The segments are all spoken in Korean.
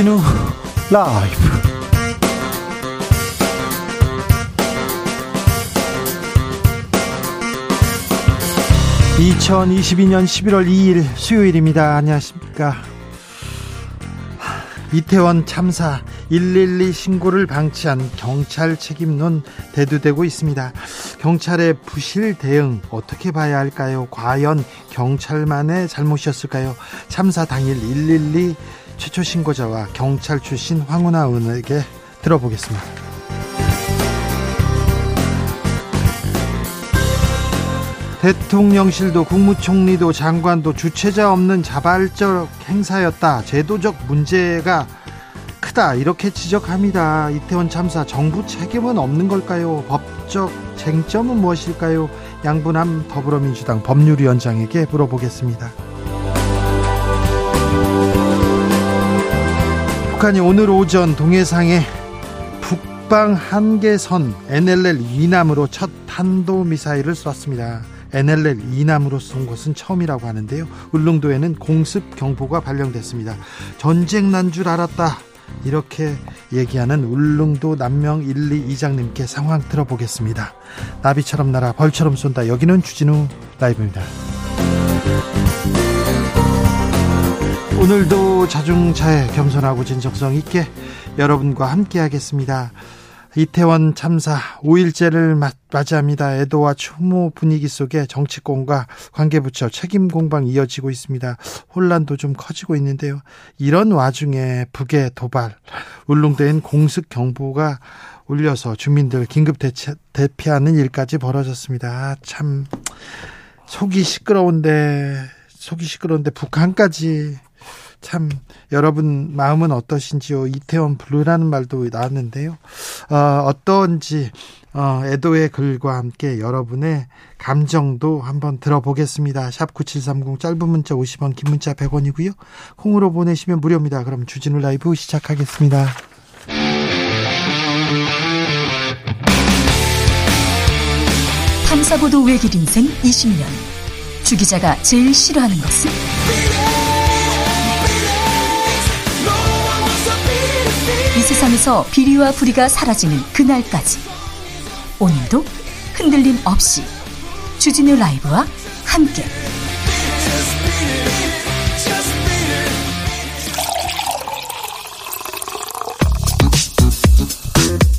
주진우 라이브 (2022년 11월 2일) 수요일입니다 안녕하십니까 이태원 참사 112 신고를 방치한 경찰 책임론 대두되고 있습니다. 경찰의 부실 대응 어떻게 봐야 할까요? 과연 경찰만의 잘못이었을까요? 참사 당일 112 최초 신고자와 경찰 출신 황운하 의원에게 들어보겠습니다. 대통령실도 국무총리도 장관도 주체자 없는 자발적 행사였다. 제도적 문제가 크다 이렇게 지적합니다. 이태원 참사 정부 책임은 없는 걸까요? 법적 쟁점은 무엇일까요? 양분함 더불어민주당 법률위원장에게 물어보겠습니다. 북한이 오늘 오전 동해상에 북방 한계선 NLL 이남으로 첫 탄도 미사일을 쐈습니다. NLL 이남으로 쏜 것은 처음이라고 하는데요. 울릉도에는 공습 경보가 발령됐습니다. 전쟁 난 줄 알았다. 이렇게 얘기하는 울릉도 남명 1, 2 이장님께 상황 들어보겠습니다. 나비처럼 날아 벌처럼 쏜다. 여기는 주진우 라이브입니다. 오늘도 자중차에 겸손하고 진정성 있게 여러분과 함께 하겠습니다. 이태원 참사 5일째를 맞이합니다. 애도와 추모 분위기 속에 정치권과 관계부처 책임 공방 이어지고 있습니다. 혼란도 좀 커지고 있는데요. 이런 와중에 북의 도발, 울릉도엔 공습 경보가 울려서 주민들 긴급 대체, 대피하는 일까지 벌어졌습니다. 아, 참 속이 시끄러운데 속이 시끄러운데 북한까지 참 여러분 마음은 어떠신지요? 이태원 블루라는 말도 나왔는데요. 어, 어떤지 어, 애도의 글과 함께 여러분의 감정도 한번 들어보겠습니다. 샵 9730 짧은 문자 50원 긴 문자 100원이고요. 콩으로 보내시면 무료입니다. 그럼 주진우 라이브 시작하겠습니다. 탐사보도 외길 인생 20년 주 기자가 제일 싫어하는 것은? 이 세상에서 비리와 부리가 사라지는 그날까지 오늘도 흔들림 없이 주진우 라이브와 함께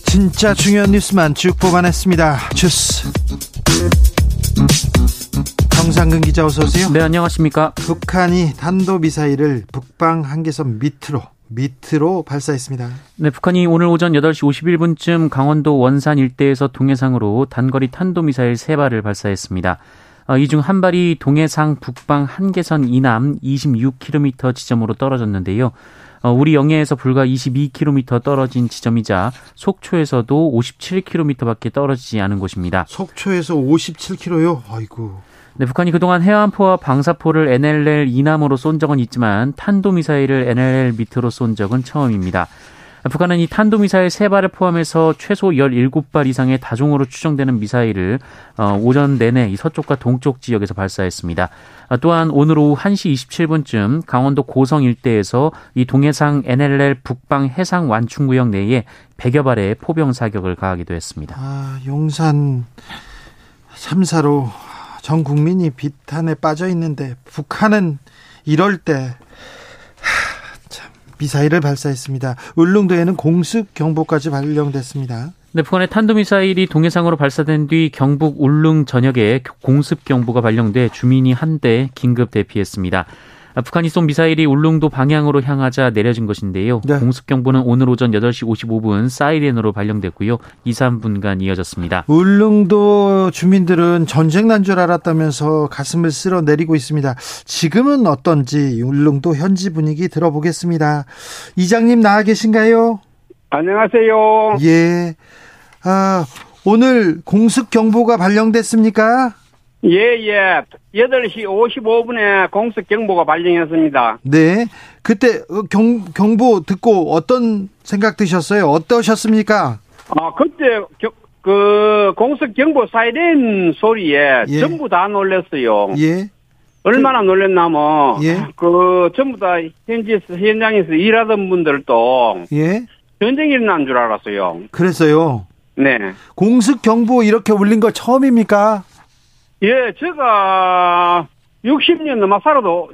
진짜 중요한 뉴스만 쭉 뽑아냈습니다. 주스 정상근 기자 어서 오세요. 네 안녕하십니까. 북한이 탄도 미사일을 북방 한계선 밑으로 밑으로 발사했습니다. 네, 북한이 오늘 오전 8시 51분쯤 강원도 원산 일대에서 동해상으로 단거리 탄도미사일 3발을 발사했습니다. 어, 이중 한 발이 동해상 북방 한계선 이남 26km 지점으로 떨어졌는데요. 어, 우리 영해에서 불과 22km 떨어진 지점이자 속초에서도 57km밖에 떨어지지 않은 곳입니다. 속초에서 57km요? 아이고. 네, 북한이 그동안 해안포와 방사포를 NLL 이남으로 쏜 적은 있지만 탄도미사일을 NLL 밑으로 쏜 적은 처음입니다. 북한은 이 탄도미사일 3발을 포함해서 최소 17발 이상의 다종으로 추정되는 미사일을 어, 오전 내내 이 서쪽과 동쪽 지역에서 발사했습니다. 어, 또한 오늘 오후 1시 27분쯤 강원도 고성 일대에서 이 동해상 NLL 북방 해상 완충구역 내에 100여 발의 포병 사격을 가하기도 했습니다. 아, 용산 3사로 전 국민이 비탄에 빠져 있는데 북한은 이럴 때 참, 미사일을 발사했습니다. 울릉도에는 공습 경보까지 발령됐습니다. 네, 북한의 탄도미사일이 동해상으로 발사된 뒤 경북 울릉 전역에 공습 경보가 발령돼 주민이 한대 긴급 대피했습니다. 아, 북한이 쏜 미사일이 울릉도 방향으로 향하자 내려진 것인데요. 네. 공습 경보는 오늘 오전 8시 55분 사이렌으로 발령됐고요. 2, 3분간 이어졌습니다. 울릉도 주민들은 전쟁 난 줄 알았다면서 가슴을 쓸어 내리고 있습니다. 지금은 어떤지 울릉도 현지 분위기 들어보겠습니다. 이장님 나와 계신가요? 안녕하세요. 예. 아, 오늘 공습 경보가 발령됐습니까? 예, 예. 8시 55분에 공습 경보가 발령했습니다. 네. 그때 어, 경, 경보 듣고 어떤 생각 드셨어요? 어떠셨습니까? 아, 그때 겨, 그 공습 경보 사이렌 소리에 예. 전부 다 놀랐어요. 예. 얼마나 놀랬나면 예. 그 전부 다 현지에서 현장에서 일하던 분들도 예. 전쟁이 일어난 줄 알았어요. 그랬어요. 네. 공습 경보 이렇게 울린 거 처음입니까? 예, 제가 60년 넘어 살아도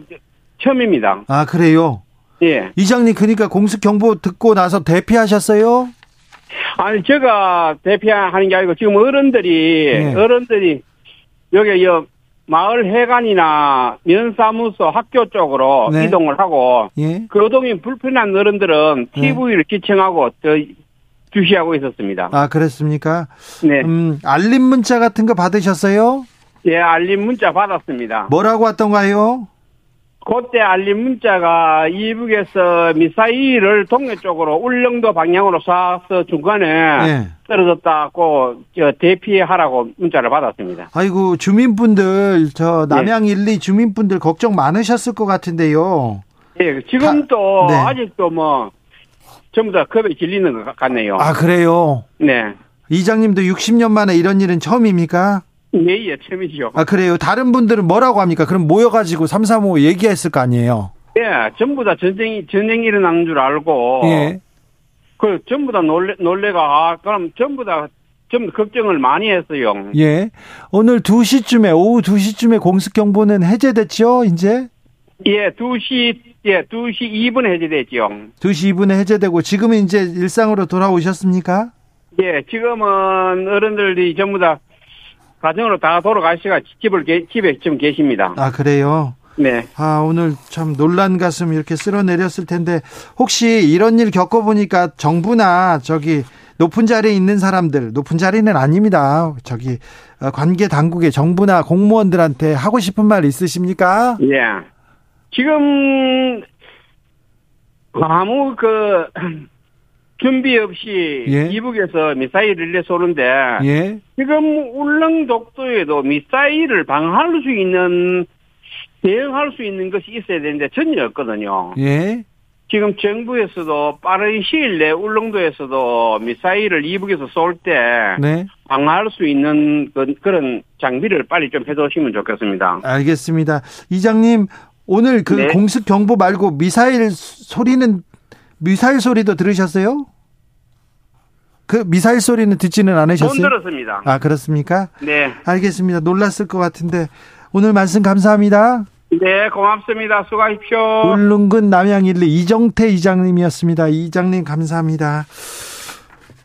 처음입니다. 아, 그래요. 예. 이장님 그러니까 공습 경보 듣고 나서 대피하셨어요? 아니 제가 대피하는 게 아니고 지금 어른들이 네. 어른들이 여기 여 마을 해관이나 면사무소 학교 쪽으로 네. 이동을 하고 예. 교동이 불편한 어른들은 네. TV를 시청하고 저 주시하고 있었습니다. 아, 그랬습니까? 네, 음, 알림 문자 같은 거 받으셨어요? 예 알림 문자 받았습니다. 뭐라고 왔던가요? 그때 알림 문자가 이북에서 미사일을 동해 쪽으로 울릉도 방향으로 쏴서 중간에 예. 떨어졌다고 저 대피하라고 문자를 받았습니다. 아이고, 주민분들, 저, 네. 남양 1, 2 주민분들 걱정 많으셨을 것 같은데요. 예, 지금도 네. 아직도 뭐 전부 다 겁에 질리는 것 같네요. 아, 그래요? 네. 이장님도 60년 만에 이런 일은 처음입니까? 예, 예, 처음이죠. 아, 그래요? 다른 분들은 뭐라고 합니까? 그럼 모여가지고 335 얘기했을 거 아니에요? 예, 전부 다 전쟁이, 전쟁이 일어나는 줄 알고. 예. 그, 전부 다 놀래, 놀래가, 아, 그럼 전부 다, 전부 걱정을 많이 했어요. 예. 오늘 2시쯤에, 오후 2시쯤에 공습경보는 해제됐죠, 이제? 예, 2시, 예, 2시 2분 해제됐죠. 2시 2분에 해제되고, 지금은 이제 일상으로 돌아오셨습니까? 예, 지금은 어른들이 전부 다 가정으로 다 돌아가시가 집을, 계- 집에 지금 계십니다. 아, 그래요? 네. 아, 오늘 참 놀란 가슴 이렇게 쓸어내렸을 텐데, 혹시 이런 일 겪어보니까 정부나 저기 높은 자리에 있는 사람들, 높은 자리는 아닙니다. 저기 어, 관계 당국의 정부나 공무원들한테 하고 싶은 말 있으십니까? 예. 지금 아무 그 준비 없이 예. 이북에서 미사일을 내 쏘는데 예. 지금 울릉 독도에도 미사일을 방어할 수 있는 대응할 수 있는 것이 있어야 되는데 전혀 없거든요. 예. 지금 정부에서도 빠른 시일 내에 울릉도에서도 미사일을 이북에서 쏠때 네. 방어할 수 있는 그, 그런 장비를 빨리 좀 해두시면 좋겠습니다. 알겠습니다. 이장님, 오늘 그 네. 공습 경보 말고 미사일 소리는 미사일 소리도 들으셨어요? 그 미사일 소리는 듣지는 못 않으셨어요? 들었습니다. 아, 그렇습니까? 네. 알겠습니다. 놀랐을 것 같은데 오늘 말씀 감사합니다. 네, 고맙습니다. 수고하십시오. 울릉군 남양일리 이정태 이장님이었습니다. 이장님 감사합니다.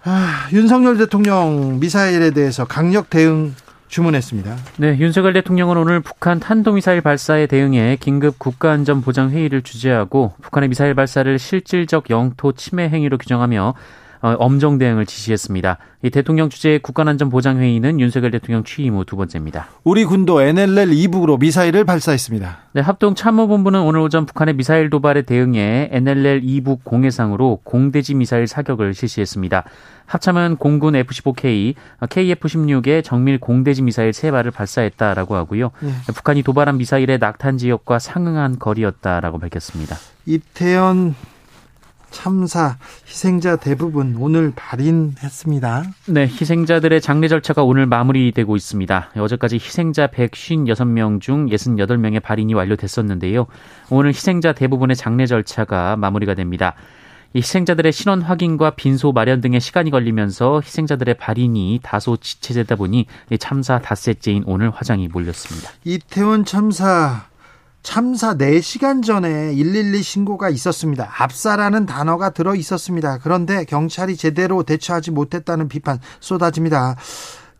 아, 윤석열 대통령 미사일에 대해서 강력 대응 주문했습니다. 네, 윤석열 대통령은 오늘 북한 탄도미사일 발사에 대응해 긴급 국가안전보장회의를 주재하고 북한의 미사일 발사를 실질적 영토 침해 행위로 규정하며 어, 엄정 대응을 지시했습니다. 이 대통령 주재의 국가안전보장회의는 윤석열 대통령 취임 후 두 번째입니다. 우리 군도 NLL 이북으로 미사일을 발사했습니다. 네, 합동 참모본부는 오늘 오전 북한의 미사일 도발에 대응해 NLL 이북 공해상으로 공대지 미사일 사격을 실시했습니다. 합참은 공군 F-15K, KF-16의 정밀 공대지 미사일 세 발을 발사했다라고 하고요. 북한이 도발한 미사일의 낙탄 지역과 상응한 거리였다라고 밝혔습니다. 이태원 참사 희생자 대부분 오늘 발인했습니다. 네, 희생자들의 장례 절차가 오늘 마무리되고 있습니다. 어제까지 희생자 156명 중 68명의 발인이 완료됐었는데요. 오늘 희생자 대부분의 장례 절차가 마무리가 됩니다. 이 희생자들의 신원 확인과 빈소 마련 등의 시간이 걸리면서 희생자들의 발인이 다소 지체되다 보니 이 참사 닷새째인 오늘 화장이 몰렸습니다. 이태원 참사 참사 4시간 전에 112 신고가 있었습니다. 압사라는 단어가 들어 있었습니다. 그런데 경찰이 제대로 대처하지 못했다는 비판 쏟아집니다.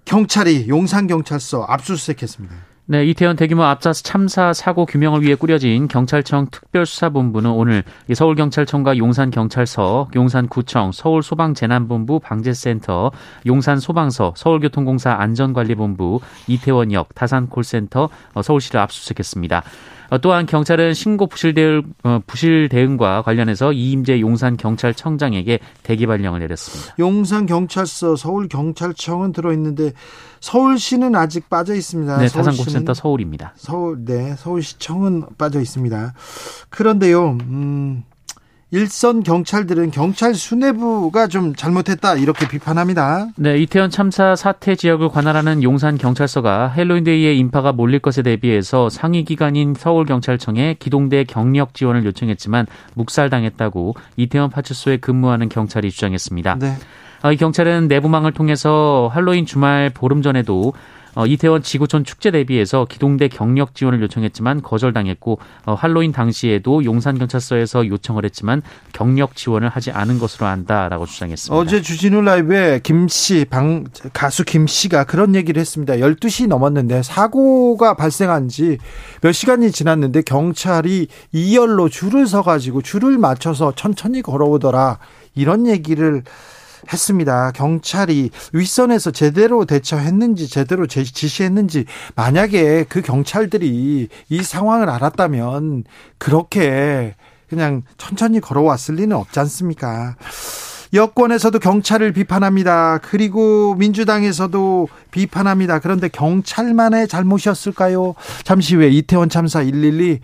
경찰이 용산경찰서 압수수색했습니다. 네, 이태원 대규모 앞사스 참사 사고 규명을 위해 꾸려진 경찰청 특별수사본부는 오늘 이 서울경찰청과 용산경찰서, 용산구청, 서울소방재난본부 방재센터, 용산소방서, 서울교통공사 안전관리본부, 이태원역, 다산콜센터, 어, 서울시를 압수수색했습니다. 어, 또한 경찰은 신고 부실 대응, 어, 부실 대응과 관련해서 이임재 용산 경찰청장에게 대기 발령을 내렸습니다. 용산 경찰서, 서울 경찰청은 들어 있는데 서울시는 아직 빠져 있습니다. 네, 다산콜센터 서울입니다. 서울, 네, 서울시청은 빠져 있습니다. 그런데요, 음, 일선 경찰들은 경찰 수뇌부가 좀 잘못했다 이렇게 비판합니다. 네, 이태원 참사 사태 지역을 관할하는 용산 경찰서가 헬로윈데이에 인파가 몰릴 것에 대비해서 상위 기관인 서울 경찰청에 기동대 경력 지원을 요청했지만 묵살당했다고 이태원 파출소에 근무하는 경찰이 주장했습니다. 네. 어, 이 경찰은 내부망을 통해서 할로윈 주말 보름 전에도 어, 이태원 지구촌 축제 대비해서 기동대 경력 지원을 요청했지만 거절당했고 어, 할로윈 당시에도 용산경찰서에서 요청을 했지만 경력 지원을 하지 않은 것으로 안다라고 주장했습니다. 어제 주진우 라이브에 김씨 방 가수 김씨가 그런 얘기를 했습니다. 12시 넘었는데 사고가 발생한 지 몇 시간이 지났는데 경찰이 2열로 줄을 서 가지고 줄을 맞춰서 천천히 걸어오더라. 이런 얘기를 했습니다. 경찰이 윗선에서 제대로 대처했는지 제대로 지시했는지 만약에 그 경찰들이 이 상황을 알았다면 그렇게 그냥 천천히 걸어왔을 리는 없지 않습니까? 여권에서도 경찰을 비판합니다. 그리고 민주당에서도 비판합니다. 그런데 경찰만의 잘못이었을까요? 잠시 후에 이태원 참사 112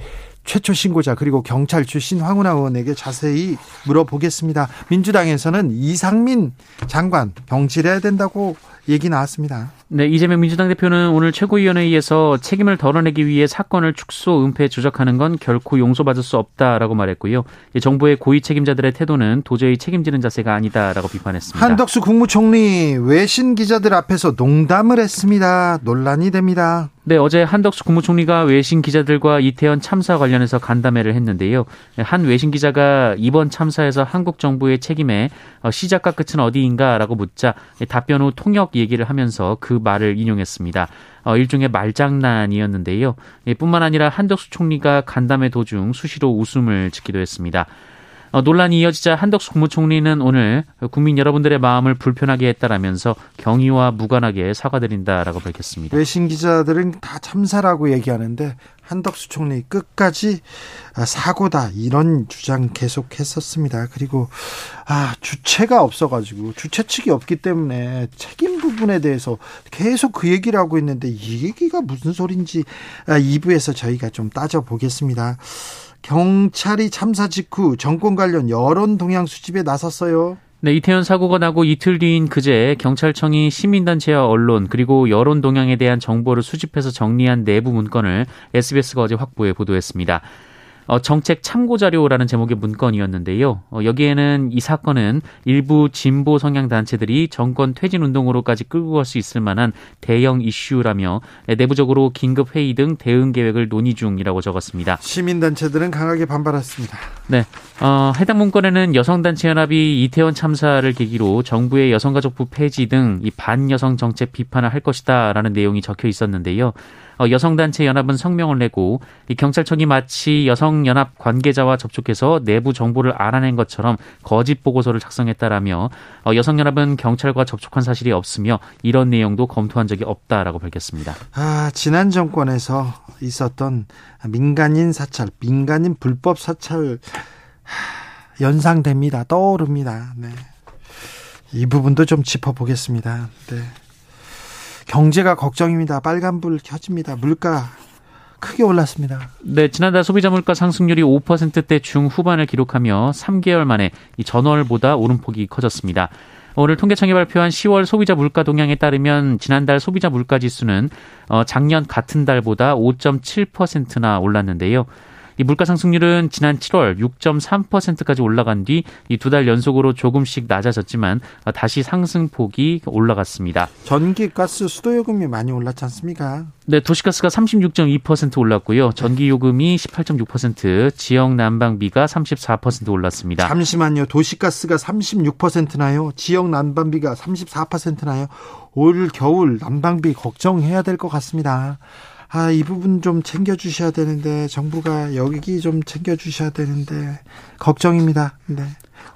최초 신고자 그리고 경찰 출신 황운하 의원에게 자세히 물어보겠습니다. 민주당에서는 이상민 장관 경질해야 된다고 얘기 나왔습니다. 네, 이재명 민주당 대표는 오늘 최고위원회의에서 책임을 덜어내기 위해 사건을 축소, 은폐, 조작하는 건 결코 용서받을 수 없다라고 말했고요. 정부의 고위 책임자들의 태도는 도저히 책임지는 자세가 아니다라고 비판했습니다. 한덕수 국무총리 외신 기자들 앞에서 농담을 했습니다. 논란이 됩니다. 네, 어제 한덕수 국무총리가 외신 기자들과 이태원 참사 관련해서 간담회를 했는데요. 한 외신 기자가 이번 참사에서 한국 정부의 책임에 어, 시작과 끝은 어디인가라고 묻자 답변 후 통역 얘기를 하면서 그 말을 인용했습니다. 어, 일종의 말장난이었는데요. 예, 뿐만 아니라 한덕수 총리가 간담회 도중 수시로 웃음을 짓기도 했습니다. 어, 논란이 이어지자 한덕수 국무총리는 오늘 국민 여러분들의 마음을 불편하게 했다라면서 경위와 무관하게 사과드린다라고 밝혔습니다. 외신 기자들은 다 참사라고 얘기하는데 한덕수 총리 끝까지 아, 사고다 이런 주장 계속했었습니다. 그리고 아 주체가 없어가지고 주체 측이 없기 때문에 책임 부분에 대해서 계속 그 얘기를 하고 있는데 이 얘기가 무슨 소린지 2부에서 아, 저희가 좀 따져 보겠습니다. 경찰이 참사 직후 정권 관련 여론 동향 수집에 나섰어요. 네, 이태원 사고가 나고 이틀 뒤인 그제 경찰청이 시민단체와 언론 그리고 여론 동향에 대한 정보를 수집해서 정리한 내부 문건을 SBS가 어제 확보해 보도했습니다. 어, 정책 참고 자료라는 제목의 문건이었는데요. 어, 여기에는 이 사건은 일부 진보 성향 단체들이 정권 퇴진 운동으로까지 끌고 갈 수 있을 만한 대형 이슈라며 내부적으로 긴급 회의 등 대응 계획을 논의 중이라고 적었습니다. 시민 단체들은 강하게 반발했습니다. 네, 어, 해당 문건에는 여성 단체 연합이 이태원 참사를 계기로 정부의 여성가족부 폐지 등 이 반여성 정책 비판을 할 것이다라는 내용이 적혀 있었는데요. 어, 여성단체 연합은 성명을 내고 이 경찰청이 마치 여성연합 관계자와 접촉해서 내부 정보를 알아낸 것처럼 거짓 보고서를 작성했다라며 어, 여성연합은 경찰과 접촉한 사실이 없으며 이런 내용도 검토한 적이 없다라고 밝혔습니다. 아, 지난 정권에서 있었던 민간인 사찰, 민간인 불법 사찰 연상됩니다. 떠오릅니다. 네. 이 부분도 좀 짚어보겠습니다. 네. 경제가 걱정입니다. 빨간불 켜집니다. 물가 크게 올랐습니다. 네, 지난달 소비자 물가 상승률이 5%대 중후반을 기록하며 3개월 만에 이 전월보다 오름폭이 커졌습니다. 오늘 통계청이 발표한 10월 소비자 물가 동향에 따르면 지난달 소비자 물가 지수는 어, 작년 같은 달보다 5.7%나 올랐는데요. 이 물가 상승률은 지난 7월 6.3%까지 올라간 뒤 이 두 달 연속으로 조금씩 낮아졌지만 다시 상승폭이 올라갔습니다. 전기, 가스, 수도 요금이 많이 올랐지 않습니까? 네, 도시가스가 36.2% 올랐고요. 전기 요금이 18.6%, 지역 난방비가 34% 올랐습니다. 잠시만요. 도시가스가 36%나요. 지역 난방비가 34%나요. 올 겨울 난방비 걱정해야 될 것 같습니다. 아, 이 부분 좀 챙겨주셔야 되는데, 정부가 여기 좀 챙겨주셔야 되는데, 걱정입니다. 네.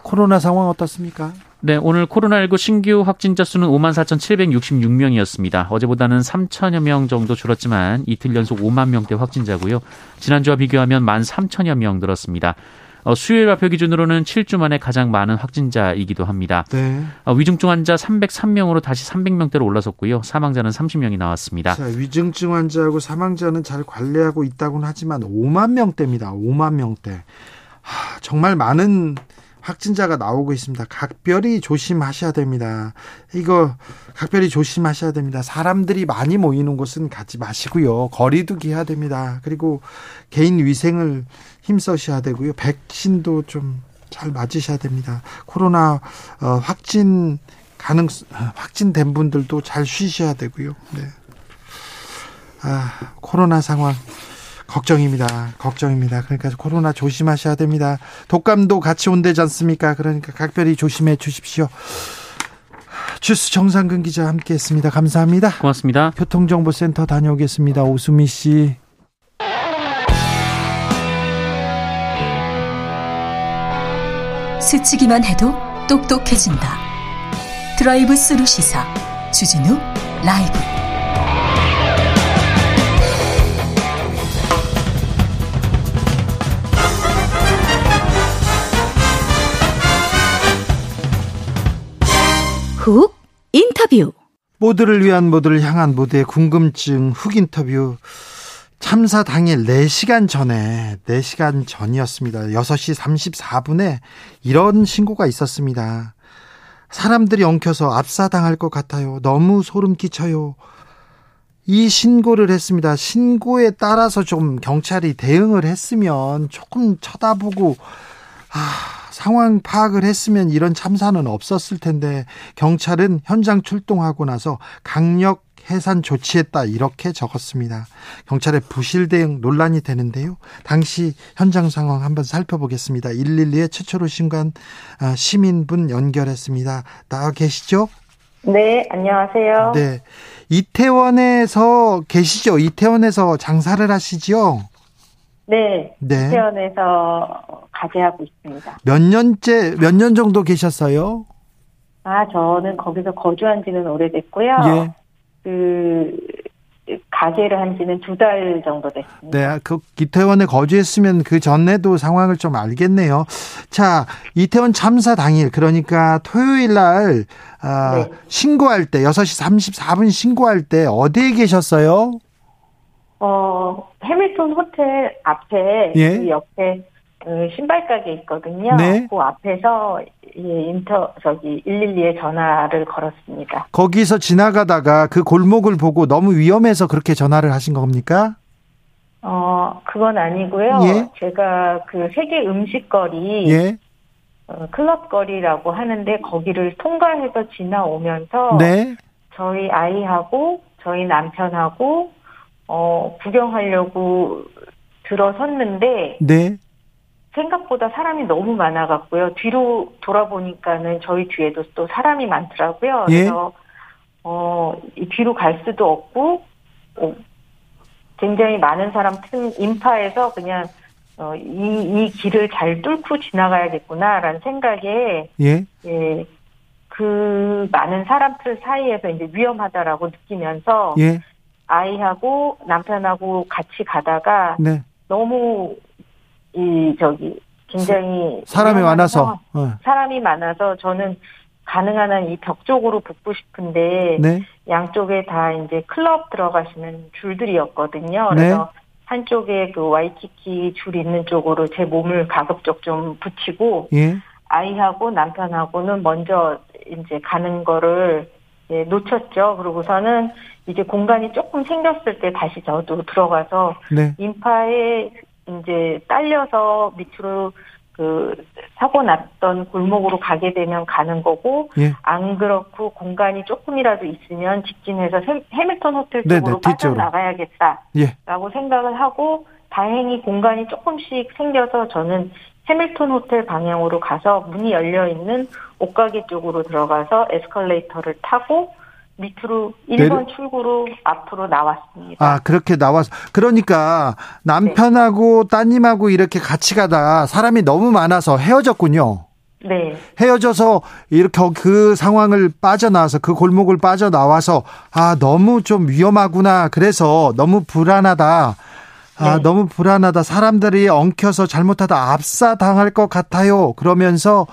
코로나 상황 어떻습니까? 네, 오늘 코로나19 신규 확진자 수는 5만 4,766명이었습니다. 어제보다는 3천여 명 정도 줄었지만 이틀 연속 5만 명대 확진자고요. 지난주와 비교하면 1만 3천여 명 늘었습니다. 어, 수요일 발표 기준으로는 7주 만에 가장 많은 확진자이기도 합니다. 네. 어, 위중증 환자 303명으로 다시 300명대로 올라섰고요. 사망자는 30명이 나왔습니다. 자, 위중증 환자하고 사망자는 잘 관리하고 있다고는 하지만 5만 명대입니다. 5만 명대. 하, 정말 많은 확진자가 나오고 있습니다. 각별히 조심하셔야 됩니다. 이거 각별히 조심하셔야 됩니다. 사람들이 많이 모이는 곳은 가지 마시고요. 거리두기 해야 됩니다. 그리고 개인 위생을 힘써셔야 되고요. 백신도 좀 잘 맞으셔야 됩니다. 코로나 어, 확진 가능 확진된 분들도 잘 쉬셔야 되고요. 네. 아, 코로나 상황 걱정입니다. 걱정입니다. 그러니까 코로나 조심하셔야 됩니다. 독감도 같이 온대지 않습니까? 그러니까 각별히 조심해 주십시오. 주스 정상근 기자 함께했습니다. 감사합니다. 고맙습니다. 교통정보센터 다녀오겠습니다. 오수미 씨. 스치기만 해도 똑똑해진다. 드라이브 스루 시사 주진우 라이브. 훅 인터뷰. 모두를 위한 모두를 향한 모두의 궁금증 훅 인터뷰. 참사 당일 4시간 전에 4시간 전이었습니다. 6시 34분에 이런 신고가 있었습니다. 사람들이 엉켜서 압사당할 것 같아요. 너무 소름 끼쳐요. 이 신고를 했습니다. 신고에 따라서 좀 경찰이 대응을 했으면 조금 쳐다보고 아, 상황 파악을 했으면 이런 참사는 없었을 텐데 경찰은 현장 출동하고 나서 강력 해산 조치했다 이렇게 적었습니다. 경찰의 부실 대응 논란이 되는데요. 당시 현장 상황 한번 살펴보겠습니다. 112에 최초로 신고한 아, 시민분 연결했습니다. 나와 계시죠? 네, 안녕하세요. 네. 이태원에서 계시죠? 이태원에서 장사를 하시죠? 네, 네. 태원에서 가게하고 있습니다. 몇 년째, 몇 년 정도 계셨어요? 아, 저는 거기서 거주한 지는 오래됐고요. 예. 그, 가게를 한 지는 두 달 정도 됐습니다. 네, 그 이태원에 거주했으면 그 전에도 상황을 좀 알겠네요. 자, 이태원 참사 당일 그러니까 토요일 날 아, 네. 신고할 때 6시 34분 신고할 때 어디에 계셨어요? 어, 해밀턴 호텔 앞에, 예. 그 옆에, 그 신발 가게 있거든요. 네. 그 앞에서, 예, 인터, 저기, 112에 전화를 걸었습니다. 거기서 지나가다가 그 골목을 보고 너무 위험해서 그렇게 전화를 하신 겁니까? 어, 그건 아니고요. 예. 제가 그 세계 음식거리, 예. 어, 클럽거리라고 하는데 거기를 통과해서 지나오면서 네. 저희 아이하고 저희 남편하고 어, 구경하려고 들어섰는데 네. 생각보다 사람이 너무 많아갖고요. 뒤로 돌아보니까는 저희 뒤에도 또 사람이 많더라고요. 예. 그래서 어, 이 뒤로 갈 수도 없고 어, 굉장히 많은 사람 틈 인파에서 그냥 어, 이, 이 길을 잘 뚫고 지나가야겠구나라는 생각에 예. 예, 그 많은 사람들 사이에서 이제 위험하다라고 느끼면서 예. 아이하고 남편하고 같이 가다가 네. 너무 이 저기 굉장히 사람이 많아서. 어. 사람이 많아서 저는 가능한 한 이 벽 쪽으로 붙고 싶은데 네. 양쪽에 다 이제 클럽 들어가시는 줄들이었거든요. 네. 그래서 한쪽에 그 와이키키 줄 있는 쪽으로 제 몸을 가급적 좀 붙이고 예. 아이하고 남편하고는 먼저 이제 가는 거를 예, 놓쳤죠. 그러고서는 이제 공간이 조금 생겼을 때 다시 저도 들어가서 네. 인파에 이제 딸려서 밑으로 그 사고 났던 골목으로 가게 되면 가는 거고 예. 안 그렇고 공간이 조금이라도 있으면 직진해서 해- 해밀턴 호텔 쪽으로 뒤쪽으로. 빠져 나가야겠다라고 예. 생각을 하고 다행히 공간이 조금씩 생겨서 저는 해밀턴 호텔 방향으로 가서 문이 열려 있는 옷가게 쪽으로 들어가서 에스컬레이터를 타고 밑으로 1번 출구로 앞으로 나왔습니다. 아, 그렇게 나와서. 그러니까 남편하고 따님하고 이렇게 같이 가다가 사람이 너무 많아서 헤어졌군요. 네. 헤어져서 이렇게 그 상황을 빠져나와서 그 골목을 빠져나와서 아, 너무 좀 위험하구나. 그래서 너무 불안하다. 아, 네. 너무 불안하다. 사람들이 엉켜서 잘못하다 압사당할 것 같아요. 그러면서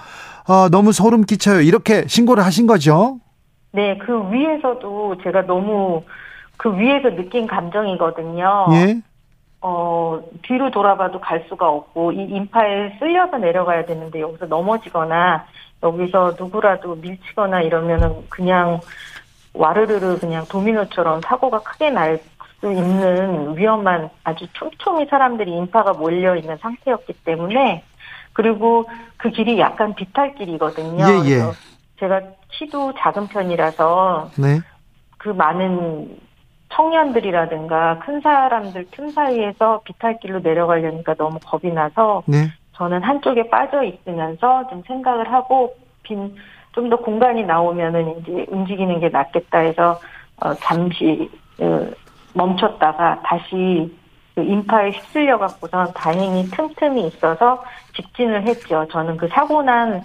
어, 너무 소름 끼쳐요. 이렇게 신고를 하신 거죠? 네, 그 위에서도 제가 너무 그 위에서 느낀 감정이거든요. 예. 어, 뒤로 돌아봐도 갈 수가 없고, 이 인파에 쓸려서 내려가야 되는데, 여기서 넘어지거나, 여기서 누구라도 밀치거나 이러면은 그냥 와르르르 그냥 도미노처럼 사고가 크게 날 수 있는 위험한 아주 촘촘히 사람들이 인파가 몰려 있는 상태였기 때문에, 그리고 그 길이 약간 비탈길이거든요. 예, 예. 제가 키도 작은 편이라서 네. 그 많은 청년들이라든가 큰 사람들 틈 사이에서 비탈길로 내려가려니까 너무 겁이 나서 네. 저는 한쪽에 빠져 있으면서 좀 생각을 하고 빈 좀 더 공간이 나오면은 이제 움직이는 게 낫겠다 해서 어, 잠시 어, 멈췄다가 다시 그 인파에 휩쓸려 갖고선 다행히 틈틈이 있어서 직진을 했죠. 저는 그 사고 난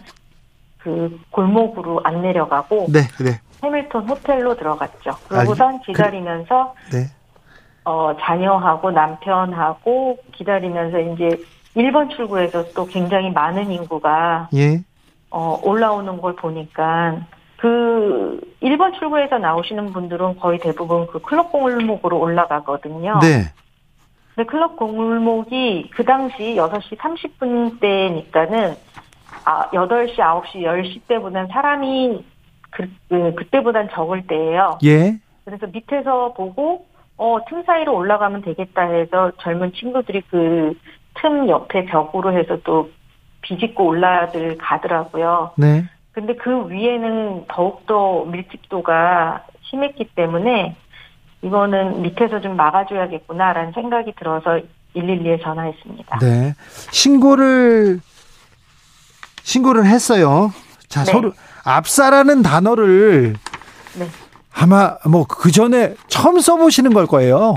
그 골목으로 안 내려가고 네. 네. 해밀턴 호텔로 들어갔죠. 그러고선 그- 기다리면서 네. 어, 자녀하고 남편하고 기다리면서 이제 1번 출구에서 또 굉장히 많은 인구가 예. 어, 올라오는 걸 보니까 그 1번 출구에서 나오시는 분들은 거의 대부분 그 클럽 골목으로 올라가거든요. 네. 근데 클럽 골목이 그 당시 6시 30분 때니까는 아, 8시, 9시, 10시 때보단 사람이 그, 그, 그때보단 적을 때예요. 예. 그래서 밑에서 보고 어, 틈 사이로 올라가면 되겠다 해서 젊은 친구들이 그 틈 옆에 벽으로 해서 또 비집고 올라들 가더라고요. 네. 근데 그 위에는 더욱더 밀집도가 심했기 때문에 이거는 밑에서 좀 막아줘야겠구나라는 생각이 들어서 112에 전화했습니다. 네. 신고를 신고를 했어요. 자, 네. 서로 압사라는 단어를 네. 아마 뭐 그 전에 처음 써보시는 걸 거예요.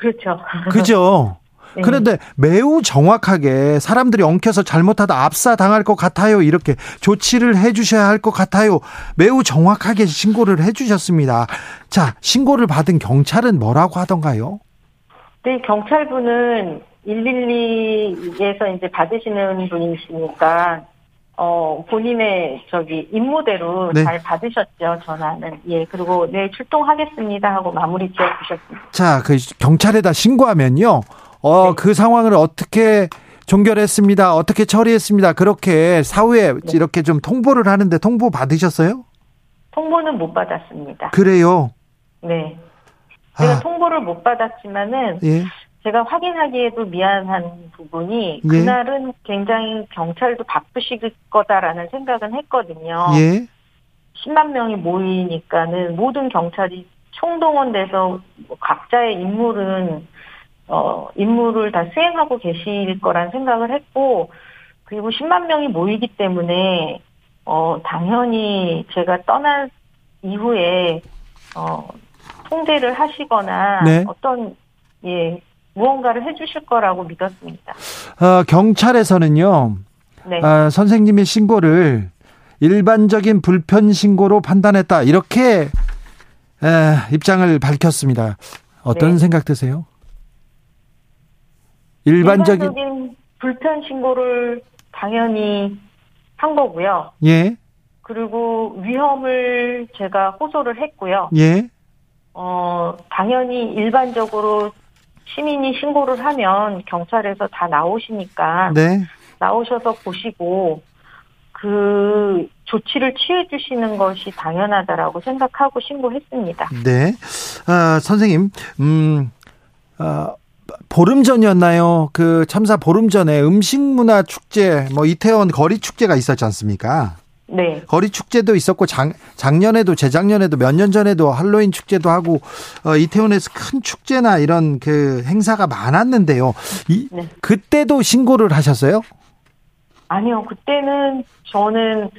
그렇죠. 그죠? 네. 그런데 매우 정확하게 사람들이 엉켜서 잘못하다 압사 당할 것 같아요. 이렇게 조치를 해 주셔야 할 것 같아요. 매우 정확하게 신고를 해 주셨습니다. 자, 신고를 받은 경찰은 뭐라고 하던가요? 네, 경찰분은 112에서 이제 받으시는 분이시니까 어 본인의 저기 임무대로 네. 잘 받으셨죠 전화는 예 그리고 네 출동하겠습니다 하고 마무리 지어 주셨습니다. 자, 그 경찰에다 신고하면요. 어, 네. 그 상황을 어떻게 종결했습니다. 어떻게 처리했습니다. 그렇게 사후에 네. 이렇게 좀 통보를 하는데 통보 받으셨어요? 통보는 못 받았습니다. 그래요. 네, 제가 아, 통보를 못 받았지만은 예. 제가 확인하기에도 미안한 부분이 예. 그날은 굉장히 경찰도 바쁘실 거다라는 생각은 했거든요. 예. 10만 명이 모이니까는 모든 경찰이 총동원돼서 뭐 각자의 임무는 어 임무를 다 수행하고 계실 거란 생각을 했고 그리고 10만 명이 모이기 때문에 어 당연히 제가 떠난 이후에 어 통제를 하시거나 네. 어떤 예 무언가를 해주실 거라고 믿었습니다. 어, 경찰에서는요. 네. 아, 선생님의 신고를 일반적인 불편 신고로 판단했다. 이렇게 에, 입장을 밝혔습니다. 어떤 네. 생각 드세요? 일반적인 일반적인 불편 신고를 당연히 한 거고요. 예. 그리고 위험을 제가 호소를 했고요. 예. 어, 당연히 일반적으로 시민이 신고를 하면 경찰에서 다 나오시니까 네. 나오셔서 보시고 그 조치를 취해 주시는 것이 당연하다라고 생각하고 신고했습니다. 네. 아, 선생님, 음, 아, 보름 전이었나요? 그 참사 보름 전에 음식 문화 축제, 뭐 이태원 거리 축제가 있었지 않습니까? 네. 거리 축제도 있었고 작, 작년에도 재작년에도 몇 년 전에도 할로윈 축제도 하고 어, 이태원에서 큰 축제나 이런 그 행사가 많았는데요. 이, 네. 그때도 신고를 하셨어요? 아니요, 그때는 저는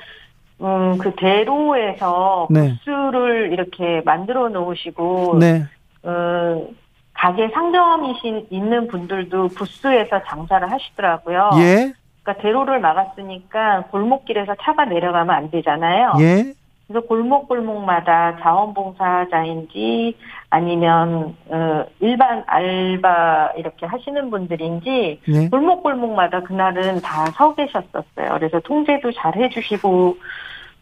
음, 그 대로에서 네. 부스를 이렇게 만들어 놓으시고 네. 음, 가게 상점이신 있는 분들도 부스에서 장사를 하시더라고요. 예. 그러니까 대로를 막았으니까 골목길에서 차가 내려가면 안 되잖아요. 예. 그래서 골목 골목마다 자원봉사자인지 아니면 어, 일반 알바 이렇게 하시는 분들인지 네. 골목 골목마다 그날은 다 서 계셨었어요. 그래서 통제도 잘 해주시고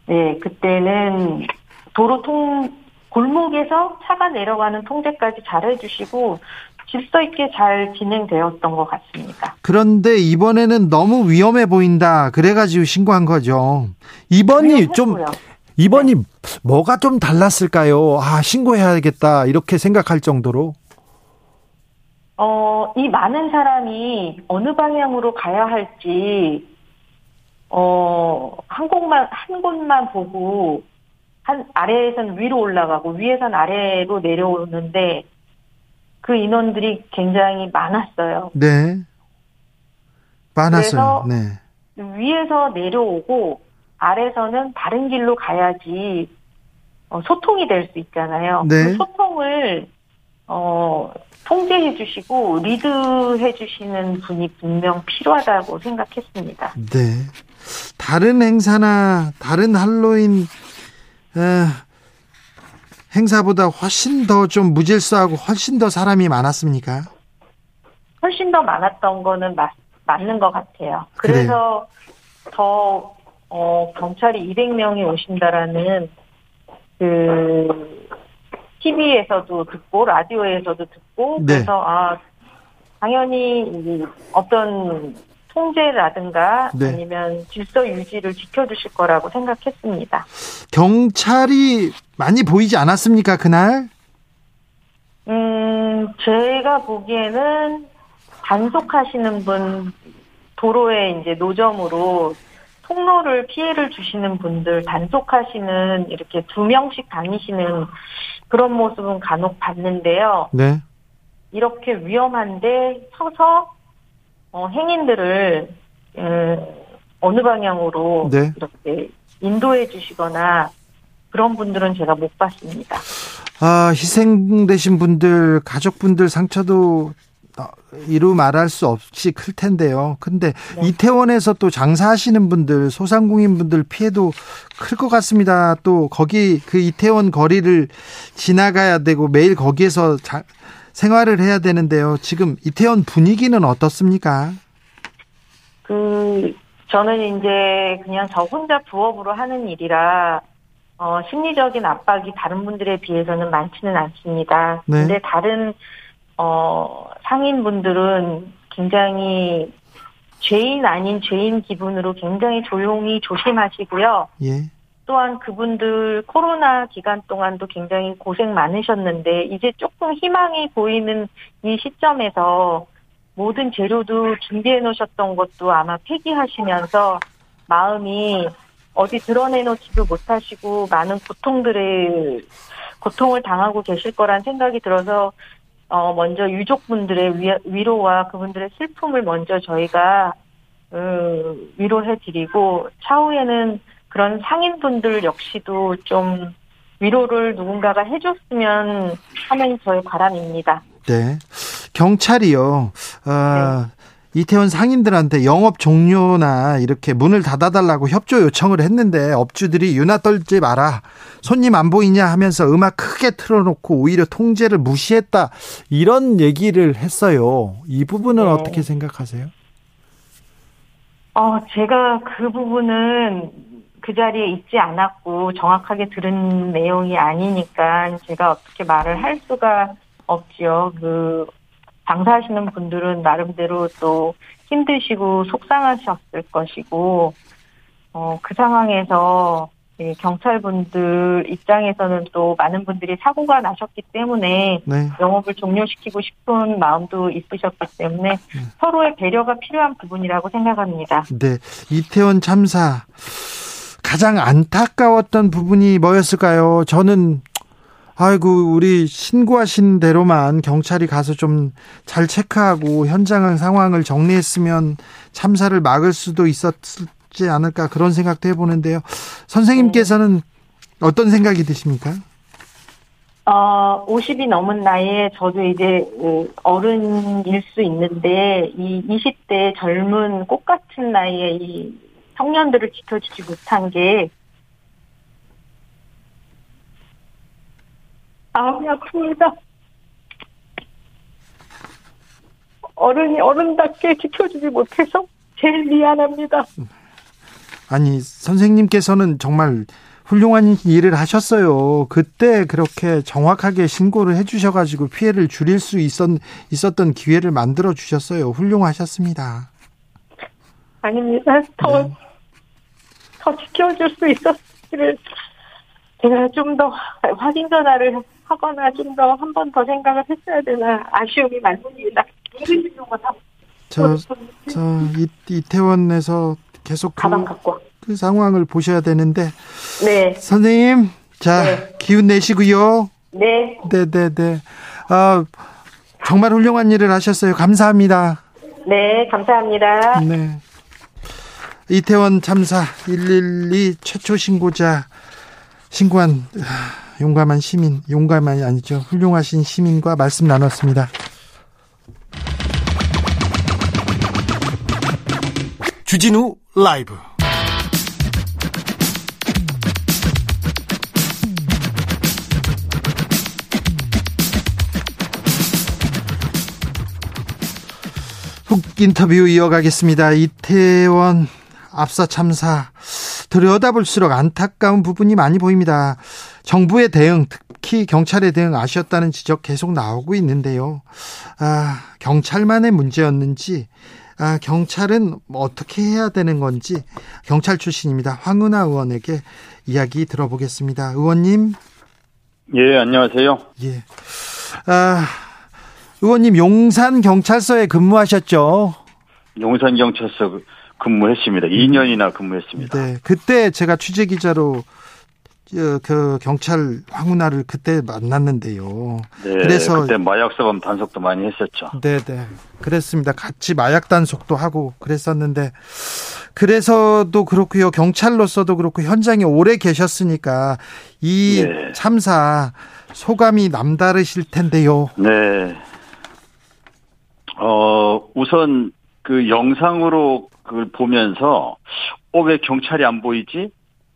네 그때는 도로 통 골목에서 차가 내려가는 통제까지 잘 해주시고 질서 있게 잘 진행되었던 것 같습니다. 그런데 이번에는 너무 위험해 보인다. 그래가지고 신고한 거죠. 이번이 좀. 이번이 뭐가 좀 달랐을까요? 아 신고해야겠다 이렇게 생각할 정도로. 어, 이 많은 사람이 어느 방향으로 가야 할지, 어, 한 곳만, 한 곳만 보고, 한, 아래에선 위로 올라가고, 위에선 아래로 내려오는데, 그 인원들이 굉장히 많았어요. 네. 많았어요. 네. 위에서 내려오고, 아래서는 다른 길로 가야지, 어, 소통이 될 수 있잖아요. 네. 그 소통을, 어, 통제해 주시고, 리드해 주시는 분이 분명 필요하다고 생각했습니다. 네. 다른 행사나 다른 할로윈 에, 행사보다 훨씬 더 좀 무질서하고 훨씬 더 사람이 많았습니까? 훨씬 더 많았던 거는 맞, 맞는 것 같아요. 그래서 더, 어, 경찰이 200명이 오신다라는, 그, TV에서도 듣고, 라디오에서도 듣고, 네. 그래서, 아, 당연히, 이 어떤 통제라든가, 네. 아니면 질서 유지를 지켜주실 거라고 생각했습니다. 경찰이 많이 보이지 않았습니까, 그날? 음, 제가 보기에는 단속하시는 분, 도로에 이제 노점으로 통로를 피해를 주시는 분들, 단속하시는 이렇게 두 명씩 다니시는 그런 모습은 간혹 봤는데요. 네. 이렇게 위험한데 서서 어, 행인들을 음, 어느 방향으로 네. 이렇게 인도해 주시거나 그런 분들은 제가 못 봤습니다. 아, 희생되신 분들, 가족분들 상처도 어, 이루 말할 수 없이 클 텐데요. 근데 네. 이태원에서 또 장사하시는 분들, 소상공인 분들 피해도 클 것 같습니다. 또 거기 그 이태원 거리를 지나가야 되고 매일 거기에서 자- 생활을 해야 되는데요. 지금 이태원 분위기는 어떻습니까? 그 저는 이제 그냥 저 혼자 부업으로 하는 일이라 어 심리적인 압박이 다른 분들에 비해서는 많지는 않습니다. 네. 근데 다른 어 상인분들은 굉장히 죄인 아닌 죄인 기분으로 굉장히 조용히 조심하시고요. 예. 또한 그분들 코로나 기간 동안도 굉장히 고생 많으셨는데 이제 조금 희망이 보이는 이 시점에서 모든 재료도 준비해 놓으셨던 것도 아마 폐기하시면서 마음이 어디 드러내놓지도 못하시고 많은 고통들을 고통을 당하고 계실 거란 생각이 들어서 어 먼저 유족분들의 위, 위로와 그분들의 슬픔을 먼저 저희가 어, 위로해 드리고 차후에는 그런 상인분들 역시도 좀 위로를 누군가가 해줬으면 하는 저의 바람입니다. 네. 경찰이요. 어, 이태원 상인들한테 영업 종료나 이렇게 문을 닫아달라고 협조 요청을 했는데 업주들이 유나 떨지 마라. 손님 안 보이냐 하면서 음악 크게 틀어놓고 오히려 통제를 무시했다. 이런 얘기를 했어요. 이 부분은 네. 어떻게 생각하세요? 어, 제가 그 부분은 그 자리에 있지 않았고 정확하게 들은 내용이 아니니까 제가 어떻게 말을 할 수가 없지요. 그 장사하시는 분들은 나름대로 또 힘드시고 속상하셨을 것이고 어, 그 상황에서 이 경찰분들 입장에서는 또 많은 분들이 사고가 나셨기 때문에 네. 영업을 종료시키고 싶은 마음도 있으셨기 때문에 서로의 배려가 필요한 부분이라고 생각합니다. 네. 이태원 참사 가장 안타까웠던 부분이 뭐였을까요? 저는 아이고 우리 신고하신 대로만 경찰이 가서 좀 잘 체크하고 현장 상황을 정리했으면 참사를 막을 수도 있었지 않을까 그런 생각도 해보는데요. 선생님께서는 어떤 생각이 드십니까? 어, 50이 넘은 나이에 저도 이제 그 어른일 수 있는데 이 20대 젊은 꽃 같은 나이에 이 청년들을 지켜주지 못한 게 마음이 아픕니다. 어른이 어른답게 지켜주지 못해서 제일 미안합니다. 아니 선생님께서는 정말 훌륭한 일을 하셨어요. 그때 그렇게 정확하게 신고를 해주셔가지고 피해를 줄일 수 있었, 있었던 기회를 만들어 주셨어요. 훌륭하셨습니다. 아닙니다. 더, 네. 더 지켜줄 수 있었기를 제가 좀 더 확인 전화를 하거나 좀 더 한 번 더 생각을 했어야 되나 아쉬움이 많습니다. 저, 저 이, 이태원에서 계속 그, 가방 갖고 와. 그 상황을 보셔야 되는데 네, 선생님 자 네. 기운 내시고요. 네, 네네네. 아 정말 훌륭한 일을 하셨어요. 감사합니다. 네, 감사합니다. 네. 이태원 참사 112 최초 신고자 신고한 아, 용감한 시민, 용감한이 아니죠. 훌륭하신 시민과 말씀 나눴습니다. 주진우 라이브 훅 인터뷰 이어가겠습니다. 이태원 압사 참사 들여다볼수록 안타까운 부분이 많이 보입니다. 정부의 대응, 특히 경찰의 대응 아쉬웠다는 지적 계속 나오고 있는데요. 아, 경찰만의 문제였는지, 아, 경찰은 어떻게 해야 되는 건지 경찰 출신입니다. 황은하 의원에게 이야기 들어보겠습니다. 의원님, 예, 안녕하세요. 예. 아, 의원님 용산 경찰서에 근무하셨죠? 용산 경찰서 근무했습니다. 2년이나 근무했습니다. 네, 그때 제가 취재 기자로 어, 그 경찰 황운하를 그때 만났는데요. 네, 그래서 그때 마약 사범 단속도 많이 했었죠. 네, 네. 그랬습니다. 같이 마약 단속도 하고 그랬었는데 그래서도 그렇고요. 경찰로서도 그렇고 현장에 오래 계셨으니까 이 네. 참사 소감이 남다르실 텐데요. 네. 어, 우선 그 영상으로 그걸 보면서 어, 왜 경찰이 안 보이지?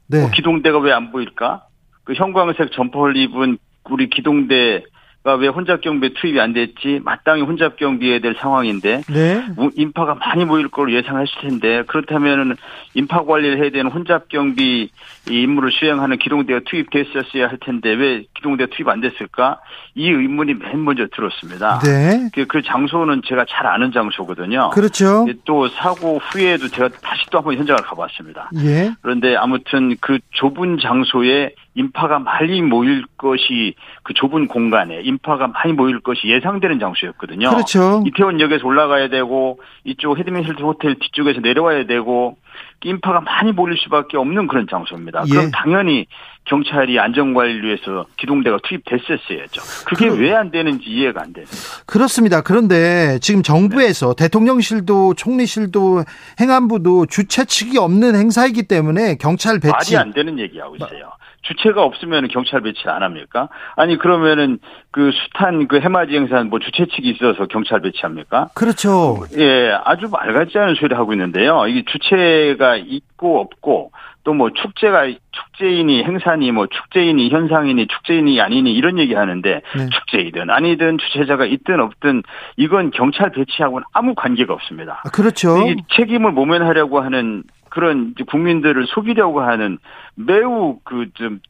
네. 어, 기동대가 왜 안 보일까? 그 형광색 점퍼를 입은 우리 기동대가 왜 혼잡 경비에 투입이 안 됐지? 마땅히 혼잡 경비해야 될 상황인데 네. 무- 인파가 많이 모일 걸로 예상했을 텐데 그렇다면은 인파 관리를 해야 되는 혼잡 경비 이 임무를 수행하는 기동대가 투입됐었어야 할 텐데 왜 기동대 가 투입 안 됐을까? 이 의문이 맨 먼저 들었습니다. 네. 그, 그 장소는 제가 잘 아는 장소거든요. 그렇죠. 예, 또 사고 후에도 제가 다시 또 한번 현장을 가봤습니다. 예. 그런데 아무튼 그 좁은 장소에 인파가 많이 모일 것이 그 좁은 공간에 인파가 많이 모일 것이 예상되는 장소였거든요. 그렇죠. 이태원역에서 올라가야 되고 이쪽 헤드맨 힐튼 호텔 뒤쪽에서 내려와야 되고 인파가 많이 몰릴 수밖에 없는 그런 장소입니다. 예. 그럼 당연히 경찰이 안전관리위해서 기동대가 투입됐었어야죠. 그게 그- 왜안 되는지 이해가 안 됩니다. 그렇습니다. 그런데 지금 정부에서 대통령실도 총리실도 행안부도 주최 측이 없는 행사이기 때문에 경찰 배치 말이 안 되는 얘기하고 있어요. 주최가 없으면 경찰 배치를 안 합니까? 아니 그러면은 그 숱한 그 해맞이 행사는 뭐 주최 측이 있어서 경찰 배치합니까? 그렇죠. 예, 아주 말 같지 않은 소리 하고 있는데요. 이게 주최가 있고 없고 또 뭐 축제가 축제인이 행사니 뭐 축제인이 현상이니 축제인이 아니니 이런 얘기 하는데 네. 축제이든 아니든 주최자가 있든 없든 이건 경찰 배치하고는 아무 관계가 없습니다. 아, 그렇죠. 이 책임을 모면하려고 하는 그런 이제 국민들을 속이려고 하는 매우 그 좀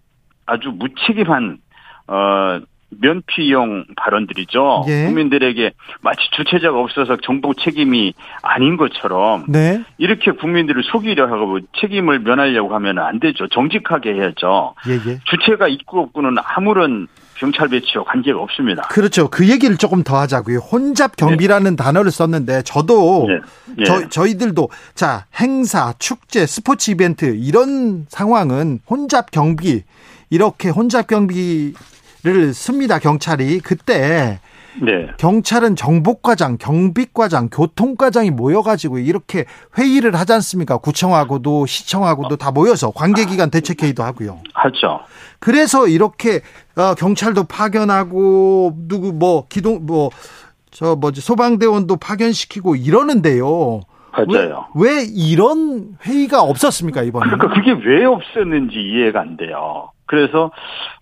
아주 무책임한 어 면피용 발언들이죠. 예. 국민들에게 마치 주체자가 없어서 정부 책임이 아닌 것처럼 네. 이렇게 국민들을 속이려 하고 책임을 면하려고 하면 안 되죠. 정직하게 해야죠. 예, 예. 주체가 있고 없고는 아무런 경찰 배치와 관계가 없습니다. 그렇죠. 그 얘기를 조금 더 하자고요. 혼잡 경비라는 단어를 썼는데 저도 네. 예. 저, 저희들도 자 행사, 축제, 스포츠 이벤트 이런 상황은 혼잡 경비 이렇게 혼잡 경비를 씁니다. 경찰이 그때 네. 경찰은 정복과장, 경비과장, 교통과장이 모여가지고 이렇게 회의를 하지 않습니까? 구청하고도 시청하고도 다 모여서 관계기관 대책회의도 하고요. 하죠. 그래서 이렇게 어, 경찰도 파견하고 누구 뭐 기동 뭐 저 뭐지 소방대원도 파견시키고 이러는데요. 맞아요. 왜, 왜 이런 회의가 없었습니까 이번에? 그러니까 그게 왜 없었는지 이해가 안 돼요. 그래서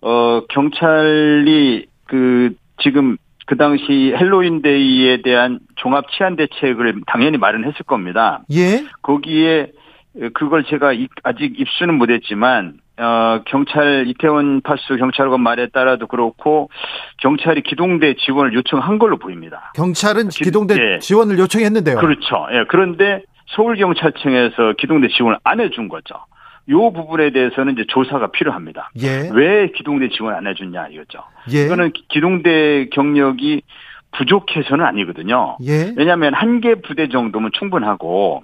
어 경찰이 그 지금 그 당시 헬로윈데이에 대한 종합 치안 대책을 당연히 마련했을 겁니다. 예, 거기에 그걸 제가 이- 아직 입수는 못했지만 어, 경찰 이태원 파수 경찰관 말에 따라도 그렇고 경찰이 기동대 지원을 요청한 걸로 보입니다. 경찰은 기- 기동대 예. 지원을 요청했는데요. 그렇죠. 예. 그런데 서울 경찰청에서 기동대 지원을 안 해준 거죠. 요 부분에 대해서는 이제 조사가 필요합니다. 예. 왜 기동대 지원 안 해줬냐 이거죠. 예. 이거는 기- 기동대 경력이 부족해서는 아니거든요. 예. 왜냐하면 한 개 부대 정도면 충분하고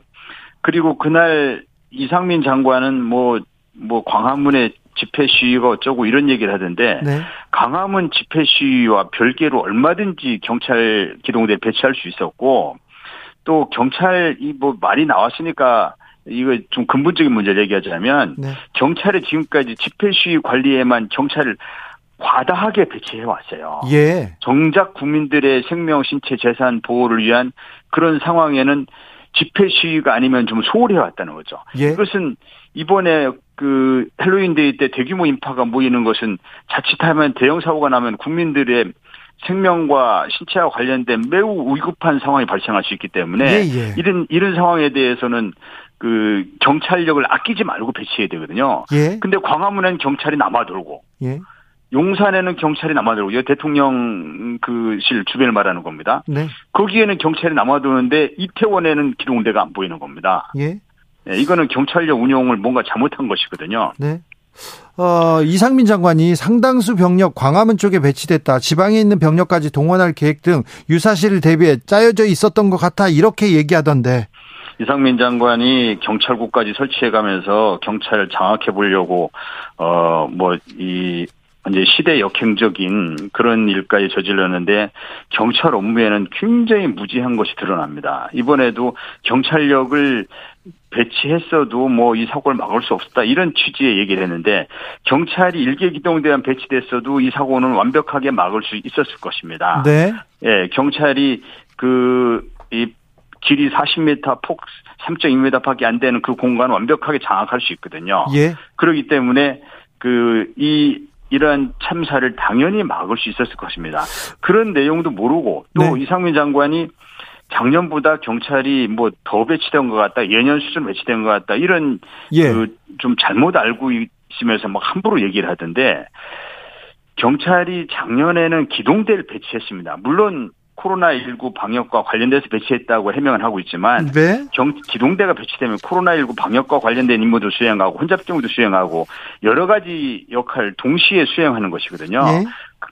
그리고 그날 이상민 장관은 뭐뭐 광화문에 집회 시위가 어쩌고 이런 얘기를 하던데 네. 광화문 집회 시위와 별개로 얼마든지 경찰 기동대 배치할 수 있었고 또 경찰 이 뭐 말이 나왔으니까 이거 좀 근본적인 문제를 얘기하자면 네. 경찰이 지금까지 집회 시위 관리에만 경찰을 과다하게 배치해 왔어요. 예. 정작 국민들의 생명, 신체, 재산 보호를 위한 그런 상황에는 집회 시위가 아니면 좀 소홀해 왔다는 거죠. 예. 이것은 이번에 그 헬로윈 데이 때 대규모 인파가 모이는 것은 자칫하면 대형 사고가 나면 국민들의 생명과 신체와 관련된 매우 위급한 상황이 발생할 수 있기 때문에 예, 예. 이런 이런 상황에 대해서는 그 경찰력을 아끼지 말고 배치해야 되거든요. 예. 근데 광화문엔 경찰이 남아돌고 예. 용산에는 경찰이 남아돌고 이거 대통령 그실 주변을 말하는 겁니다. 네. 거기에는 경찰이 남아도는데 이태원에는 기동대가 안 보이는 겁니다. 예. 예, 이거는 경찰력 운용을 뭔가 잘못한 것이거든요. 네. 어, 이상민 장관이 상당수 병력 광화문 쪽에 배치됐다. 지방에 있는 병력까지 동원할 계획 등 유사시를 대비해 짜여져 있었던 것 같아. 이렇게 얘기하던데. 이상민 장관이 경찰국까지 설치해가면서 경찰을 장악해 보려고 어뭐이 이제 시대 역행적인 그런 일까지 저질렀는데 경찰 업무에는 굉장히 무지한 것이 드러납니다. 이번에도 경찰력을 배치했어도 뭐 이 사고를 막을 수 없었다 이런 취지의 얘기를 했는데 경찰이 일개 기동대만 배치됐어도 이 사고는 완벽하게 막을 수 있었을 것입니다. 네. 예, 경찰이 그, 이, 길이 40m, 폭 3.2m밖에 안 되는 그 공간을 완벽하게 장악할 수 있거든요. 예. 그렇기 때문에 그, 이, 이러한 참사를 당연히 막을 수 있었을 것입니다. 그런 내용도 모르고 또 네. 이상민 장관이 작년보다 경찰이 뭐 더 배치된 것 같다, 예년 수준 배치된 것 같다, 이런 예. 그좀 잘못 알고 있으면서 막 함부로 얘기를 하던데 경찰이 작년에는 기동대를 배치했습니다. 물론 코로나19 방역과 관련돼서 배치했다고 해명을 하고 있지만 네. 경, 기동대가 배치되면 코로나19 방역과 관련된 임무도 수행하고 혼잡 경우도 수행하고 여러 가지 역할 동시에 수행하는 것이거든요. 예.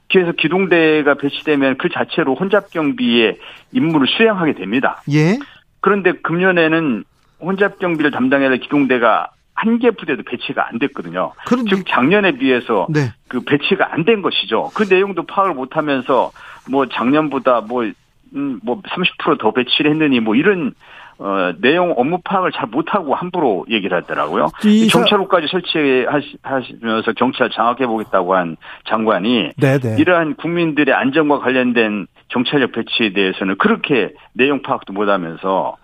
그래서 기동대가 배치되면 그 자체로 혼잡 경비의 임무를 수행하게 됩니다. 예. 그런데 금년에는 혼잡 경비를 담당해야 될 기동대가 한개 부대도 배치가 안 됐거든요. 즉 작년에 비해서 네. 그 배치가 안 된 것이죠. 그 내용도 파악을 못하면서 뭐 작년보다 뭐음뭐30%더 배치를 했느니 뭐 이런 어 내용 업무 파악을 잘 못하고 함부로 얘기를 하더라고요. 경찰국까지 설치하시면서 경찰 장악해 보겠다고 한 장관이 네, 네. 이러한 국민들의 안전과 관련된 경찰력 배치에 대해서는 그렇게 내용 파악도 못하면서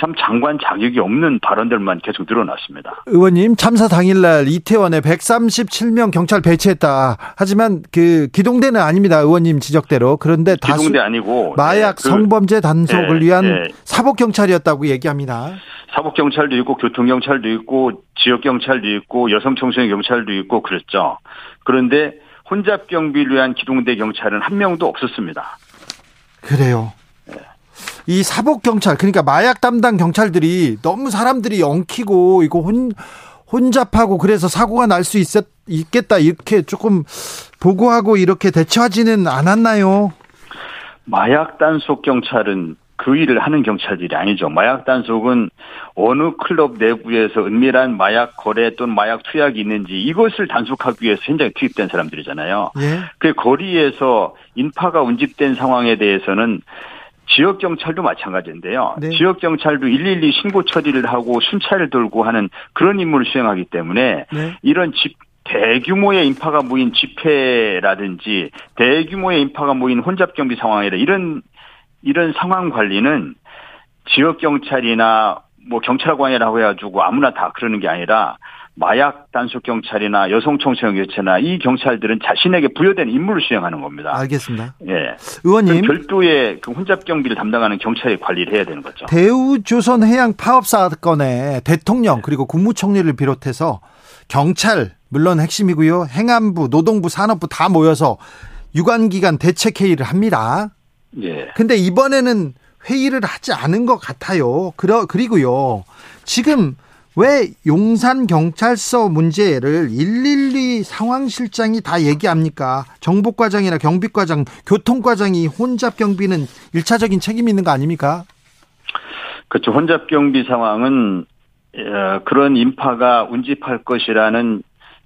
참 장관 자격이 없는 발언들만 계속 늘어났습니다. 의원님 참사 당일날 이태원에 137명 경찰 배치했다. 하지만 그 기동대는 아닙니다. 의원님 지적대로. 그런데 기동대 아니고 마약 네, 그 성범죄 단속을 네, 위한 네. 사복 경찰이었다고 얘기합니다. 사복 경찰도 있고 교통 경찰도 있고 지역 경찰도 있고 여성 청소년 경찰도 있고 그랬죠. 그런데 혼잡 경비를 위한 기동대 경찰은 한 명도 없었습니다. 그래요. 이 사복 경찰 그러니까 마약 담당 경찰들이 너무 사람들이 엉키고 이거 혼 혼잡하고 그래서 사고가 날 수 있겠다 이렇게 조금 보고하고 이렇게 대처하지는 않았나요? 마약 단속 경찰은 그 일을 하는 경찰들이 아니죠. 마약 단속은 어느 클럽 내부에서 은밀한 마약 거래 또는 마약 투약이 있는지 이것을 단속하기 위해서 현장에 투입된 사람들이잖아요. 예. 그 거리에서 인파가 운집된 상황에 대해서는 지역 경찰도 마찬가지인데요. 네. 지역 경찰도 112 신고 처리를 하고 순찰을 돌고 하는 그런 임무를 수행하기 때문에 네. 이런 집 대규모의 인파가 모인 집회라든지 대규모의 인파가 모인 혼잡 경비 상황이라 이런 이런 상황 관리는 지역 경찰이나 뭐 경찰관이라고 해가지고 아무나 다 그러는 게 아니라 마약 단속 경찰이나 여성 청소년 교체나 이 경찰들은 자신에게 부여된 임무를 수행하는 겁니다. 알겠습니다. 예. 의원님 별도의 그 혼잡 경비를 담당하는 경찰이 관리를 해야 되는 거죠. 대우조선 해양 파업 사건에 대통령 그리고 국무총리를 비롯해서 경찰 물론 핵심이고요. 행안부, 노동부, 산업부 다 모여서 유관기관 대책 회의를 합니다. 예. 근데 이번에는 회의를 하지 않은 것 같아요. 그러, 그리고요. 지금 왜 용산 경찰서 문제를 112 상황실장이 다 얘기합니까? 정복과장이나 경비과장, 교통과장이 혼잡 경비는 1차적인 책임이 있는 거 아닙니까? 그렇죠. 혼잡 경비 상황은 어, 그런 인파가 운집할 것이라는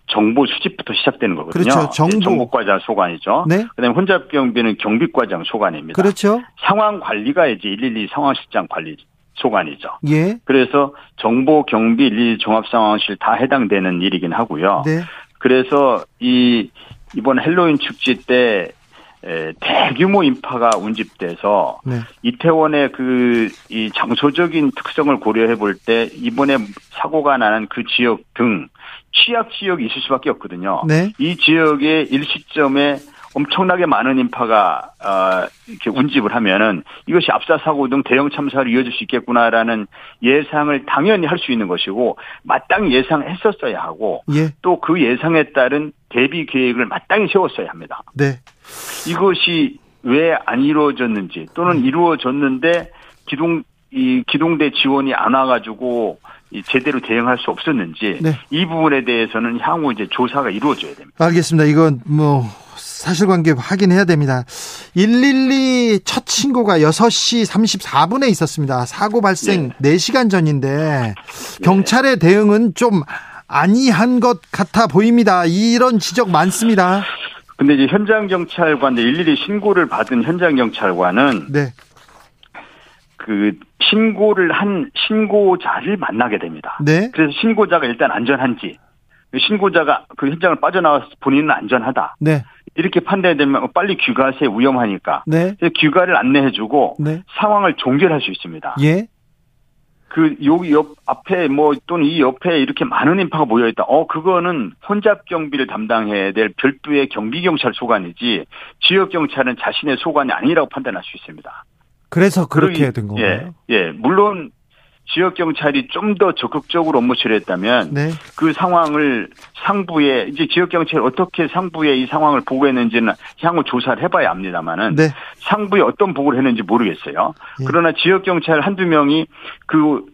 정보 수집부터 시작되는 거거든요. 그렇죠. 정보. 정보 과장 소관이죠. 네. 그다음에 혼잡 경비는 경비과장 소관입니다. 그렇죠. 상황 관리가 이제 112 상황실장 관리 소관이죠. 예. 그래서 정보 경비 112 종합 상황실 다 해당되는 일이긴 하고요. 네. 그래서 이 이번 헬로윈 축제 때 에, 대규모 인파가 운집돼서 네. 이태원의 그 이 장소적인 특성을 고려해 볼 때 이번에 사고가 나는 그 지역 등 취약 지역이 있을 수밖에 없거든요. 네. 이 지역의 일시점에 엄청나게 많은 인파가 어, 이렇게 운집을 하면은 이것이 압사 사고 등 대형 참사로 이어질 수 있겠구나라는 예상을 당연히 할 수 있는 것이고 마땅히 예상했었어야 하고 예. 또그 예상에 따른 대비 계획을 마땅히 세웠어야 합니다. 네. 이것이 왜 안 이루어졌는지 음. 또는 이루어졌는데 기동 이 기동대 지원이 안 와가지고 이 제대로 대응할 수 없었는지 네. 이 부분에 대해서는 향후 이제 조사가 이루어져야 됩니다. 알겠습니다. 이건 뭐 사실관계 확인해야 됩니다. 112 첫 신고가 6시 34분에 있었습니다. 사고 발생 네. 4시간 전인데 경찰의 대응은 좀 아니한 것 같아 보입니다. 이런 지적 많습니다. 근데 이제 현장 경찰관 일일이 신고를 받은 현장 경찰관은 네. 그 신고를 한 신고자를 만나게 됩니다. 네. 그래서 신고자가 일단 안전한지 신고자가 그 현장을 빠져나와서 본인은 안전하다 네. 이렇게 판단되면 빨리 귀가하세요 위험하니까 네. 귀가를 안내해주고 네. 상황을 종결할 수 있습니다. 예. 그 여기 옆 앞에 뭐 또는 이 옆에 이렇게 많은 인파가 모여 있다. 어 그거는 혼잡 경비를 담당해야 될 별도의 경비 경찰 소관이지 지역 경찰은 자신의 소관이 아니라고 판단할 수 있습니다. 그래서 그렇게 된 건가요? 예, 예. 물론 지역 경찰이 좀 더 적극적으로 업무 처리했다면 네. 그 상황을 상부에 이제 지역 경찰이 어떻게 상부에 이 상황을 보고했는지는 향후 조사를 해봐야 합니다만은 네. 상부에 어떤 보고를 했는지 모르겠어요. 예. 그러나 지역 경찰 한두 명이 그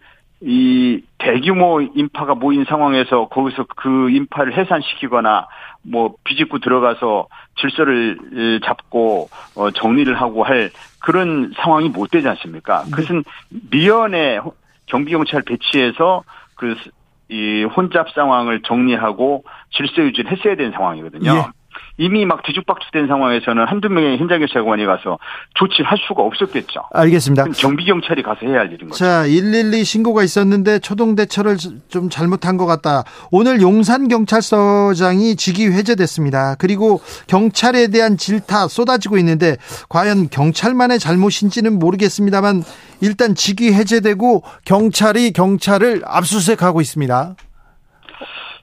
이 대규모 인파가 모인 상황에서 거기서 그 인파를 해산시키거나 뭐 비집고 들어가서 질서를 잡고 어 정리를 하고 할 그런 상황이 못 되지 않습니까? 네. 그것은 미연에 경비 경찰 배치해서 그 이 혼잡 상황을 정리하고 질서 유지를 했어야 되는 상황이거든요. 예. 이미 막 뒤죽박죽된 상황에서는 한두 명의 현장 경찰관이 가서 조치를 할 수가 없었겠죠. 알겠습니다. 경비 경찰이 가서 해야 할 일인 거죠. 자, 112 신고가 있었는데 초동 대처를 좀 잘못한 것 같다. 오늘 용산 경찰서장이 직위 해제됐습니다. 그리고 경찰에 대한 질타 쏟아지고 있는데 과연 경찰만의 잘못인지는 모르겠습니다만 일단 직위 해제되고 경찰이 경찰을 압수수색하고 있습니다.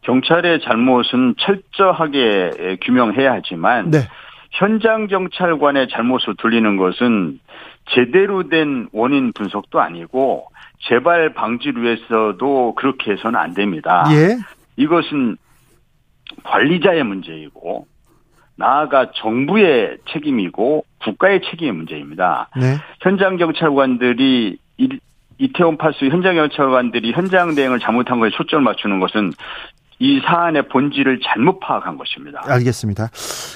경찰의 잘못은 철저하게 규명해야 하지만 네. 현장 경찰관의 잘못을 돌리는 것은 제대로 된 원인 분석도 아니고 재발 방지를 위해서도 그렇게 해서는 안 됩니다. 예. 이것은 관리자의 문제이고 나아가 정부의 책임이고 국가의 책임의 문제입니다. 네. 현장 경찰관들이 이- 이태원 파수 현장 경찰관들이 현장 대응을 잘못한 것에 초점을 맞추는 것은 이 사안의 본질을 잘못 파악한 것입니다. 알겠습니다.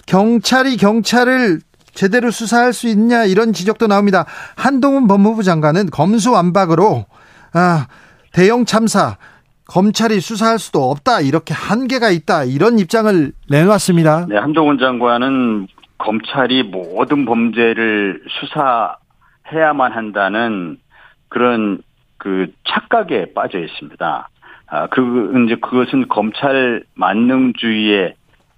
경찰이 경찰을 제대로 수사할 수 있냐 이런 지적도 나옵니다. 한동훈 법무부 장관은 검수완박으로 아, 대형 참사 검찰이 수사할 수도 없다 이렇게 한계가 있다 이런 입장을 내놨습니다. 네, 한동훈 장관은 검찰이 모든 범죄를 수사해야만 한다는 그런 그 착각에 빠져 있습니다. 아, 그, 이제 그것은 검찰 만능주의에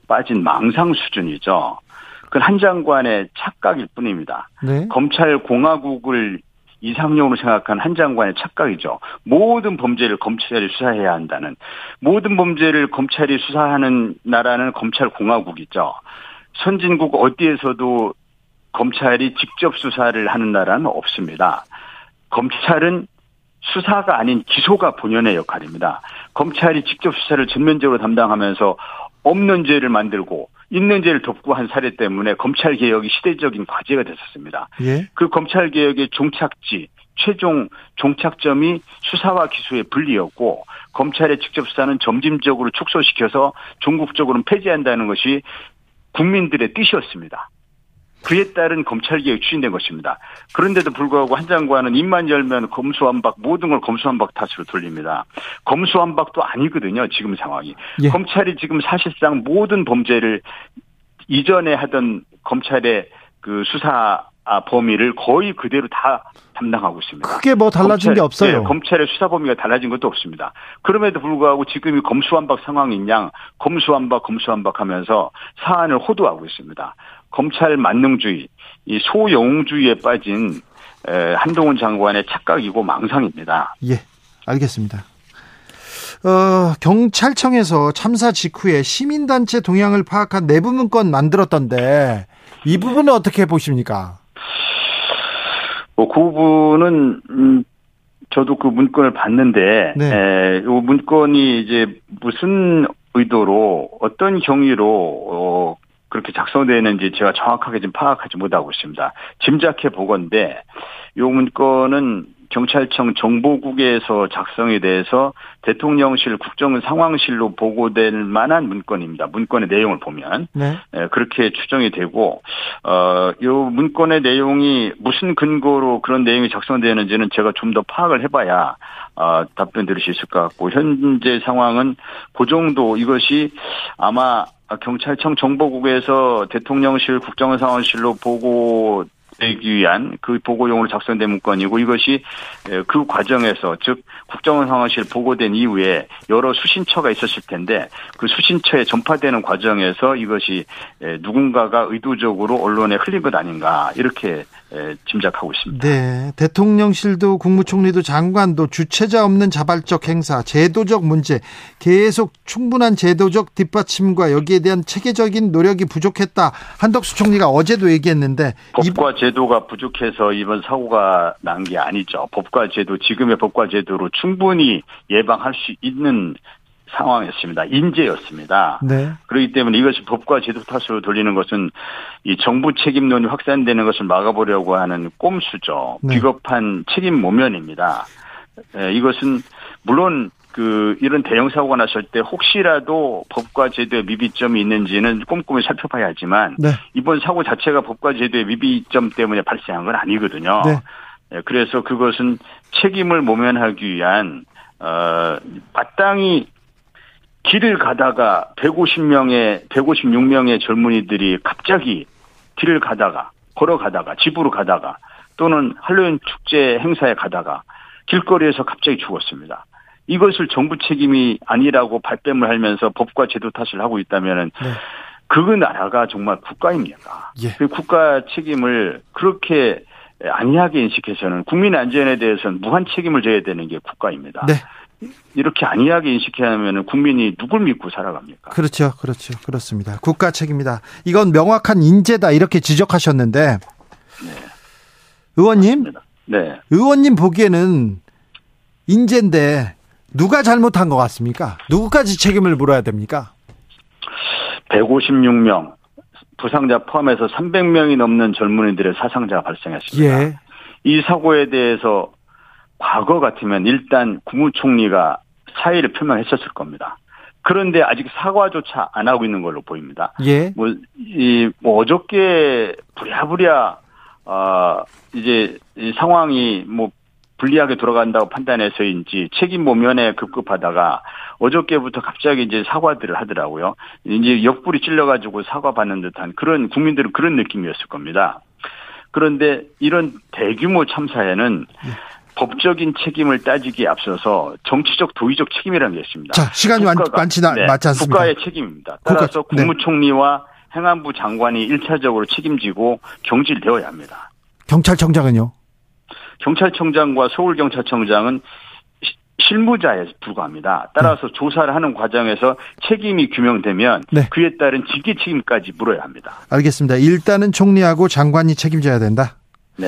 빠진 망상 수준이죠. 그건 한 장관의 착각일 뿐입니다. 네. 검찰 공화국을 이상용으로 생각한 한 장관의 착각이죠. 모든 범죄를 검찰이 수사해야 한다는 모든 범죄를 검찰이 수사하는 나라는 검찰 공화국이죠. 선진국 어디에서도 검찰이 직접 수사를 하는 나라는 없습니다. 검찰은 수사가 아닌 기소가 본연의 역할입니다. 검찰이 직접 수사를 전면적으로 담당하면서 없는 죄를 만들고 있는 죄를 덮고 한 사례 때문에 검찰 개혁이 시대적인 과제가 됐었습니다. 예. 그 검찰 개혁의 종착지 최종 종착점이 수사와 기소의 분리였고 검찰의 직접 수사는 점진적으로 축소시켜서 종국적으로는 폐지한다는 것이 국민들의 뜻이었습니다. 그에 따른 검찰개혁이 추진된 것입니다. 그런데도 불구하고 한 장관은 입만 열면 검수완박 모든 걸 검수완박 탓으로 돌립니다. 검수완박도 아니거든요. 지금 상황이. 예. 검찰이 지금 사실상 모든 범죄를 이전에 하던 검찰의 그 수사 아, 범위를 거의 그대로 다 담당하고 있습니다. 크게 뭐 달라진 검찰, 게 없어요. 네, 검찰의 수사 범위가 달라진 것도 없습니다. 그럼에도 불구하고 지금이 검수완박 상황인 양 검수완박 검수완박 하면서 사안을 호도하고 있습니다. 검찰 만능주의, 이 소영웅주의에 빠진 에, 한동훈 장관의 착각이고 망상입니다. 예, 알겠습니다. 어, 경찰청에서 참사 직후에 시민단체 동향을 파악한 내부 문건 만들었던데 이 부분은 어떻게 보십니까? 뭐, 그 부분은, 음, 저도 그 문건을 봤는데, 네. 에, 요 문건이 이제 무슨 의도로 어떤 경위로, 어, 그렇게 작성되는지 제가 정확하게 지금 파악하지 못하고 있습니다. 짐작해 보건데, 요 문건은 경찰청 정보국에서 작성이 돼서 대통령실 국정상황실로 보고될 만한 문건입니다. 문건의 내용을 보면. 네. 예, 그렇게 추정이 되고 어, 요 문건의 내용이 무슨 근거로 그런 내용이 작성되는지는 제가 좀 더 파악을 해봐야 어, 답변 드릴 수 있을 것 같고 현재 상황은 그 정도 이것이 아마 경찰청 정보국에서 대통령실 국정상황실로 보고 되기 위한 그 보고용으로 작성된 문건이고 이것이 그 과정에서 즉 국정원 상황실 보고된 이후에 여러 수신처가 있었을 텐데 그 수신처에 전파되는 과정에서 이것이 누군가가 의도적으로 언론에 흘린 것 아닌가 이렇게 짐작하고 있습니다. 네. 대통령실도 국무총리도 장관도 주체자 없는 자발적 행사, 제도적 문제, 계속 충분한 제도적 뒷받침과 여기에 대한 체계적인 노력이 부족했다. 한덕수 총리가 어제도 얘기했는데 법과 제도가 부족해서 이번 사고가 난 게 아니죠. 법과 제도, 지금의 법과 제도로 충분히 예방할 수 있는 상황이었습니다. 인재였습니다. 네. 그렇기 때문에 이것이 법과 제도 탓으로 돌리는 것은 이 정부 책임론이 확산되는 것을 막아보려고 하는 꼼수죠. 네. 비겁한 책임 모면입니다. 에, 이것은 물론 그 이런 대형 사고가 났을 때 혹시라도 법과 제도에 미비점이 있는지는 꼼꼼히 살펴봐야 하지만 네. 이번 사고 자체가 법과 제도의 미비점 때문에 발생한 건 아니거든요. 네. 예, 그래서 그것은 책임을 모면하기 위한 어 마땅히 길을 가다가 150명의 156명의 젊은이들이 갑자기 길을 가다가 걸어가다가 집으로 가다가 또는 할로윈 축제 행사에 가다가 길거리에서 갑자기 죽었습니다. 이것을 정부 책임이 아니라고 발뺌을 하면서 법과 제도 탓을 하고 있다면은 네. 그 나라가 정말 국가입니까? 예. 그 국가 책임을 그렇게 안이하게 인식해서는 국민 안전에 대해서는 무한 책임을 져야 되는 게 국가입니다. 네. 이렇게 안이하게 인식해야 하면 국민이 누굴 믿고 살아갑니까? 그렇죠. 그렇죠. 그렇습니다. 국가 책임이다. 이건 명확한 인재다. 이렇게 지적하셨는데 의원님, 네. 의원님 보기에는 인재인데 누가 잘못한 것 같습니까? 누구까지 책임을 물어야 됩니까? 156명 부상자 포함해서 300명이 넘는 젊은이들의 사상자가 발생했습니다. 예. 이 사고에 대해서 과거 같으면 일단 국무총리가 사의를 표명했었을 겁니다. 그런데 아직 사과조차 안 하고 있는 걸로 보입니다. 예. 뭐, 이, 뭐, 어저께 부랴부랴, 어, 이제, 이 상황이 뭐, 불리하게 돌아간다고 판단해서인지 책임 모면에 급급하다가 어저께부터 갑자기 이제 사과들을 하더라고요. 이제 옆구리 찔러가지고 사과 받는 듯한 그런 국민들은 그런 느낌이었을 겁니다. 그런데 이런 대규모 참사에는 법적인 책임을 따지기에 앞서서 정치적 도의적 책임이라는 게 있습니다. 자, 시간이 많, 국가가- 많지, 나, 네, 맞지 않습니다. 국가의 책임입니다. 따라서 국가- 네. 국무총리와 행안부 장관이 1차적으로 책임지고 경질되어야 합니다. 경찰청장은요? 경찰청장과 서울경찰청장은 시- 실무자에 불과합니다. 따라서 조사를 하는 과정에서 책임이 규명되면 네. 그에 따른 직계 책임까지 물어야 합니다. 알겠습니다. 일단은 총리하고 장관이 책임져야 된다. 네.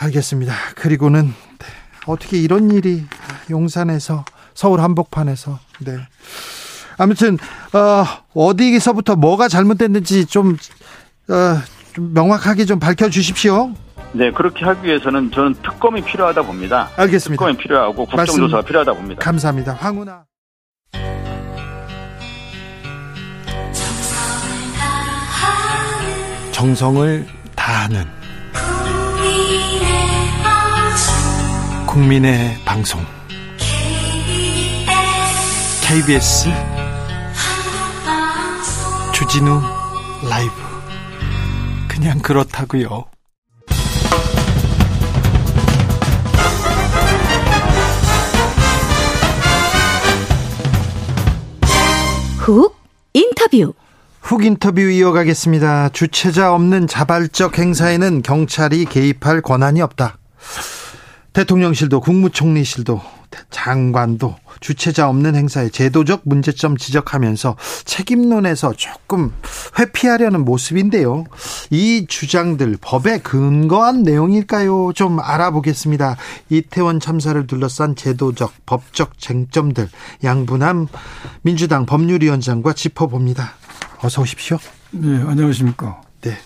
알겠습니다. 그리고는 네, 어떻게 이런 일이 용산에서 서울 한복판에서 네. 아무튼 어, 어디서부터 뭐가 잘못됐는지 좀, 어, 좀 명확하게 좀 밝혀 주십시오. 네, 그렇게 하기 위해서는 저는 특검이 필요하다 봅니다. 알겠습니다. 특검이 필요하고 국정조사가 말씀- 필요하다 봅니다. 감사합니다. 황운하. 정성을 다하는 국민의 방송 KBS 주진우 라이브 그냥 그렇다고요. 훅 인터뷰. 훅 인터뷰 이어가겠습니다. 주체자 없는 자발적 행사에는 경찰이 개입할 권한이 없다. 대통령실도 국무총리실도 장관도 주체자 없는 행사의 제도적 문제점 지적하면서 책임론에서 조금 회피하려는 모습인데요. 이 주장들 법에 근거한 내용일까요? 좀 알아보겠습니다. 이태원 참사를 둘러싼 제도적, 법적 쟁점들 양분함 민주당 법률위원장과 짚어봅니다. 어서 오십시오. 네, 안녕하십니까. 네.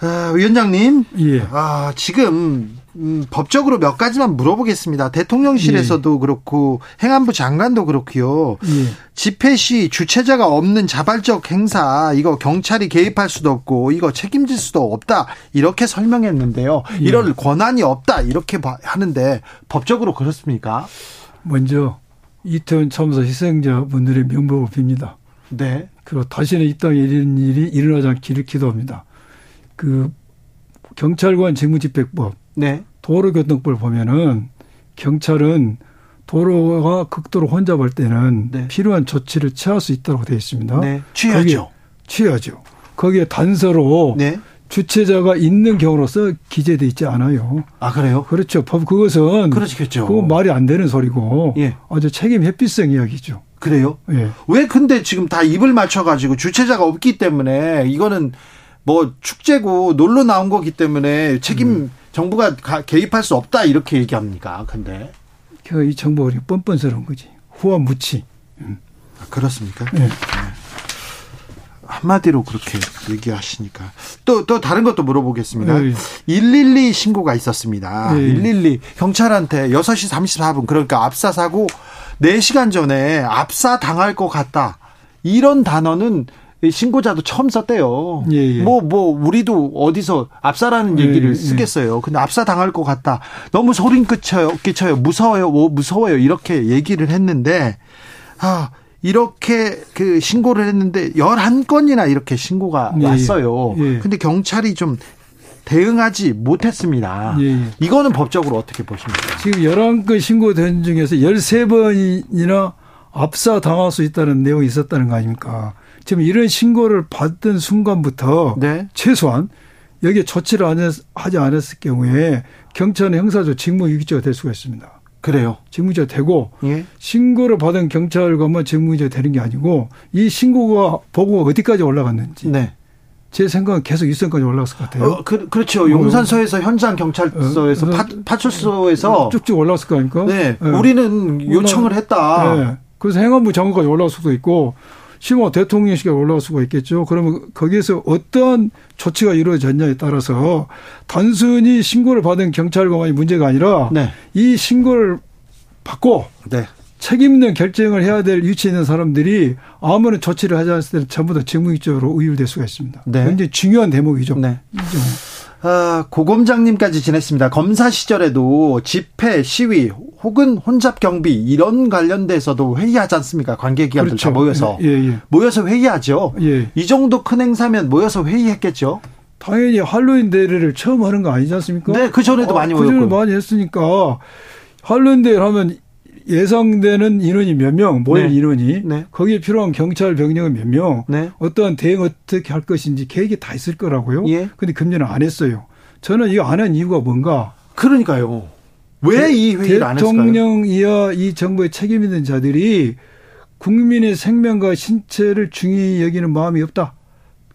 아, 위원장님, 예. 아, 지금 음, 법적으로 몇 가지만 물어보겠습니다. 대통령실에서도 그렇고 행안부 장관도 그렇고요. 예. 집회 시 주체자가 없는 자발적 행사 이거 경찰이 개입할 수도 없고 이거 책임질 수도 없다 이렇게 설명했는데요. 예. 이럴 권한이 없다 이렇게 봐- 하는데 법적으로 그렇습니까? 먼저 이태원 참사 희생자분들의 명복을 빕니다. 네. 그리고 다시는 이 땅에 이런 일이 일어나지 않기를 기도합니다. 그 경찰관 직무집행법, 네. 도로교통법을 보면은 경찰은 도로가 극도로 혼잡할 때는 네. 필요한 조치를 취할 수 있다고 되어 있습니다. 네. 취하죠. 취하죠. 거기에 단서로 네. 주체자가 있는 경우로서 기재돼 있지 않아요. 아 그래요? 그렇죠. 법 그것은 그렇겠죠. 그건 말이 안 되는 소리고 예. 아주 책임 회피성 이야기죠. 그래요? 예. 왜 근데 지금 다 입을 맞춰가지고 주체자가 없기 때문에 이거는 뭐 축제고 놀러 나온 거기 때문에 책임 음. 정부가 가- 개입할 수 없다 이렇게 얘기합니까? 근데 그이 그렇게 뻔뻔스러운 거지. 후와 무치. 아, 그렇습니까? 예. 한마디로 그렇게 얘기하시니까 또 또 다른 것도 물어보겠습니다. 예. 112 신고가 있었습니다. 예. 112 경찰한테 6시 34분 그러니까 압사 사고 4시간 전에 압사 당할 것 같다. 이런 단어는 신고자도 처음 썼대요. 예, 예. 뭐, 뭐, 우리도 어디서 압사라는 예, 얘기를 예. 쓰겠어요. 근데 압사 당할 것 같다. 너무 소린 끼쳐요, 끼쳐요. 무서워요, 뭐, 무서워요. 이렇게 얘기를 했는데, 아, 이렇게 그 신고를 했는데 11건이나 이렇게 신고가 예, 왔어요. 예. 근데 경찰이 좀 대응하지 못했습니다. 예, 예. 이거는 법적으로 어떻게 보십니까? 지금 11건 신고된 중에서 13번이나 압사 당할 수 있다는 내용이 있었다는 거 아닙니까? 지금 이런 신고를 받던 순간부터 네. 최소한 여기에 조치를 안 했- 하지 않았을 경우에 경찰은 형사적 직무유기죄가 될 수가 있습니다. 그래요. 직무유기죄가 되고 예. 신고를 받은 경찰관만 직무유기죄가 되는 게 아니고 이 신고가 보고가 어디까지 올라갔는지 네. 제 생각은 계속 일선까지 올라갔을 것 같아요. 어, 그, 그렇죠. 용산서에서 현장 경찰서에서 어, 파, 파출소에서 쭉쭉 올라갔을 거 아닙니까? 네, 예. 우리는 요청을 했다. 네. 그래서 행안부 장관까지 올라갈 수도 있고 심 지어 대통령실까지 올라갈 수가 있겠죠. 그러면 거기에서 어떠한 조치가 이루어졌냐에 따라서 단순히 신고를 받은 경찰관이 문제가 아니라 네. 이 신고를 받고 네. 책임 있는 결정을 해야 될 위치에 있는 사람들이 아무런 조치를 하지 않았을 때는 전부 다 직무유기적으로 의율될 수가 있습니다. 네. 굉장히 중요한 대목이죠. 네. 아, 고검장님까지 지냈습니다. 검사 시절에도 집회, 시위 혹은 혼잡 경비 이런 관련돼서도 회의하지 않습니까? 관계기관들 다 모여서 예, 예. 모여서 회의하죠. 예. 이 정도 큰 행사면 모여서 회의했겠죠. 당연히 할로윈 대회를 처음 하는 거 아니지 않습니까? 네, 그 전에도 많이 그 전에 모였고. 많이 했으니까 할로윈 대회를 하면 예상되는 인원이 몇 명, 모일 네. 인원이 네. 거기에 필요한 경찰 병력은 몇 명, 네. 어떠한 대응 어떻게 할 것인지 계획이 다 있을 거라고요. 예. 근데 금년은 안 했어요. 저는 이거 안 한 이유가 뭔가 그러니까요. 왜 이 회의를 안 했을까요? 대통령 이하 이 정부의 책임 있는 자들이 국민의 생명과 신체를 중히 여기는 마음이 없다.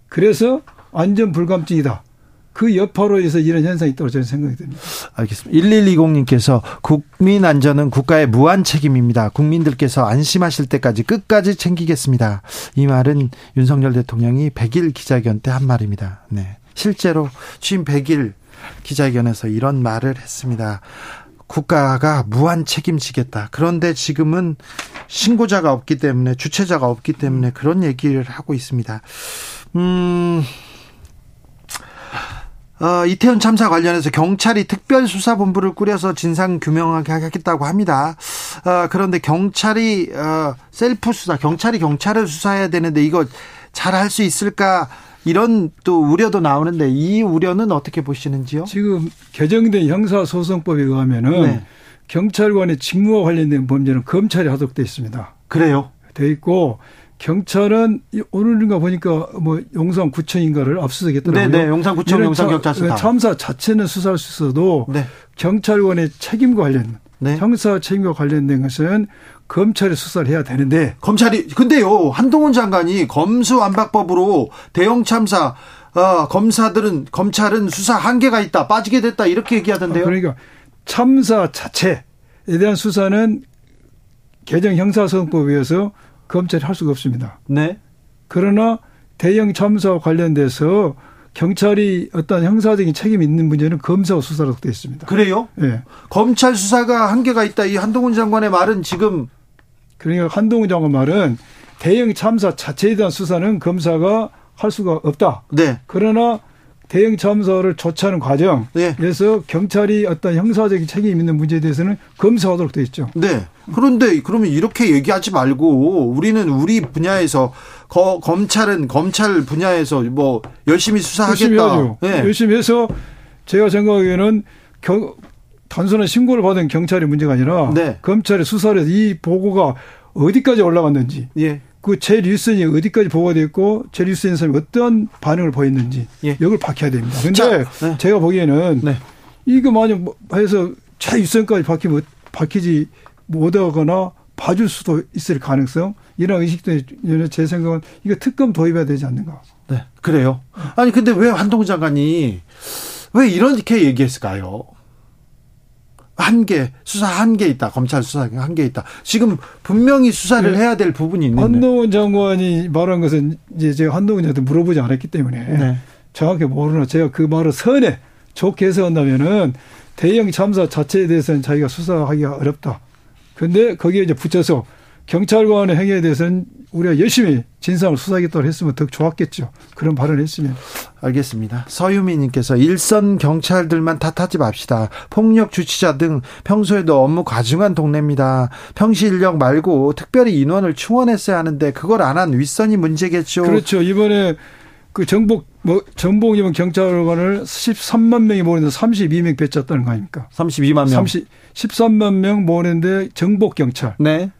그래서 안전 불감증이다. 그 여파로 해서 이런 현상이 있다고 저는 생각이 듭니다. 알겠습니다. 1120님께서 국민 안전은 국가의 무한 책임입니다. 국민들께서 안심하실 때까지 끝까지 챙기겠습니다. 이 말은 윤석열 대통령이 100일 기자회견 때 한 말입니다. 네. 실제로 취임 100일 기자회견에서 이런 말을 했습니다. 국가가 무한 책임지겠다. 그런데 지금은 신고자가 없기 때문에 주체자가 없기 때문에 그런 얘기를 하고 있습니다. 음, 어, 이태원 참사 관련해서 경찰이 특별수사본부를 꾸려서 진상 규명하게 하겠다고 합니다. 어, 그런데 경찰이 어, 셀프 수사, 경찰이 경찰을 수사해야 되는데 이거 잘 할 수 있을까? 이런 또 우려도 나오는데 이 우려는 어떻게 보시는지요? 지금 개정된 형사소송법에 의하면은 네. 경찰관의 직무와 관련된 범죄는 검찰이 되어 있습니다. 그래요? 돼 있고 경찰은 오늘인가 보니까 뭐 용산 구청인가를 압수수색했더라고요. 네, 네, 용산 구청, 용산 경찰서 참사 자체는 수사할 수 있어도 네. 경찰관의 책임과 관련, 네. 형사 책임과 관련된 것은 검찰이 수사를 해야 되는데 검찰이 근데요 한동훈 장관이 검수완박법으로 대형 참사 어, 검사들은 검찰은 수사 한계가 있다 빠지게 됐다 이렇게 얘기하던데요. 그러니까 참사 자체에 대한 수사는 개정 형사소송법에 의해서 검찰이 할 수가 없습니다. 네. 그러나 대형 참사와 관련돼서 경찰이 어떤 형사적인 책임이 있는 문제는 검사와 수사로 되어 있습니다. 그래요? 네. 검찰 수사가 한계가 있다. 이 한동훈 장관의 말은 지금 그러니까 한동훈 장관 말은 대형 참사 자체에 대한 수사는 검사가 할 수가 없다. 네. 그러나 대형 참사를 조치하는 과정에서 네. 경찰이 어떤 형사적인 책임 있는 문제에 대해서는 검사하도록 되어 있죠. 네. 그런데 그러면 이렇게 얘기하지 말고 우리는 우리 분야에서 거, 검찰은 검찰 분야에서 뭐 열심히 수사하겠다. 열심히 하죠. 네. 열심히 해서 제가 생각하기에는 경, 단순한 신고를 받은 경찰이 문제가 아니라 네. 검찰의 수사를 해서 이 보고가 어디까지 올라갔는지 예. 그 제 뉴스이 어디까지 보고가 됐고 제 뉴스인 사람이 어떤 반응을 보였는지 예. 이걸 밝혀야 됩니다. 그런데 네. 제가 보기에는 네. 이거 만약 뭐 해서 최유선까지 밝히면 밝히지 못하거나 봐줄 수도 있을 가능성 이런 의식도 제 생각은 이거 특검 도입해야 되지 않는가. 네, 그래요. 아니 근데 왜 한동훈 장관이 왜 이렇게 얘기했을까요? 한계 수사 한계 있다 검찰 수사 한계 있다 지금 분명히 수사를 네. 해야 될 부분이 있는데 한동훈 장관이 말한 것은 이제 제가 한동훈한테 물어보지 않았기 때문에 네. 정확히 모르나 제가 그 말을 선에 좋게 해석한다면은 대형 참사 자체에 대해서는 자기가 수사하기가 어렵다. 근데 거기에 이제 붙여서 경찰관의 행위에 대해서는 우리가 열심히 진상을 수사하겠다고 했으면 더 좋았겠죠. 그런 발언을 했으면. 알겠습니다. 서유미님께서 일선 경찰들만 탓하지 맙시다. 폭력 주치자 등 평소에도 업무 과중한 동네입니다. 평시 인력 말고 특별히 인원을 충원했어야 하는데 그걸 안 한 윗선이 문제겠죠. 그렇죠. 이번에 그 정복 뭐 정복 이번 경찰관을 13만 명이 모였는데 32명 배쳤다는 거 아닙니까? 32만 명. 30, 13만 명 모였는데 정복 경찰. 네.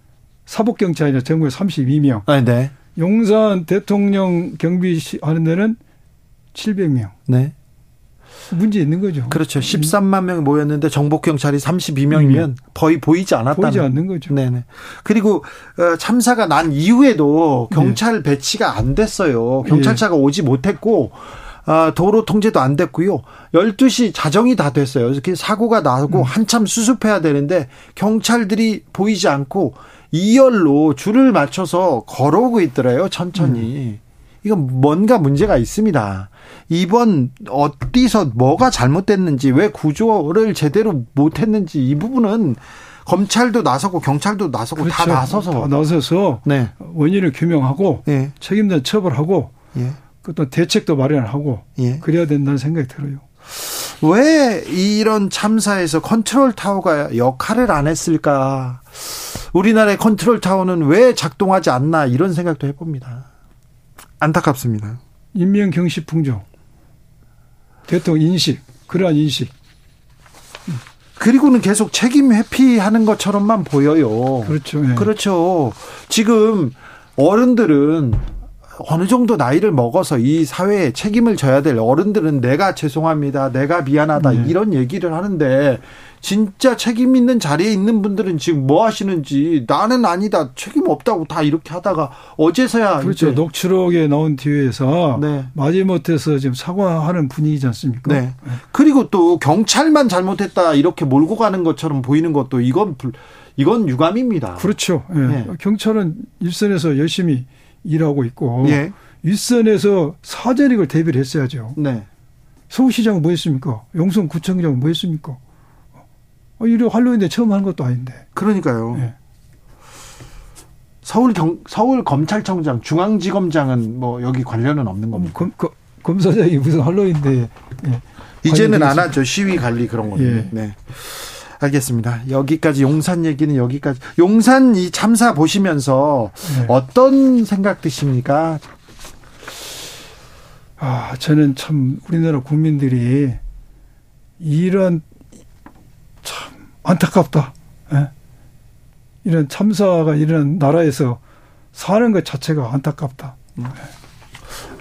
사복 경찰이나 전국에 32명. 아, 네. 용산 대통령 경비 하는 데는 700명. 네. 문제 있는 거죠. 그렇죠. 13만 명 모였는데 정복 경찰이 32명이면 음. 거의 보이지 않았다. 보이지 않는 거죠. 네네. 그리고 어, 참사가 난 이후에도 경찰 네. 배치가 안 됐어요. 경찰차가 네. 오지 못했고 아, 도로 통제도 안 됐고요. 12시 자정이 다 됐어요. 이렇게 사고가 나고 음. 한참 수습해야 되는데 경찰들이 보이지 않고 2열로 줄을 맞춰서 걸어오고 있더래요. 천천히. 음. 이건 뭔가 문제가 있습니다. 이번 어디서 뭐가 잘못됐는지 왜 구조를 제대로 못했는지 이 부분은 검찰도 나서고 경찰도 나서고 그렇죠. 다 나서서 다 나서서 네. 원인을 규명하고 네. 책임자 처벌하고 예. 또 대책도 마련하고 예. 그래야 된다는 생각이 들어요. 왜 이런 참사에서 컨트롤 타워가 역할을 안 했을까? 우리나라의 컨트롤 타워는 왜 작동하지 않나 이런 생각도 해봅니다. 안타깝습니다. 인명 경시 풍조, 대통령 인식, 그러한 인식. 그리고는 계속 책임 회피하는 것처럼만 보여요. 그렇죠. 네. 그렇죠. 지금 어른들은 어느 정도 나이를 먹어서 이 사회에 책임을 져야 될 어른들은 내가 죄송합니다. 내가 미안하다. 네. 이런 얘기를 하는데 진짜 책임 있는 자리에 있는 분들은 지금 뭐 하시는지 나는 아니다. 책임 없다고 다 이렇게 하다가 어제서야 그렇죠. 녹취록에 나온 뒤에서 네. 마지못해서 지금 사과하는 분위기지 않습니까? 네. 그리고 또 경찰만 잘못했다 이렇게 몰고 가는 것처럼 보이는 것도 이건 불- 이건 유감입니다. 그렇죠. 예. 네. 경찰은 일선에서 열심히 일하고 있고 예. 윗선에서 사전익을 대비를 했어야죠. 네. 서울시장은 뭐 했습니까? 용성구청장은 뭐 했습니까? 어, 이래 할로윈데 처음 한 것도 아닌데. 그러니까요. 예. 서울 경 서울 검찰청장 중앙지검장은 뭐 여기 관련은 없는 어, 겁니다. 검, 검, 검사장이 무슨 할로윈데. 예. 이제는 안. 하죠. 시위 관리 그런 거는. 예. 네. 알겠습니다. 여기까지 용산 얘기는 여기까지. 용산 이 참사 보시면서 네. 어떤 생각 드십니까? 아, 저는 참 우리나라 국민들이 이런 참 안타깝다. 예? 이런 참사가 이런 나라에서 사는 것 자체가 안타깝다.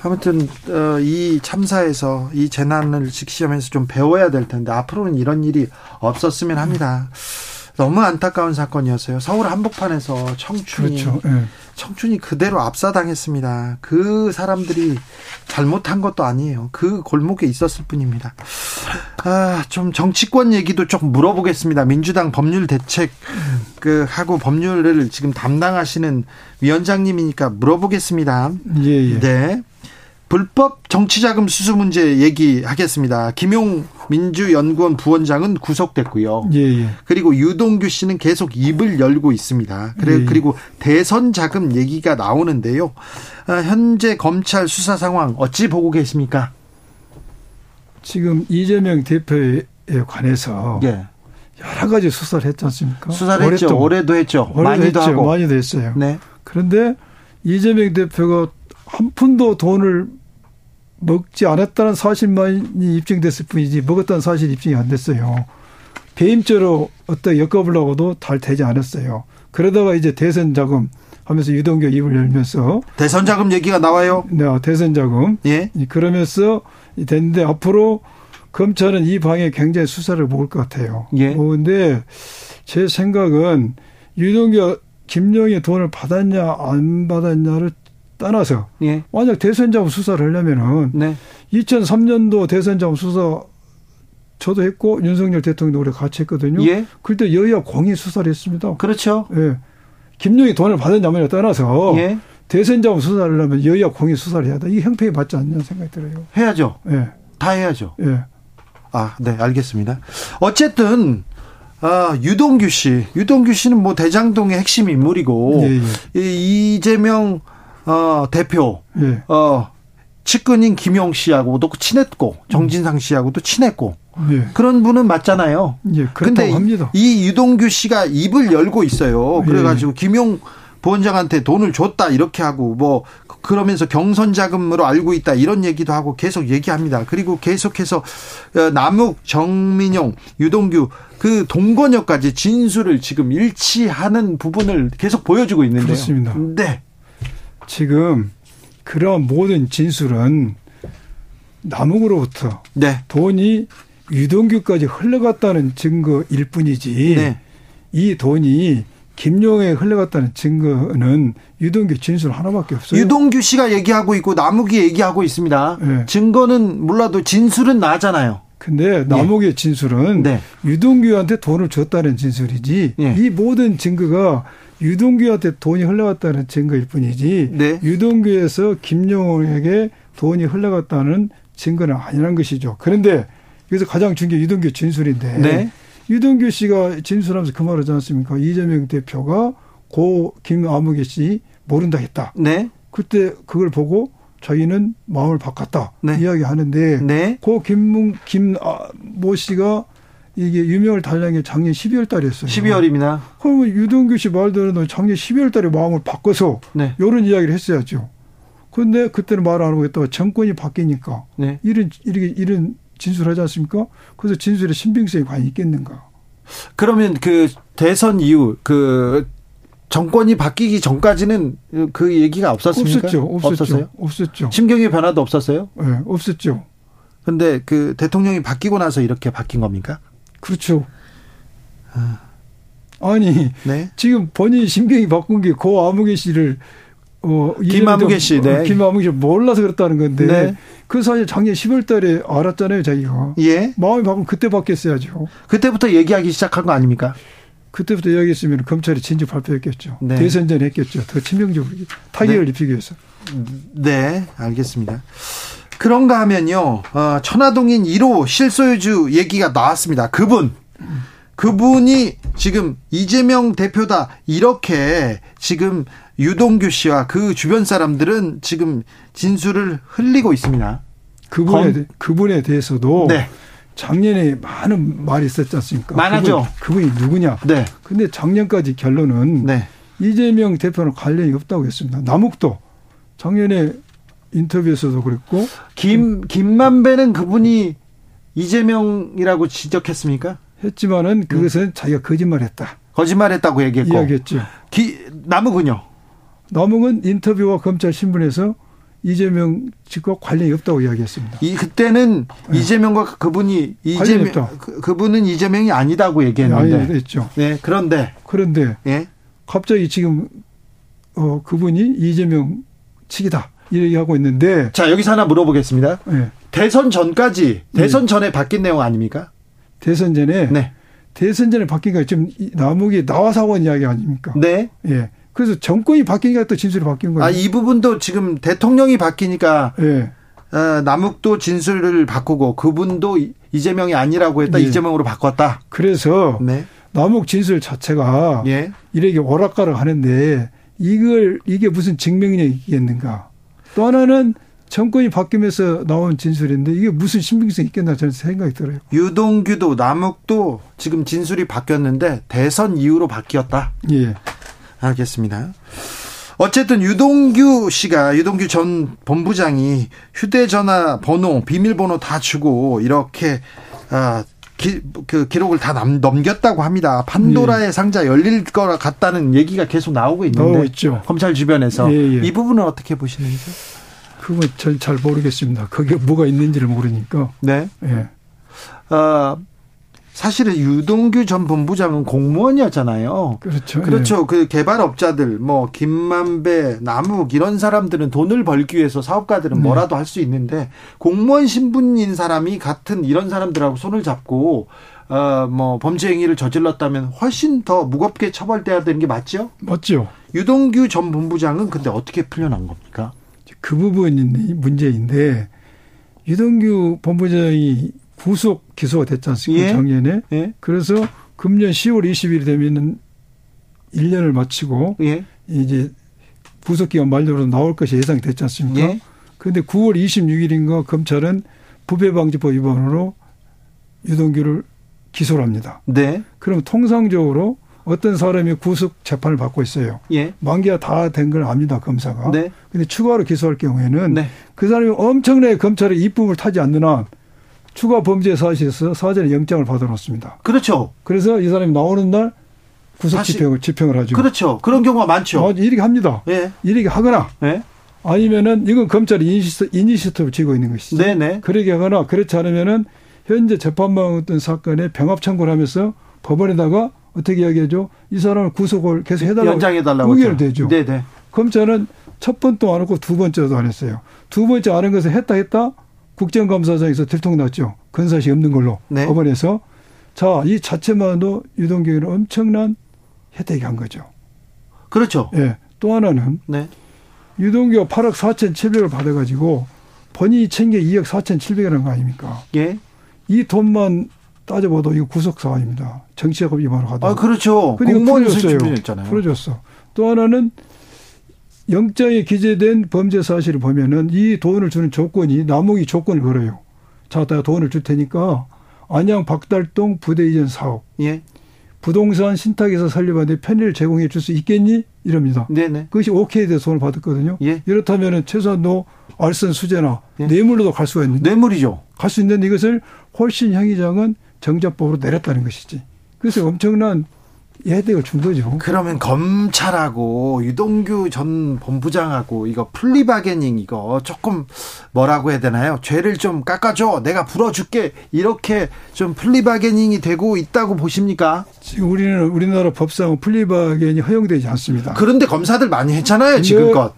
아무튼 어, 이 참사에서 이 재난을 직시하면서 좀 배워야 될 텐데 앞으로는 이런 일이 없었으면 합니다. 너무 안타까운 사건이었어요. 서울 한복판에서 청춘이 그렇죠. 예. 청춘이 그대로 압사당했습니다. 그 사람들이 잘못한 것도 아니에요. 그 골목에 있었을 뿐입니다. 아, 좀 정치권 얘기도 좀 물어보겠습니다. 민주당 법률 대책 그 하고 법률을 지금 담당하시는 위원장님이니까 물어보겠습니다. 예, 예. 네. 불법 정치자금 수수 문제 얘기하겠습니다. 김용 민주연구원 부원장은 구속됐고요. 예, 예. 그리고 유동규 씨는 계속 입을 열고 있습니다. 그래, 예. 그리고 대선 자금 얘기가 나오는데요. 아, 현재 검찰 수사 상황 어찌 보고 계십니까? 지금 이재명 대표에 관해서 예. 여러 가지 수사를 했지 않습니까? 수사를 했죠. 오랫동안. 올해도 했죠. 올해도 많이도 했죠. 하고. 많이도 했어요. 네. 그런데 이재명 대표가 한 푼도 돈을 먹지 않았다는 사실만이 입증됐을 뿐이지 먹었다는 사실 입증이 안 됐어요. 배임죄로 어떻게 엮어보려고도 잘 되지 않았어요. 그러다가 이제 대선 자금 하면서 유동규 입을 열면서 대선 자금 얘기가 나와요. 네, 대선 자금 예. 그러면서 됐는데 앞으로 검찰은 이 방에 굉장히 수사를 먹을 것 같아요. 예. 그런데 제 생각은 유동규 김용의 돈을 받았냐 안 받았냐를 떠나서 예. 만약 대선 자금 수사를 하려면은 네. 2003년도 대선 자금 수사 저도 했고 윤석열 대통령도 우리 같이 했거든요. 예. 그때 여야 공히 수사를 했습니다. 그렇죠. 예. 김용이 돈을 받았냐면에 떠나서 예. 대선 자금 수사를 하려면 여야 공히 수사를 해야 돼. 이 형평이 맞지 않냐 생각이 들어요. 해야죠. 예. 다 해야죠. 예. 아, 네, 알겠습니다. 어쨌든 아, 유동규 씨, 유동규 씨는 뭐 대장동의 핵심 인물이고 예, 이 이재명 어, 대표 예. 어, 측근인 김용 씨하고도 친했고 정진상 씨하고도 친했고 예. 그런 분은 맞잖아요. 예. 합니다. 이 유동규 씨가 입을 열고 있어요. 그래가지고 김용 부원장한테 돈을 줬다 이렇게 하고 뭐 그러면서 경선 자금으로 알고 있다 이런 얘기도 하고 계속 얘기합니다. 그리고 계속해서 어, 남욱, 정민용, 유동규 그 동건여까지 진술을 지금 일치하는 부분을 계속 보여주고 있는데요. 그렇습니다. 네, 지금 그런 모든 진술은 남욱으로부터 네, 돈이 유동규까지 흘러갔다는 증거일 뿐이지 네. 이 돈이 김용에 흘러갔다는 증거는 유동규 진술 하나밖에 없어요. 유동규 씨가 얘기하고 있고 남욱이 얘기하고 있습니다. 네. 증거는 몰라도 진술은 나잖아요. 근데 남욱의 진술은 네. 유동규한테 돈을 줬다는 진술이지 예. 이 모든 증거가 유동규한테 돈이 흘러갔다는 증거일 뿐이지 네. 유동규에서 김용에게 돈이 흘러갔다는 증거는 아니라는 것이죠. 그런데 여기서 가장 중요한 게 유동규 진술인데 네. 유동규 씨가 진술하면서 그 말하지 않습니까? 이재명 대표가 고 김아무개 씨 모른다 했다. 네, 그때 그걸 보고 자기는 마음을 바꿨다 네. 이야기하는데 네. 고 김문 김모 씨가 이게 유명을 달라는 게 작년 12월 달이었어요. 12월입니다. 그러면 유동규 씨 말대로 작년 12월 달에 마음을 바꿔서 네. 이런 이야기를 했어야죠. 그런데 그때는 말 안 하고 있다가 정권이 바뀌니까 네. 이런 이렇게 이런 진술하지 않습니까? 그래서 진술의 신빙성이 과연 있겠는가? 그러면 그 대선 이후 그 정권이 바뀌기 전까지는 그 얘기가 없었습니까? 없었죠. 없었죠. 없었어요? 없었죠. 심경의 변화도 없었어요? 예, 네, 없었죠. 근데 그 대통령이 바뀌고 나서 이렇게 바뀐 겁니까? 그렇죠. 아니 네. 지금 본인 심경이 바꾼 게 고 아무개 씨를 어 김아무개 씨, 네. 어, 김아무개 씨 몰라서 그랬다는 건데 네. 그 사실 작년 10월달에 알았잖아요, 자기가. 예. 마음이 바꾸면 그때 바뀌었어야죠. 그때부터 얘기하기 시작한 거 아닙니까? 그때부터 이야기했으면 검찰이 진주 발표했겠죠. 네. 대선 전에 했겠죠. 더 치명적으로 타격을 네. 입히기 위해서. 네, 알겠습니다. 그런가 하면요, 어, 천화동인 1호 실소유주 얘기가 나왔습니다. 그분, 그분이 지금 이재명 대표다 이렇게 지금 유동규 씨와 그 주변 사람들은 지금 진술을 흘리고 있습니다. 그분에, 검- 대- 그분에 대해서도 네, 작년에 많은 말이 있었지 않습니까? 많았죠. 그분, 이 누구냐? 네, 근데 작년까지 결론은 네. 이재명 대표는 관련이 없다고 했습니다. 남욱도 작년에 인터뷰에서도 그랬고 김 김만배는 그분이 이재명이라고 지적했습니까? 했지만은 그것은 자기가 거짓말했다 거짓말했다고 얘기했고 이야기했죠. 기, 남욱은요. 남욱은 인터뷰와 검찰 신문에서 이재명 측과 관련이 없다고 이야기했습니다. 이 그때는 이재명과 그분이 이재명 네. 그, 그분은 이재명이 아니다고 얘기했는데. 아니했죠. 네, 그런데 그런데 예. 갑자기 지금 어 그분이 이재명 측이다 이 얘기하고 있는데 자, 여기서 하나 물어보겠습니다. 예. 대선 전까지 대선 전에 바뀐 내용 아닙니까? 대선 전에 네. 대선 전에 바뀐 거 지금 남욱이 나와서 하고 있는 이야기 아닙니까? 네. 예. 그래서 정권이 바뀌니까 또 진술이 바뀐 거예요. 아, 이 부분도 지금 대통령이 바뀌니까 예. 어, 남욱도 진술을 바꾸고 그분도 이- 이재명이 아니라고 했다. 예. 이재명으로 바꿨다. 그래서 네. 남욱 진술 자체가 예. 이렇게 오락가락 하는데 이걸 이게 무슨 증명력이 있겠는가? 또 하나는 정권이 바뀌면서 나온 진술인데 이게 무슨 신빙성이 있겠나 저는 생각이 들어요. 유동규도 남욱도 지금 진술이 바뀌었는데 대선 이후로 바뀌었다. 예. 알겠습니다. 어쨌든 유동규 씨가 유동규 전 본부장이 휴대전화 번호, 비밀번호 다 주고 이렇게 아, 기, 그 기록을 다 남, 넘겼다고 합니다. 판도라의 상자 열릴 거라 같다는 얘기가 계속 나오고 있는데 예. 있죠. 검찰 주변에서 예, 예. 이 부분은 어떻게 보시는지? 그건 전잘 모르겠습니다. 거기에 뭐가 있는지를 모르니까. 네. 예. 어, 사실은 유동규 전 본부장은 공무원이었잖아요. 그렇죠. 그렇죠. 그 개발업자들, 뭐, 김만배, 남욱, 이런 사람들은 돈을 벌기 위해서 사업가들은 네. 뭐라도 할수 있는데, 공무원 신분인 사람이 같은 이런 사람들하고 손을 잡고, 어, 뭐, 범죄 행위를 저질렀다면 훨씬 더 무겁게 처벌돼야 되는 게 맞죠? 예. 맞죠. 유동규 전 본부장은 근데 어떻게 풀려난 겁니까? 그 부분이 문제인데 유동규 본부장이 구속 기소가 됐지 않습니까? 예. 작년에. 예? 그래서 금년 10월 20일 되면은 1년을 마치고 예? 이제 구속 기간 만료로 나올 것이 예상이 됐지 않습니까? 예? 그런데 9월 26일인가 검찰은 부패방지법 위반으로 유동규를 기소를 합니다. 네. 그럼 통상적으로 어떤 사람이 구속 재판을 받고 있어요. 예? 만기가 다 된 걸 압니다, 검사가. 네. 근데 추가로 기소할 경우에는 네. 그 사람이 엄청나게 검찰의 이쁨을 타지 않는 한 추가 범죄 사실에서 사전에 영장을 받아놓습니다. 그렇죠. 그래서 이 사람이 나오는 날 구속 집행을, 집행을 하죠. 그렇죠. 그런 경우가 많죠. 아, 이렇게 합니다. 예. 이렇게 하거나 예? 아니면은 이건 검찰이 이니시스, initiative를 쥐고 있는 것이죠. 네네. 그러게 하거나 그렇지 않으면은 현재 재판방 어떤 사건에 병합 청구를 하면서 법원에다가 어떻게 이야기하죠? 이 사람을 구속을 계속 해달라고 연장해달라고. 했죠. 대죠. 네네. 검찰은 첫 번도 안 했고 두 번째도 안 했어요. 두 번째 안 한 것을 했다 했다 국정감사장에서 들통났죠. 근사시 없는 걸로 네. 법원에서 자 이 자체만도 유동규는 엄청난 혜택이 한 거죠. 그렇죠. 예. 또 하나는 네. 유동규가 8억 4,700을 받아가지고 본인이 챙겨 2억 4,700이라는 거 아닙니까? 예. 이 돈만 따져봐도 이거 구속 사안입니다. 정치자금 위반을 하다. 아, 그렇죠. 공무원. 수준이었잖아요. 풀어줬어. 또 하나는 영장에 기재된 범죄 사실을 보면은 이 돈을 주는 조건이 남욱이 조건을 걸어요. 자, 내가 돈을 줄 테니까 안양 박달동 부대 이전 사업, 예. 부동산 신탁에서 설립하는데 편의를 제공해 줄 수 있겠니? 이럽니다. 네네. 그것이 오케이 돼서 돈을 받았거든요. 예. 이렇다면은 최소한 너 알선 수재나 예. 뇌물로도 갈 수가 있는데 뇌물이죠. 갈 수 있는데 이것을 훨씬 형이 낮은 정자법으로 내렸다는 것이지. 그래서 엄청난 준 거죠. 그러면 검찰하고 유동규 전 본부장하고 이거 plea bargaining 이거 조금 뭐라고 해야 되나요? 죄를 좀 깎아줘. 내가 불어줄게. 이렇게 좀 plea bargaining이 되고 있다고 보십니까? 지금 우리는 우리나라 법상 plea bargain이 허용되지 않습니다. 그런데 검사들 많이 했잖아요, 지금껏.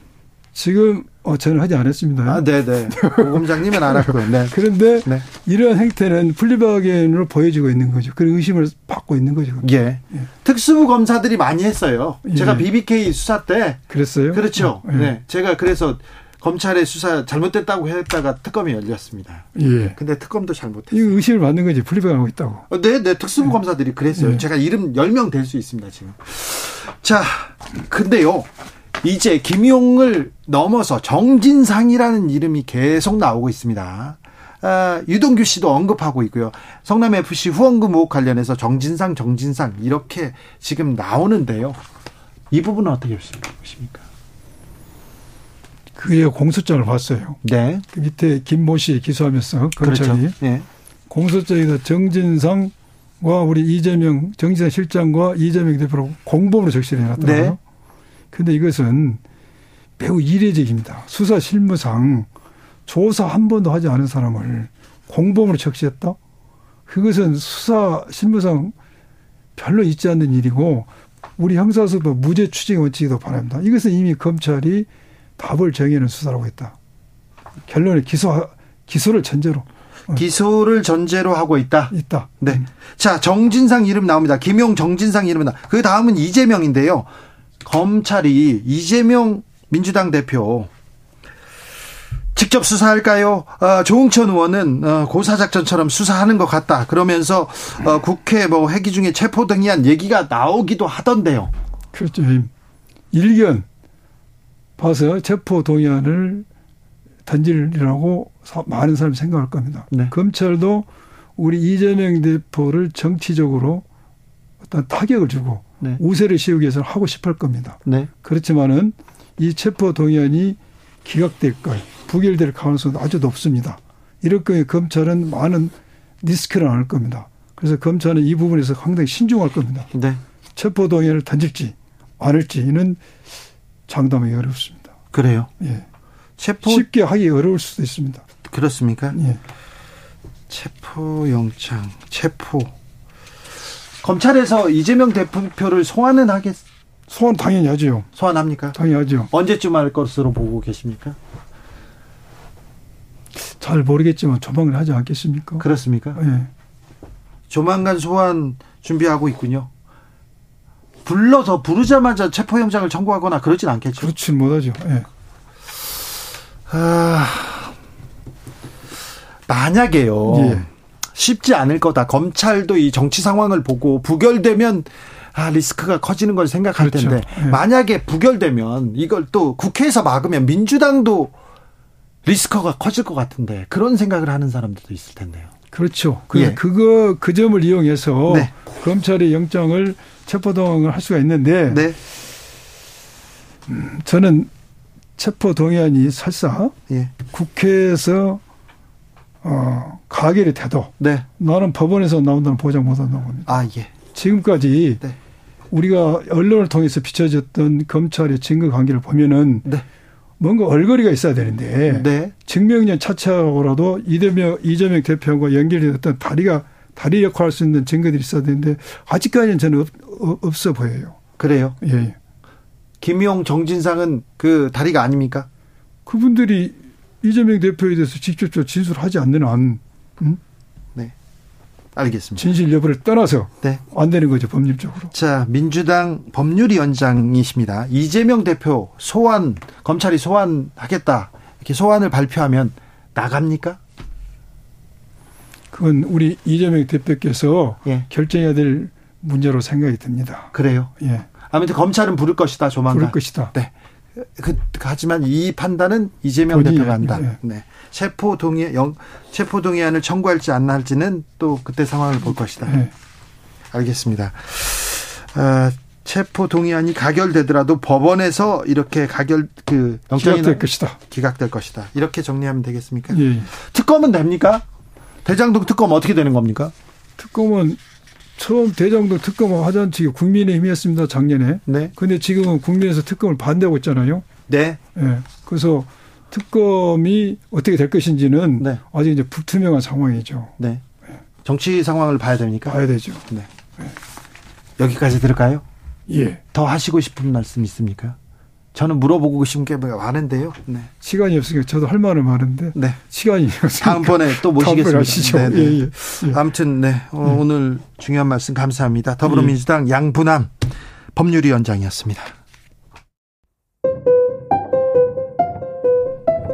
지금 어, 저는 하지 않았습니다. 아, 네네. 고검장님은 알았고요. 네. 그런데 네. 이러한 행태는 플리바겐으로 보여지고 있는 거죠. 그런 의심을 받고 있는 거죠. 예. 특수부 검사들이 많이 했어요. 제가 예. BBK 수사 때. 그랬어요? 그렇죠. 예. 네. 제가 그래서 검찰의 수사 잘못됐다고 했다가 특검이 열렸습니다. 예. 근데 특검도 잘못했어요. 이 의심을 받는 거지. 플리바겐하고 있다고. 어, 네, 네, 특수부 검사들이 그랬어요. 네. 제가 이름 10명 될 수 있습니다, 지금. 자, 근데요, 이제 김용을 넘어서 정진상이라는 이름이 계속 나오고 있습니다. 아, 유동규 씨도 언급하고 있고요. 성남FC 후원금 의혹 관련해서 정진상, 정진상, 이렇게 지금 나오는데요. 이 부분은 어떻게 보십니까? 그게 공소장을 봤어요. 네. 그 밑에 김모 씨 기소하면서 검찰이 그렇죠. 네. 공소장에서 정진상과 우리 이재명 정진상 실장과 이재명 대표로 공범으로 적시를 해놨더라고요. 네. 근데 이것은 매우 이례적입니다. 수사 실무상 조사 한 번도 하지 않은 사람을 공범으로 적시했다? 그것은 수사 실무상 별로 있지 않는 일이고 우리 형사소법 무죄 추징 원칙에도 반합니다. 이것은 이미 검찰이 답을 정해놓은 수사라고 했다. 결론을 기소 기소를 전제로 기소를 전제로 하고 있다. 있다. 네. 자, 정진상 이름 나옵니다. 김용 정진상 이름 나. 그 다음은 이재명인데요. 검찰이 이재명 민주당 대표 직접 수사할까요? 어, 조응천 의원은 어, 고사작전처럼 수사하는 것 같다. 그러면서 어, 국회 뭐 회기 중에 체포 등이한 얘기가 나오기도 하던데요. 그렇죠. 일견 봐서 체포 동의안을 던지리라고 사- 많은 사람이 생각할 겁니다. 네. 검찰도 우리 이재명 대표를 정치적으로 어떤 타격을 주고 네. 우세를 씌우기 위해서 하고 싶을 겁니다. 네. 그렇지만은 이 체포 동의안이 기각될 걸, 부결될 가능성도 아주 높습니다. 이럴 경우에 검찰은 많은 리스크를 안을 겁니다. 그래서 검찰은 이 부분에서 상당히 신중할 겁니다. 네. 체포 동의안을 던질지 않을지는 장담하기 어렵습니다. 그래요. 예. 체포 쉽게 하기 어려울 수도 있습니다. 그렇습니까? 예. 체포 영장, 체포. 검찰에서 이재명 대표를 소환은 하겠 소환 당연히 하죠. 소환합니까? 당연히 하죠. 언제쯤 할 것으로 보고 계십니까? 잘 모르겠지만 조만간 하지 않겠습니까? 그렇습니까? 예. 조만간 소환 준비하고 있군요. 불러서 부르자마자 체포영장을 청구하거나 그러진 않겠죠. 그렇지 못하죠. 예. 아, 만약에요. 예. 쉽지 않을 거다. 검찰도 이 정치 상황을 보고 부결되면 아, 리스크가 커지는 걸 생각할 그렇죠. 텐데 예. 만약에 부결되면 이걸 또 국회에서 막으면 민주당도 리스크가 커질 것 같은데 그런 생각을 하는 사람들도 있을 텐데요. 그렇죠. 그래서 예. 그거 그 점을 이용해서 네. 검찰이 영장을 체포 동의을 할 수가 있는데 네. 저는 체포 동의안이 설사 예. 국회에서 어, 가결이 돼도 네. 나는 법원에서 나온다는 보장 못 한다고 봅니다. 아, 예. 지금까지 네. 우리가 언론을 통해서 비춰졌던 검찰의 증거 관계를 보면은 네. 뭔가 얼거리가 있어야 되는데 네. 증명력 차치하고라도 이재명 이재명 대표와 연결이 됐던 다리가 다리 역할을 할수 있는 증거들이 있어야 되는데 아직까지는 저는 없, 없- 없어 보여요. 그래요. 예, 예. 김용 정진상은 그 다리가 아닙니까? 그분들이 이재명 대표에 대해서 직접적으로 진술하지 않는 한 음? 알겠습니다. 진실 여부를 떠나서 네. 안 되는 거죠 법률적으로. 자, 민주당 법률위원장이십니다. 이재명 대표 소환, 검찰이 소환하겠다. 이렇게 소환을 발표하면 나갑니까? 그건 우리 이재명 대표께서 예. 결정해야 될 문제로 생각이 듭니다. 그래요. 예, 아무튼 검찰은 부를 것이다, 조만간. 부를 것이다. 네. 그, 하지만 이 판단은 이재명 대표가 한다. 예. 네. 체포 동의, 영, 체포 동의안을 청구할지 안 할지는 또 그때 상황을 볼 것이다. 예. 알겠습니다. 아, 체포 동의안이 가결되더라도 법원에서 이렇게 가결 그 기각될 것이다. 기각될 것이다. 이렇게 정리하면 되겠습니까? 예. 특검은 됩니까? 대장동 특검 어떻게 되는 겁니까? 특검은 처음 대장동 특검을 하자는 측이 국민의힘이었습니다 작년에. 네. 근데 지금은 국민에서 특검을 반대하고 있잖아요. 네. 예. 그래서 특검이 어떻게 될 것인지는 네. 아직 이제 불투명한 상황이죠. 네. 정치 상황을 봐야 됩니까? 봐야 되죠. 네. 여기까지 들을까요? 예. 더 하시고 싶은 말씀 있습니까? 저는 물어보고 싶은 게 많은데요. 네. 시간이 없으니까 저도 할 말은 많은데 네. 시간이 없으니까 다음번에 또 모시겠습니다. 네, 네. 예, 예. 예. 아무튼 네. 어, 오늘 중요한 말씀 감사합니다. 더불어민주당 양분함 법률위원장이었습니다.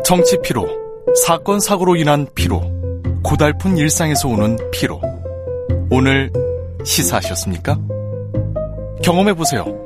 정치 피로, 사건 사고로 인한 피로, 고달픈 일상에서 오는 피로. 오늘 시사하셨습니까? 경험해 보세요.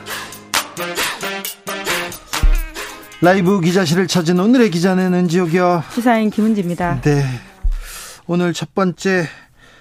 라이브 기자실을 찾은 오늘의 기자는 은지옥이요. 시사인 김은지입니다. 네. 오늘 첫 번째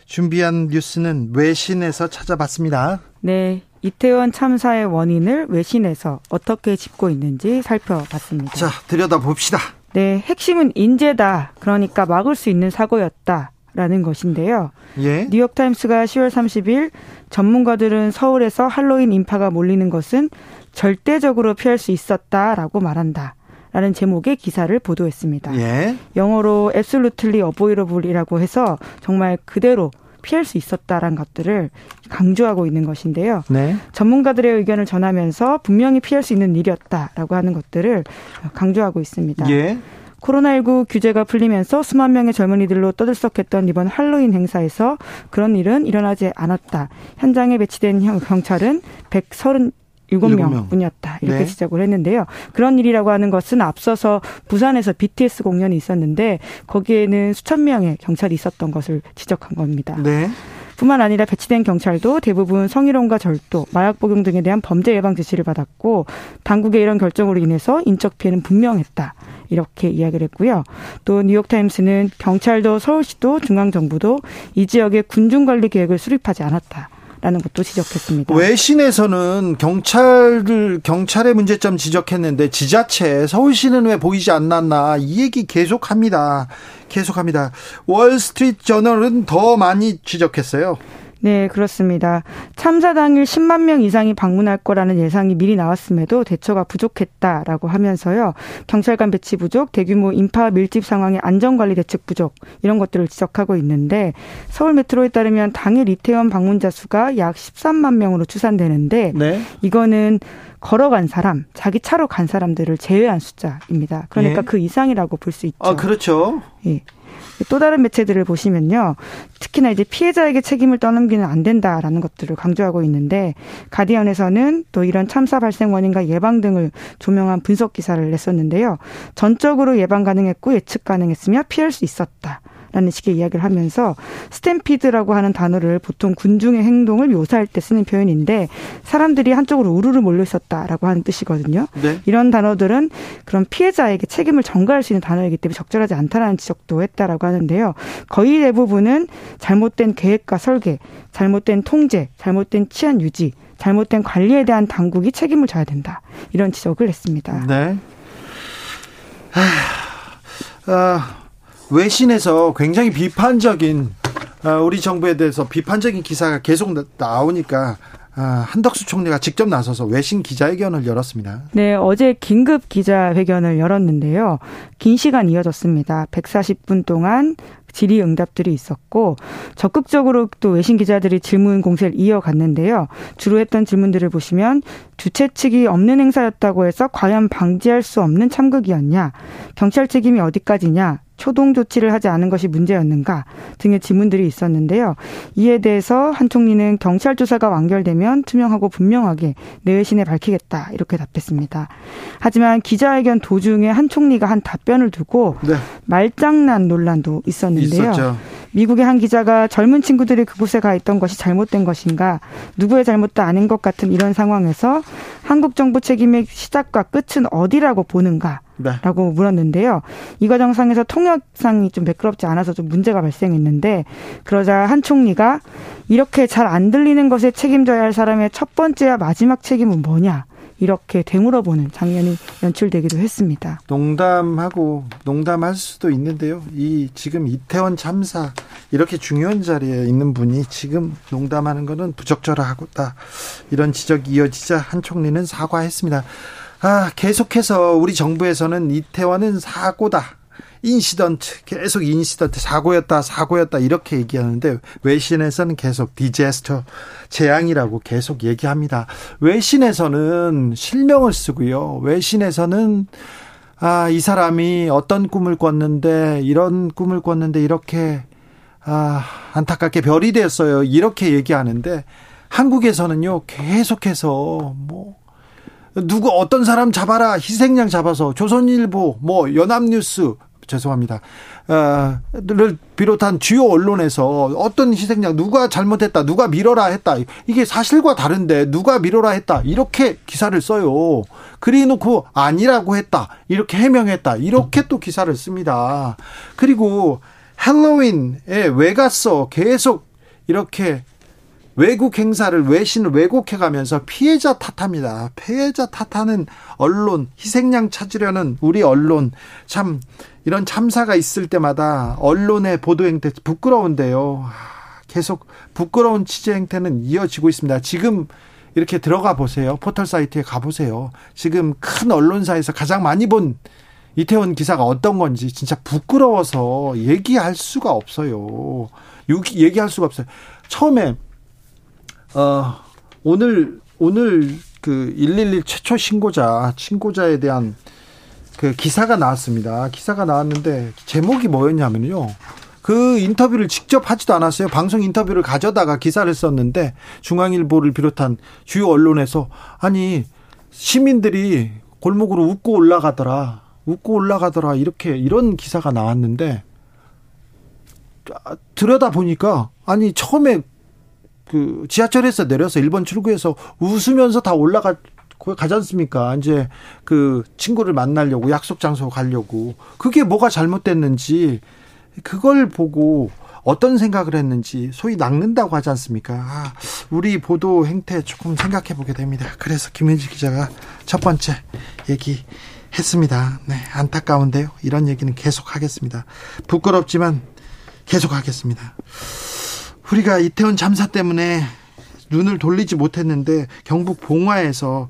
준비한 뉴스는 외신에서 찾아봤습니다. 네. 이태원 참사의 원인을 외신에서 어떻게 짚고 있는지 살펴봤습니다. 자, 들여다봅시다. 네. 핵심은 인재다. 그러니까 막을 수 있는 사고였다. 라는 것인데요. 예. 뉴욕타임스가 10월 30일 전문가들은 서울에서 할로윈 인파가 몰리는 것은 절대적으로 피할 수 있었다라고 말한다. 라는 제목의 기사를 보도했습니다. 예. 영어로 absolutely avoidable이라고 해서 정말 그대로 피할 수 있었다라는 것들을 강조하고 있는 것인데요. 네. 전문가들의 의견을 전하면서 분명히 피할 수 있는 일이었다라고 하는 것들을 강조하고 있습니다. 예. 코로나19 규제가 풀리면서 수만 명의 젊은이들로 떠들썩했던 이번 할로윈 행사에서 그런 일은 일어나지 않았다. 현장에 배치된 경찰은 130 일곱 명 뿐이었다. 이렇게 네. 지적을 했는데요. 그런 일이라고 하는 것은 앞서서 부산에서 BTS 공연이 있었는데 거기에는 수천 명의 경찰이 있었던 것을 지적한 겁니다. 네. 뿐만 아니라 배치된 경찰도 대부분 성희롱과 절도, 마약 복용 등에 대한 범죄 예방 지시를 받았고 당국의 이런 결정으로 인해서 인적 피해는 분명했다. 이렇게 이야기를 했고요. 또 뉴욕타임스는 경찰도 서울시도 중앙정부도 이 지역의 군중관리 계획을 수립하지 않았다. 라는 것도 지적했습니다. 외신에서는 경찰을 경찰의 문제점 지적했는데 지자체 서울시는 왜 보이지 않았나 이 얘기 계속합니다. 계속합니다. 월스트리트 저널은 더 많이 지적했어요. 네, 그렇습니다. 참사 당일 10만 명 이상이 방문할 거라는 예상이 미리 나왔음에도 대처가 부족했다라고 하면서요. 경찰관 배치 부족, 대규모 인파 밀집 상황의 안전관리 대책 부족 이런 것들을 지적하고 있는데 서울 메트로에 따르면 당일 이태원 방문자 수가 약 13만 명으로 추산되는데 네. 이거는 걸어간 사람, 자기 차로 간 사람들을 제외한 숫자입니다. 그러니까 예. 그 이상이라고 볼 수 있죠. 아, 그렇죠. 예. 또 다른 매체들을 보시면요. 특히나 이제 피해자에게 책임을 떠넘기는 안 된다라는 것들을 강조하고 있는데 가디언에서는 또 이런 참사 발생 원인과 예방 등을 조명한 분석 기사를 냈었는데요. 전적으로 예방 가능했고 예측 가능했으며 피할 수 있었다. 라는 식의 이야기를 하면서 스탬피드라고 하는 단어를 보통 군중의 행동을 묘사할 때 쓰는 표현인데 사람들이 한쪽으로 우르르 몰려 있었다라고 하는 뜻이거든요. 네. 이런 단어들은 그런 피해자에게 책임을 전가할 수 있는 단어이기 때문에 적절하지 않다라는 지적도 했다라고 하는데요. 거의 대부분은 잘못된 계획과 설계, 잘못된 통제, 잘못된 치안 유지, 잘못된 관리에 대한 당국이 책임을 져야 된다. 이런 지적을 했습니다. 네. 하, 아, 외신에서 굉장히 비판적인 아, 우리 정부에 대해서 비판적인 기사가 계속 나- 나오니까 아, 한덕수 총리가 직접 나서서 외신 기자회견을 열었습니다. 네, 어제 긴급 기자회견을 열었는데요. 긴 시간 이어졌습니다. 140분 동안 질의응답들이 있었고 적극적으로 또 외신 기자들이 질문 공세를 이어갔는데요. 주로 했던 질문들을 보시면 주최 측이 없는 행사였다고 해서 과연 방지할 수 없는 참극이었냐, 경찰 책임이 어디까지냐, 초동 조치를 하지 않은 것이 문제였는가 등의 질문들이 있었는데요. 이에 대해서 한 총리는 경찰 조사가 완결되면 투명하고 분명하게 내외신에 밝히겠다 이렇게 답했습니다. 하지만 기자회견 도중에 한 총리가 한 답변을 두고 네. 말장난 논란도 있었는데요. 있었죠. 미국의 한 기자가 젊은 친구들이 그곳에 가 있던 것이 잘못된 것인가, 누구의 잘못도 아닌 것 같은 이런 상황에서 한국 정부 책임의 시작과 끝은 어디라고 보는가? 네. 라고 물었는데요. 이 과정상에서 통역상이 좀 매끄럽지 않아서 좀 문제가 발생했는데 그러자 한 총리가 이렇게 잘 안 들리는 것에 책임져야 할 사람의 첫 번째와 마지막 책임은 뭐냐? 이렇게 되물어보는 장면이 연출되기도 했습니다. 농담하고 농담할 수도 있는데요. 이 지금 이태원 참사 이렇게 중요한 자리에 있는 분이 지금 농담하는 것은 부적절하다. 이런 지적이 이어지자 한 총리는 사과했습니다. 아, 계속해서 우리 정부에서는 이태원은 사고다. incident 계속 incident 사고였다 사고였다 이렇게 얘기하는데 외신에서는 계속 disaster 재앙이라고 계속 얘기합니다. 외신에서는 실명을 쓰고요. 외신에서는 아, 이 사람이 어떤 꿈을 꿨는데 이런 꿈을 꿨는데 이렇게 아, 안타깝게 별이 되었어요. 이렇게 얘기하는데 한국에서는요. 계속해서 뭐 누구 어떤 사람 잡아라 희생양 잡아서 조선일보 뭐 연합뉴스 죄송합니다. 어,를 비롯한 주요 언론에서 어떤 희생양 누가 잘못했다, 누가 밀어라 했다. 이게 사실과 다른데 누가 밀어라 했다. 이렇게 기사를 써요. 그래 놓고 아니라고 했다. 이렇게 해명했다. 이렇게 또 기사를 씁니다. 그리고 헬로윈에 왜 갔어? 계속 이렇게 외국 행사를 외신을 왜곡해 가면서 피해자 탓합니다. 피해자 탓하는 언론, 희생양 찾으려는 우리 언론 참 이런 참사가 있을 때마다 언론의 보도 행태 부끄러운데요. 계속 부끄러운 취재 행태는 이어지고 있습니다. 지금 이렇게 들어가 보세요. 포털 사이트에 가 보세요. 지금 큰 언론사에서 가장 많이 본 이태원 기사가 어떤 건지 진짜 부끄러워서 얘기할 수가 없어요. 얘기할 수가 없어요. 처음에 어 오늘 오늘 그 111 최초 신고자 신고자에 대한 그 기사가 나왔습니다. 기사가 나왔는데 제목이 뭐였냐면요. 그 인터뷰를 직접 하지도 않았어요. 방송 인터뷰를 가져다가 기사를 썼는데 중앙일보를 비롯한 주요 언론에서 아니 시민들이 골목으로 웃고 올라가더라. 웃고 올라가더라. 이렇게 이런 기사가 나왔는데 들여다 보니까 아니 처음에 그 지하철에서 내려서 일본 출구에서 웃으면서 다 올라가 거기 가지 않습니까? 이제 그 친구를 만나려고 약속 장소 가려고 그게 뭐가 잘못됐는지 그걸 보고 어떤 생각을 했는지 소위 낚는다고 하지 않습니까? 아, 우리 보도 행태 조금 생각해 보게 됩니다. 그래서 김현지 기자가 첫 번째 얘기 했습니다. 네, 안타까운데요. 이런 얘기는 계속 하겠습니다. 부끄럽지만 계속 하겠습니다. 우리가 이태원 참사 때문에 눈을 돌리지 못했는데 경북 봉화에서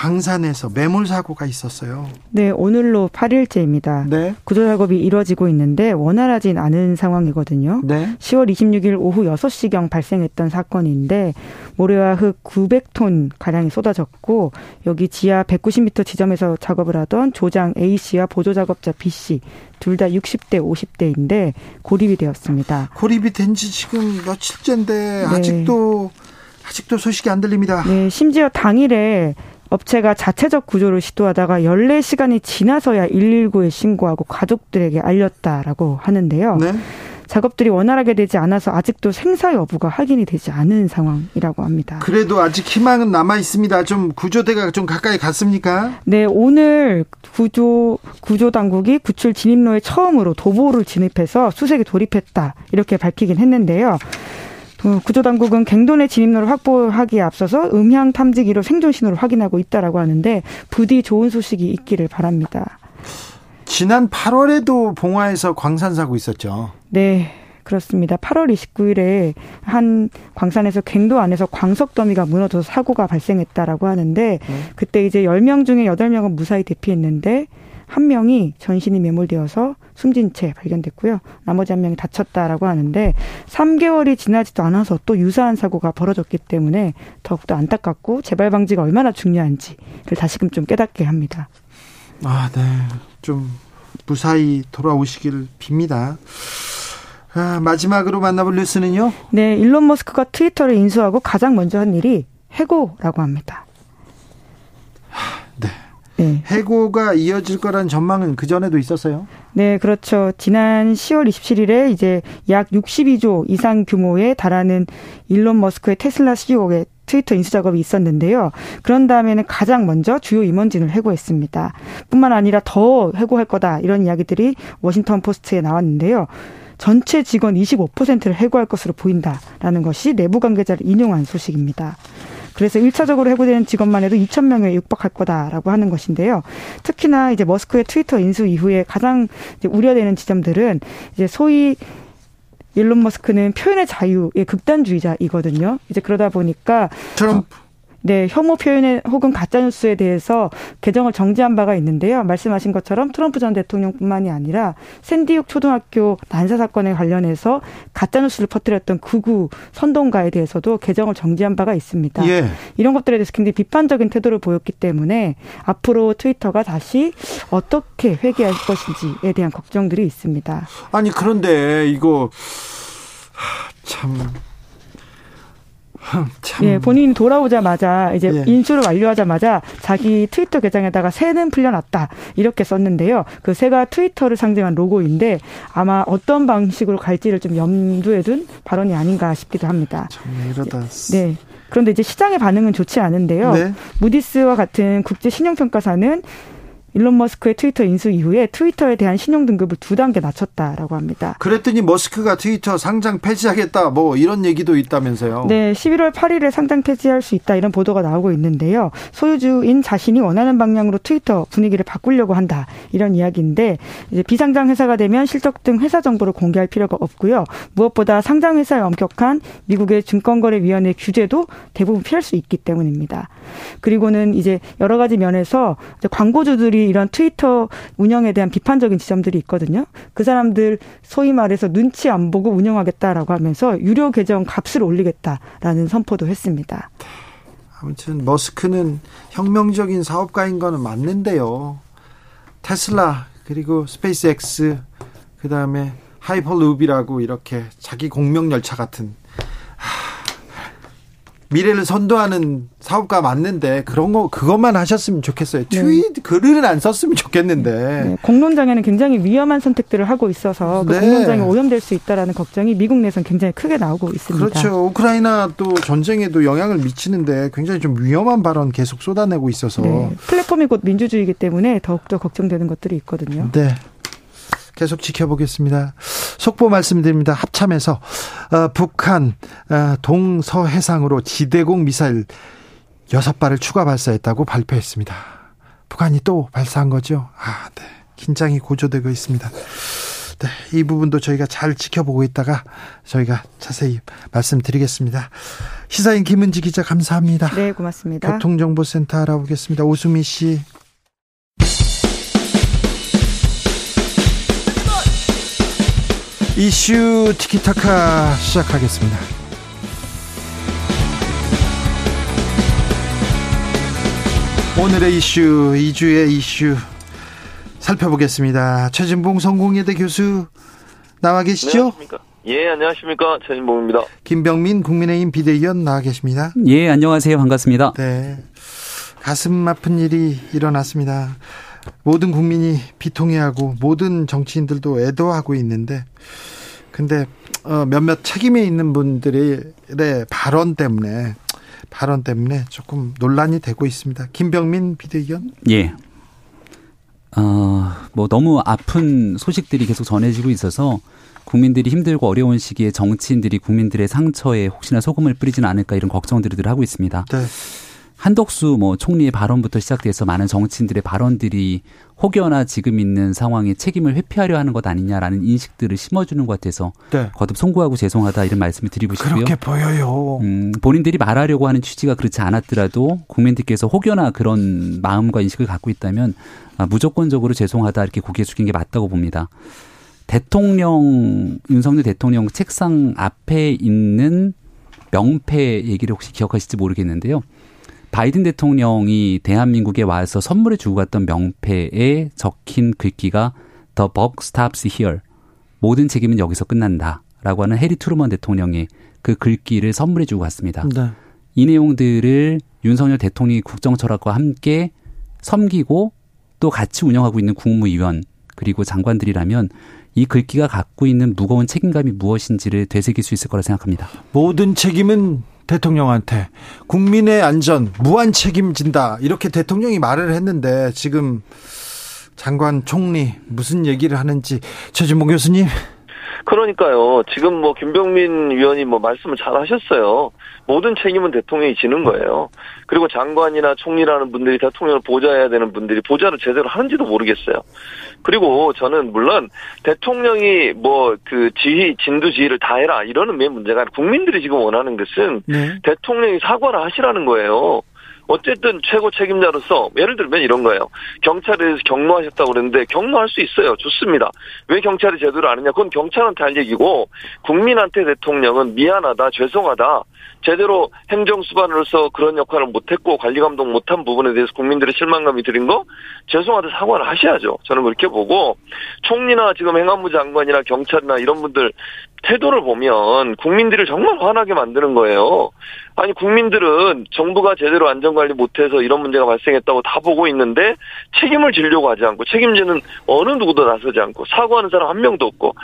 광산에서 매몰 사고가 있었어요. 네, 오늘로 8일째입니다. 네. 구조 작업이 이뤄지고 있는데 원활하진 않은 상황이거든요. 네. 10월 26일 오후 6시경 발생했던 사건인데 모래와 흙 900톤 가량이 쏟아졌고 여기 지하 190m 지점에서 작업을 하던 조장 A 씨와 보조 작업자 B 씨 둘 다 60대 50대인데 고립이 되었습니다. 고립이 된 지 지금 며칠째인데 네. 아직도 아직도 소식이 안 들립니다. 네, 심지어 당일에 업체가 자체적 구조를 시도하다가 14시간이 지나서야 119에 신고하고 가족들에게 알렸다라고 하는데요. 네. 작업들이 원활하게 되지 않아서 아직도 생사 여부가 확인이 되지 않은 상황이라고 합니다. 그래도 아직 희망은 남아 있습니다. 좀 구조대가 좀 가까이 갔습니까? 네, 오늘 구조 구조 당국이 구출 진입로에 처음으로 도보를 진입해서 수색에 돌입했다 이렇게 밝히긴 했는데요. 어, 구조당국은 갱돈의 진입로를 확보하기에 앞서서 음향 탐지기로 생존 신호를 확인하고 있다라고 하는데 부디 좋은 소식이 있기를 바랍니다. 지난 8월에도 봉화에서 광산 사고 있었죠. 네. 그렇습니다. 8월 29일에 한 광산에서 갱도 안에서 광석 더미가 무너져서 사고가 발생했다라고 하는데 네. 그때 이제 10명 중에 8명은 무사히 대피했는데 한 명이 전신이 매몰되어서 숨진 채 발견됐고요. 나머지 한 명이 다쳤다라고 하는데 3개월이 지나지도 않아서 또 유사한 사고가 벌어졌기 때문에 더욱더 안타깝고 재발 방지가 얼마나 중요한지를 다시금 좀 깨닫게 합니다. 아, 네. 좀 무사히 돌아오시기를 빕니다. 아, 마지막으로 만나볼 뉴스는요? 네, 일론 머스크가 트위터를 인수하고 가장 먼저 한 일이 해고라고 합니다. 네. 네. 해고가 이어질 거란 전망은 그 전에도 있었어요? 네, 그렇죠. 지난 10월 27일에 이제 약 62조 이상 규모에 달하는 일론 머스크의 테슬라 CEO의 트위터 인수 작업이 있었는데요. 그런 다음에는 가장 먼저 주요 임원진을 해고했습니다. 뿐만 아니라 더 해고할 거다 이런 이야기들이 워싱턴 포스트에 나왔는데요. 전체 직원 25%를 해고할 것으로 보인다라는 것이 내부 관계자를 인용한 소식입니다. 그래서 1차적으로 해고되는 직원만 해도 2천 명에 육박할 거다라고 하는 것인데요. 특히나 이제 머스크의 트위터 인수 이후에 가장 우려되는 지점들은 이제 소위 일론 머스크는 표현의 자유의 극단주의자이거든요. 이제 그러다 보니까 트럼프 네, 혐오 표현에 혹은 가짜 뉴스에 대해서 개정을 정지한 바가 있는데요. 말씀하신 것처럼 트럼프 전 대통령뿐만이 아니라 샌디욱 초등학교 난사 사건에 관련해서 가짜 뉴스를 퍼뜨렸던 극우 선동가에 대해서도 개정을 정지한 바가 있습니다. 예. 이런 것들에 대해서 굉장히 비판적인 태도를 보였기 때문에 앞으로 트위터가 다시 어떻게 회귀할 것인지에 대한 걱정들이 있습니다. 아니 그런데 이거 참 참. 예, 본인이 돌아오자마자 이제 예. 인수를 완료하자마자 자기 트위터 계정에다가 새는 풀려났다 이렇게 썼는데요. 그 새가 트위터를 상징한 로고인데 아마 어떤 방식으로 갈지를 좀 염두에 둔 발언이 아닌가 싶기도 합니다. 참 이러다. 네. 그런데 이제 시장의 반응은 좋지 않은데요. 네. 무디스와 같은 국제 신용평가사는 일론 머스크의 트위터 인수 이후에 트위터에 대한 신용 등급을 두 단계 낮췄다라고 합니다. 그랬더니 머스크가 트위터 상장 폐지하겠다 뭐 이런 얘기도 있다면서요. 네, 11월 8일에 상장 폐지할 수 있다 이런 보도가 나오고 있는데요. 소유주인 자신이 원하는 방향으로 트위터 분위기를 바꾸려고 한다 이런 이야기인데 이제 비상장 회사가 되면 실적 등 회사 정보를 공개할 필요가 없고요. 무엇보다 상장 회사의 엄격한 미국의 증권거래위원회 규제도 대부분 피할 수 있기 때문입니다. 그리고는 이제 여러 가지 면에서 광고주들이 이런 트위터 운영에 대한 비판적인 지점들이 있거든요. 그 사람들 소위 말해서 눈치 안 보고 운영하겠다라고 하면서 유료 계정 값을 올리겠다라는 선포도 했습니다. 아무튼 머스크는 혁명적인 사업가인 거는 맞는데요. 테슬라 그리고 스페이스X 그다음에 하이퍼루비라고 이렇게 자기 공명 열차 같은 미래를 선도하는 사업가 맞는데 그런 거 그것만 하셨으면 좋겠어요. 네. 트윗 글을 안 썼으면 좋겠는데. 네. 공론장에는 굉장히 위험한 선택들을 하고 있어서 그 네. 공론장에 오염될 수 있다라는 걱정이 미국 내에서는 굉장히 크게 나오고 있습니다. 그렇죠. 우크라이나 또 전쟁에도 영향을 미치는데 굉장히 좀 위험한 발언 계속 쏟아내고 있어서 네. 플랫폼이 곧 민주주의이기 때문에 더욱더 걱정되는 것들이 있거든요. 네. 계속 지켜보겠습니다. 속보 말씀드립니다. 합참에서 어, 북한 어, 동서해상으로 지대공 미사일 6발을 추가 발사했다고 발표했습니다. 북한이 또 발사한 거죠? 아, 네. 긴장이 고조되고 있습니다. 네, 이 부분도 저희가 잘 지켜보고 있다가 저희가 자세히 말씀드리겠습니다. 시사인 김은지 기자 감사합니다. 네, 고맙습니다. 교통정보센터 알아보겠습니다. 오수미 씨. 이슈 티키타카 시작하겠습니다. 오늘의 이슈, 2주의 이슈 살펴보겠습니다. 최진봉 성공예대 교수 나와 계시죠? 안녕하십니까? 예, 안녕하십니까. 최진봉입니다. 김병민 국민의힘 비대위원 나와 계십니다. 예, 안녕하세요. 반갑습니다. 네. 가슴 아픈 일이 일어났습니다. 모든 국민이 비통해하고 모든 정치인들도 애도하고 있는데 근데 어, 몇몇 책임에 있는 분들의 발언 때문에 발언 때문에 조금 논란이 되고 있습니다. 김병민 비대위원. 예. 어, 뭐 너무 아픈 소식들이 계속 전해지고 있어서 국민들이 힘들고 어려운 시기에 정치인들이 국민들의 상처에 혹시나 소금을 뿌리지는 않을까 이런 걱정들을 하고 있습니다. 네. 한덕수 뭐 총리의 발언부터 시작돼서 많은 정치인들의 발언들이 혹여나 지금 있는 상황에 책임을 회피하려 하는 것 아니냐라는 인식들을 심어주는 것 같아서 네. 거듭 송구하고 죄송하다 이런 말씀을 드리고 싶고요. 그렇게 보여요. 음, 본인들이 말하려고 하는 취지가 그렇지 않았더라도 국민들께서 혹여나 그런 마음과 인식을 갖고 있다면 아, 무조건적으로 죄송하다 이렇게 고개 숙인 게 맞다고 봅니다. 대통령 윤석열 대통령 책상 앞에 있는 명패 얘기를 혹시 기억하실지 모르겠는데요. 바이든 대통령이 대한민국에 와서 선물을 주고 갔던 명패에 적힌 글귀가 The buck stops here. 모든 책임은 여기서 끝난다 라고 하는 해리 트루먼 대통령의 그 글귀를 선물해 주고 갔습니다. 네. 이 내용들을 윤석열 대통령이 국정 철학과 함께 섬기고 또 같이 운영하고 있는 국무위원 그리고 장관들이라면 이 글귀가 갖고 있는 무거운 책임감이 무엇인지를 되새길 수 있을 거라 생각합니다. 모든 책임은 대통령한테 국민의 안전 무한 책임진다. 이렇게 대통령이 말을 했는데 지금 장관 총리 무슨 얘기를 하는지 최진봉 교수님 그러니까요. 지금 뭐 김병민 위원이 뭐 말씀을 잘 하셨어요. 모든 책임은 대통령이 지는 거예요. 그리고 장관이나 총리라는 분들이 대통령을 보좌해야 되는 분들이 보좌를 제대로 하는지도 모르겠어요. 그리고 저는 물론 대통령이 뭐 그 지휘 진두 지휘를 다 해라 이러는 게 문제가 아니라 국민들이 지금 원하는 것은 네. 대통령이 사과를 하시라는 거예요. 어쨌든 최고 책임자로서 예를 들면 이런 거예요. 경찰에 대해서 경로하셨다고 그랬는데 경로할 수 있어요. 좋습니다. 왜 경찰이 제대로 안 했냐? 그건 경찰한테 할 얘기고 국민한테 대통령은 미안하다, 죄송하다. 제대로 행정수반으로서 그런 역할을 못했고 관리감독 못한 부분에 대해서 국민들의 실망감이 드린 거 죄송하다 사과를 하셔야죠. 저는 그렇게 보고 총리나 지금 행안부 장관이나 경찰이나 이런 분들 태도를 보면 국민들을 정말 화나게 만드는 거예요. 아니 국민들은 정부가 제대로 안전관리 못해서 이런 문제가 발생했다고 다 보고 있는데 책임을 지려고 하지 않고 책임지는 어느 누구도 나서지 않고 사과하는 사람 한 명도 없고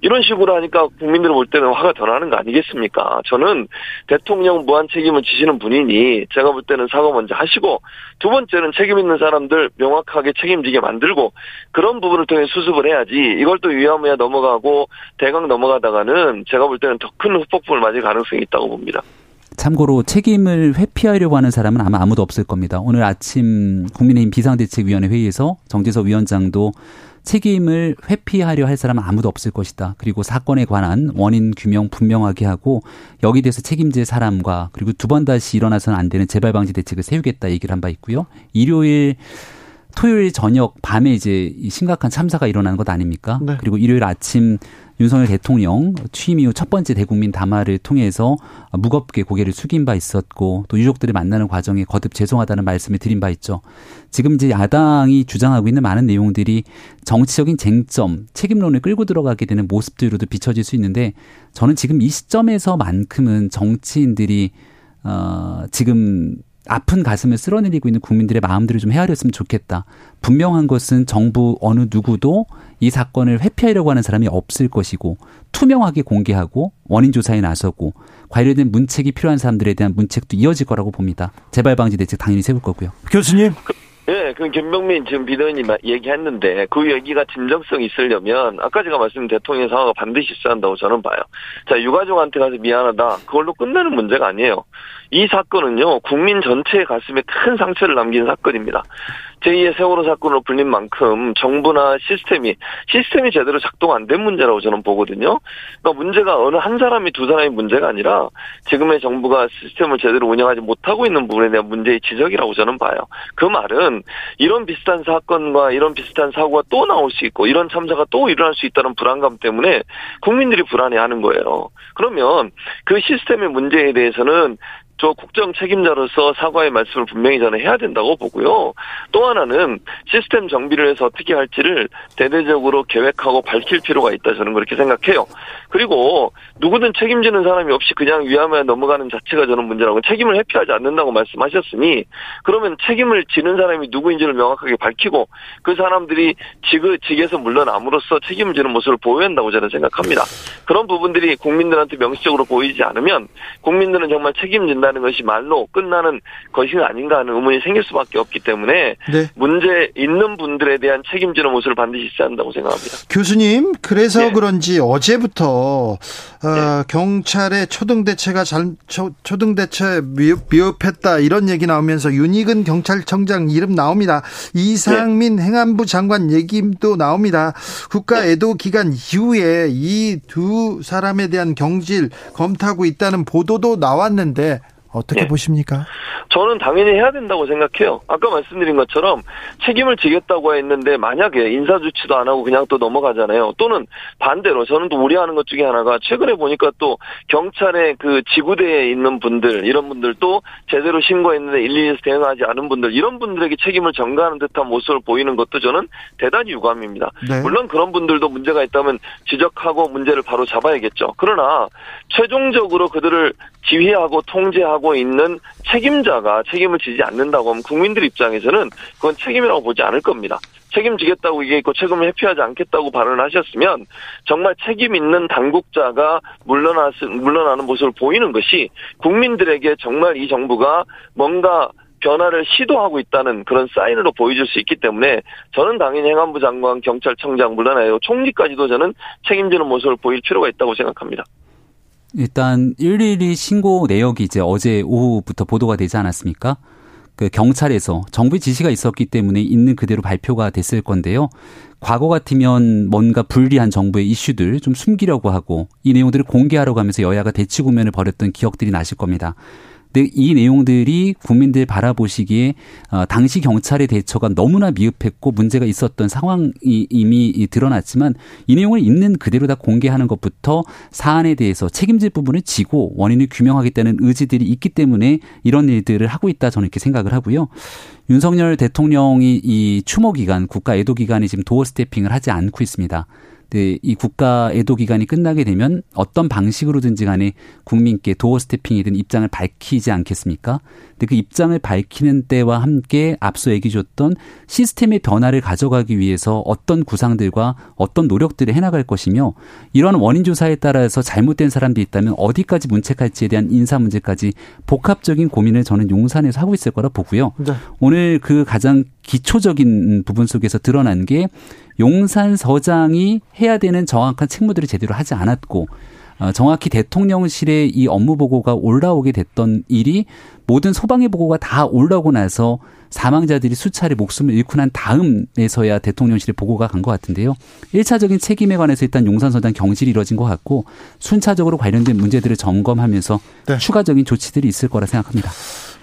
이런 식으로 하니까 국민들 볼 때는 화가 더 나는 거 아니겠습니까? 저는 대통령 무한 책임을 지시는 분이니 제가 볼 때는 사과 먼저 하시고 두 번째는 책임 있는 사람들 명확하게 책임지게 만들고 그런 부분을 통해 수습을 해야지 이걸 또 위험해 넘어가고 대강 넘어가다가는 제가 볼 때는 더 큰 후폭풍을 맞을 가능성이 있다고 봅니다. 참고로 책임을 회피하려고 하는 사람은 아마 아무도 없을 겁니다. 오늘 아침 국민의힘 비상대책위원회 회의에서 정재석 위원장도 책임을 회피하려 할 사람은 아무도 없을 것이다. 그리고 사건에 관한 원인 규명 분명하게 하고 여기 대해서 책임질 사람과 그리고 두 번 다시 일어나서는 안 되는 재발 방지 대책을 세우겠다 얘기를 한 바 있고요. 일요일 토요일 저녁 밤에 이제 심각한 참사가 일어나는 것 아닙니까? 네. 그리고 일요일 아침 윤석열 대통령 취임 이후 첫 번째 대국민 담화를 통해서 무겁게 고개를 숙인 바 있었고 또 유족들을 만나는 과정에 거듭 죄송하다는 말씀을 드린 바 있죠. 지금 이제 야당이 주장하고 있는 많은 내용들이 정치적인 쟁점, 책임론을 끌고 들어가게 되는 모습들로도 비춰질 수 있는데 저는 지금 이 시점에서만큼은 정치인들이 어 지금 아픈 가슴을 쓸어내리고 있는 국민들의 마음들을 좀 헤아렸으면 좋겠다. 분명한 것은 정부 어느 누구도 이 사건을 회피하려고 하는 사람이 없을 것이고 투명하게 공개하고 원인 조사에 나서고 관련된 문책이 필요한 사람들에 대한 문책도 이어질 거라고 봅니다. 재발 방지 대책 당연히 세울 거고요. 교수님 예, 그 김병민 지금 비대위원님 얘기했는데 그 얘기가 진정성이 있으려면 아까 제가 말씀드린 대통령 상황가 반드시 있어야 한다고 저는 봐요. 자, 유가족한테 가서 미안하다. 그걸로 끝내는 문제가 아니에요. 이 사건은요, 국민 전체의 가슴에 큰 상처를 남긴 사건입니다. 제2의 세월호 사건으로 불린 만큼 정부나 시스템이 시스템이 제대로 작동 안 된 문제라고 저는 보거든요. 그러니까 문제가 어느 한 사람이 두 사람이 문제가 아니라 지금의 정부가 시스템을 제대로 운영하지 못하고 있는 부분에 대한 문제의 지적이라고 저는 봐요. 그 말은 이런 비슷한 사건과 이런 비슷한 사고가 또 나올 수 있고 이런 참사가 또 일어날 수 있다는 불안감 때문에 국민들이 불안해하는 거예요. 그러면 그 시스템의 문제에 대해서는 저 국정 책임자로서 사과의 말씀을 분명히 저는 해야 된다고 보고요. 또 하나는 시스템 정비를 해서 어떻게 할지를 대대적으로 계획하고 밝힐 필요가 있다 저는 그렇게 생각해요. 그리고 누구든 책임지는 사람이 없이 그냥 위험에 넘어가는 자체가 저는 문제라고 책임을 회피하지 않는다고 말씀하셨으니 그러면 책임을 지는 사람이 누구인지를 명확하게 밝히고 그 사람들이 지그 직에서 물러남으로써 책임을 지는 모습을 보여야 한다고 저는 생각합니다. 그런 부분들이 국민들한테 명시적으로 보이지 않으면 국민들은 정말 책임진 다는 것이 말로 끝나는 것이 아닌가 하는 의문이 생길 수밖에 없기 때문에 네. 문제 있는 분들에 대한 책임지는 모습을 반드시 있어야 한다고 생각합니다. 교수님 그래서 네. 그런지 어제부터 어, 경찰의 초등 대체가 잘 초, 초등 대체 미흡, 미흡 했다 이런 얘기 나오면서 윤희근 경찰청장 이름 나옵니다. 이상민 행안부 장관 얘기도 나옵니다. 국가 애도 기간 이후에 이 두 사람에 대한 경질 검토하고 있다는 보도도 나왔는데 어떻게 네. 보십니까? 저는 당연히 해야 된다고 생각해요. 아까 말씀드린 것처럼 책임을 지겠다고 했는데 만약에 인사 조치도 안 하고 그냥 또 넘어가잖아요. 또는 반대로 저는 또 우려하는 것 중에 하나가 최근에 보니까 또 경찰의 그 지구대에 있는 분들 이런 분들도 제대로 신고했는데 112에서 대응하지 않은 분들 이런 분들에게 책임을 전가하는 듯한 모습을 보이는 것도 저는 대단히 유감입니다. 네. 물론 그런 분들도 문제가 있다면 지적하고 문제를 바로 잡아야겠죠. 그러나 최종적으로 그들을 지휘하고 통제하고 하고 있는 책임자가 책임을 지지 않는다고 하면 국민들 입장에서는 그건 책임이라고 보지 않을 겁니다. 책임지겠다고 얘기했고 책임을 회피하지 않겠다고 발언을 하셨으면 정말 책임 있는 당국자가 물러나 물러나는 모습을 보이는 것이 국민들에게 정말 이 정부가 뭔가 변화를 시도하고 있다는 그런 사인으로 보여줄 수 있기 때문에 저는 당연히 행안부 장관, 경찰청장 물러나요 총리까지도 저는 책임지는 모습을 보일 필요가 있다고 생각합니다. 일단 112 신고 내역이 이제 어제 오후부터 보도가 되지 않았습니까? 그 경찰에서 정부의 지시가 있었기 때문에 있는 그대로 발표가 됐을 건데요. 과거 같으면 뭔가 불리한 정부의 이슈들 좀 숨기려고 하고 이 내용들을 공개하려고 하면서 여야가 대치 국면을 벌였던 기억들이 나실 겁니다. 근데 이 내용들이 국민들 바라보시기에 어, 당시 경찰의 대처가 너무나 미흡했고 문제가 있었던 상황이 이미 드러났지만 이 내용을 있는 그대로 다 공개하는 것부터 사안에 대해서 책임질 부분을 지고 원인을 규명하겠다는 의지들이 있기 때문에 이런 일들을 하고 있다 저는 이렇게 생각을 하고요. 윤석열 대통령이 이 추모 기간, 국가 애도 기간에 지금 도어 스태핑을 하지 않고 있습니다. 네, 이 국가 애도 기간이 끝나게 되면 어떤 방식으로든지 간에 국민께 도어 스태핑이든 입장을 밝히지 않겠습니까? 근데 그 입장을 밝히는 때와 함께 앞서 얘기 줬던 시스템의 변화를 가져가기 위해서 어떤 구상들과 어떤 노력들을 해나갈 것이며 이러한 원인 조사에 따라서 잘못된 사람들이 있다면 어디까지 문책할지에 대한 인사 문제까지 복합적인 고민을 저는 용산에서 하고 있을 거라 보고요. 네. 오늘 그 가장 기초적인 부분 속에서 드러난 게 용산 서장이 해야 되는 정확한 책무들을 제대로 하지 않았고 어, 정확히 대통령실의 이 업무 보고가 올라오게 됐던 일이 모든 소방의 보고가 다 올라오고 나서 사망자들이 수차례 목숨을 잃고 난 다음에서야 대통령실의 보고가 간 것 같은데요. 1차적인 책임에 관해서 일단 용산서장 경질이 이뤄진 것 같고 순차적으로 관련된 문제들을 점검하면서 네. 추가적인 조치들이 있을 거라 생각합니다.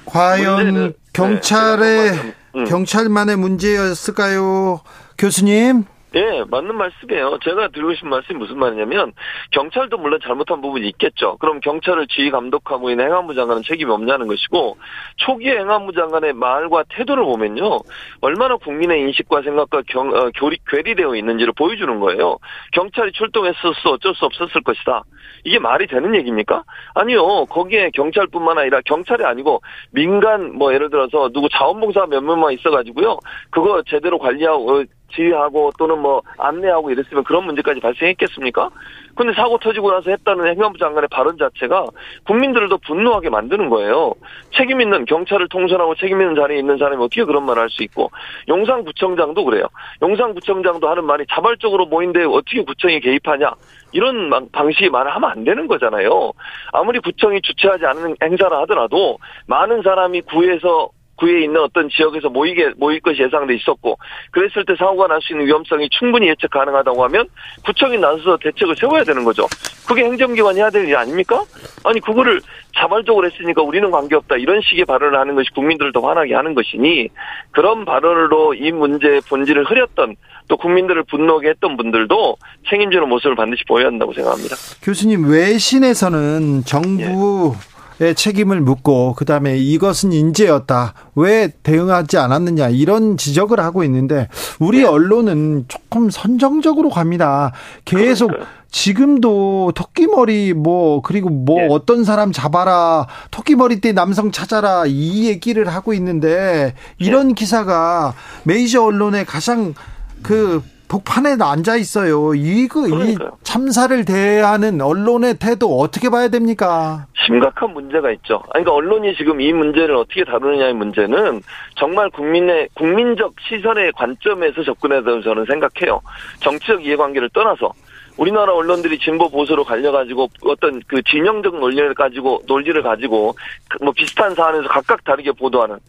과연 네, 경찰의 네, 경찰만의 문제였을까요? 교수님. 예, 맞는 말씀이에요. 제가 드리고 싶은 말씀이 무슨 말이냐면 경찰도 물론 잘못한 부분이 있겠죠. 그럼 경찰을 지휘 감독하고 있는 행안부 장관은 책임이 없냐는 것이고 초기에 행안부 장관의 말과 태도를 보면요. 얼마나 국민의 인식과 생각과 경, 어, 교리, 괴리되어 있는지를 보여주는 거예요. 경찰이 출동했었어 어쩔 수 없었을 것이다. 이게 말이 되는 얘기입니까? 아니요. 거기에 경찰뿐만 아니라 경찰이 아니고 민간 뭐 예를 들어서 누구 자원봉사 몇 명만 있어가지고요. 그거 제대로 관리하고 지휘하고 또는 뭐 안내하고 이랬으면 그런 문제까지 발생했겠습니까? 근데 사고 터지고 나서 했다는 행안부 장관의 발언 자체가 국민들을 더 분노하게 만드는 거예요. 책임 있는 경찰을 통솔하고 책임 있는 자리에 있는 사람이 어떻게 그런 말을 할 수 있고 용산구청장도 그래요. 용산구청장도 하는 말이 자발적으로 모인데 어떻게 구청이 개입하냐 이런 방식의 말을 하면 안 되는 거잖아요. 아무리 구청이 주최하지 않은 행사를 하더라도 많은 사람이 구에서 구에 있는 어떤 지역에서 모이게 모일 것이 예상돼 있었고 그랬을 때 사고가 날 수 있는 위험성이 충분히 예측 가능하다고 하면 구청이 나서서 대책을 세워야 되는 거죠. 그게 행정기관이 해야 될 일 아닙니까? 아니 그거를 자발적으로 했으니까 우리는 관계없다 이런 식의 발언을 하는 것이 국민들을 더 화나게 하는 것이니 그런 발언으로 이 문제의 본질을 흐렸던 또 국민들을 분노하게 했던 분들도 책임지는 모습을 반드시 보여야 한다고 생각합니다. 교수님 외신에서는 정부 예. 책임을 묻고 그다음에 이것은 인재였다. 왜 대응하지 않았느냐 이런 지적을 하고 있는데 우리 네. 언론은 조금 선정적으로 갑니다. 계속. 지금도 토끼머리 뭐 그리고 뭐 네. 어떤 사람 잡아라 토끼머리 때 남성 찾아라 이 얘기를 하고 있는데 이런 네. 기사가 메이저 언론에 가장 그 복판에 앉아 있어요. 이거 이 참사를 대하는 언론의 태도 어떻게 봐야 됩니까? 심각한 문제가 있죠. 그러니까 언론이 지금 이 문제를 어떻게 다루느냐의 문제는 정말 국민의 국민적 시선의 관점에서 접근해야 된다고 저는 생각해요. 정치적 이해관계를 떠나서 우리나라 언론들이 진보 보수로 갈려가지고 어떤 그 진영적 논리를 가지고 논리를 가지고 뭐 비슷한 사안에서 각각 다르게 보도하는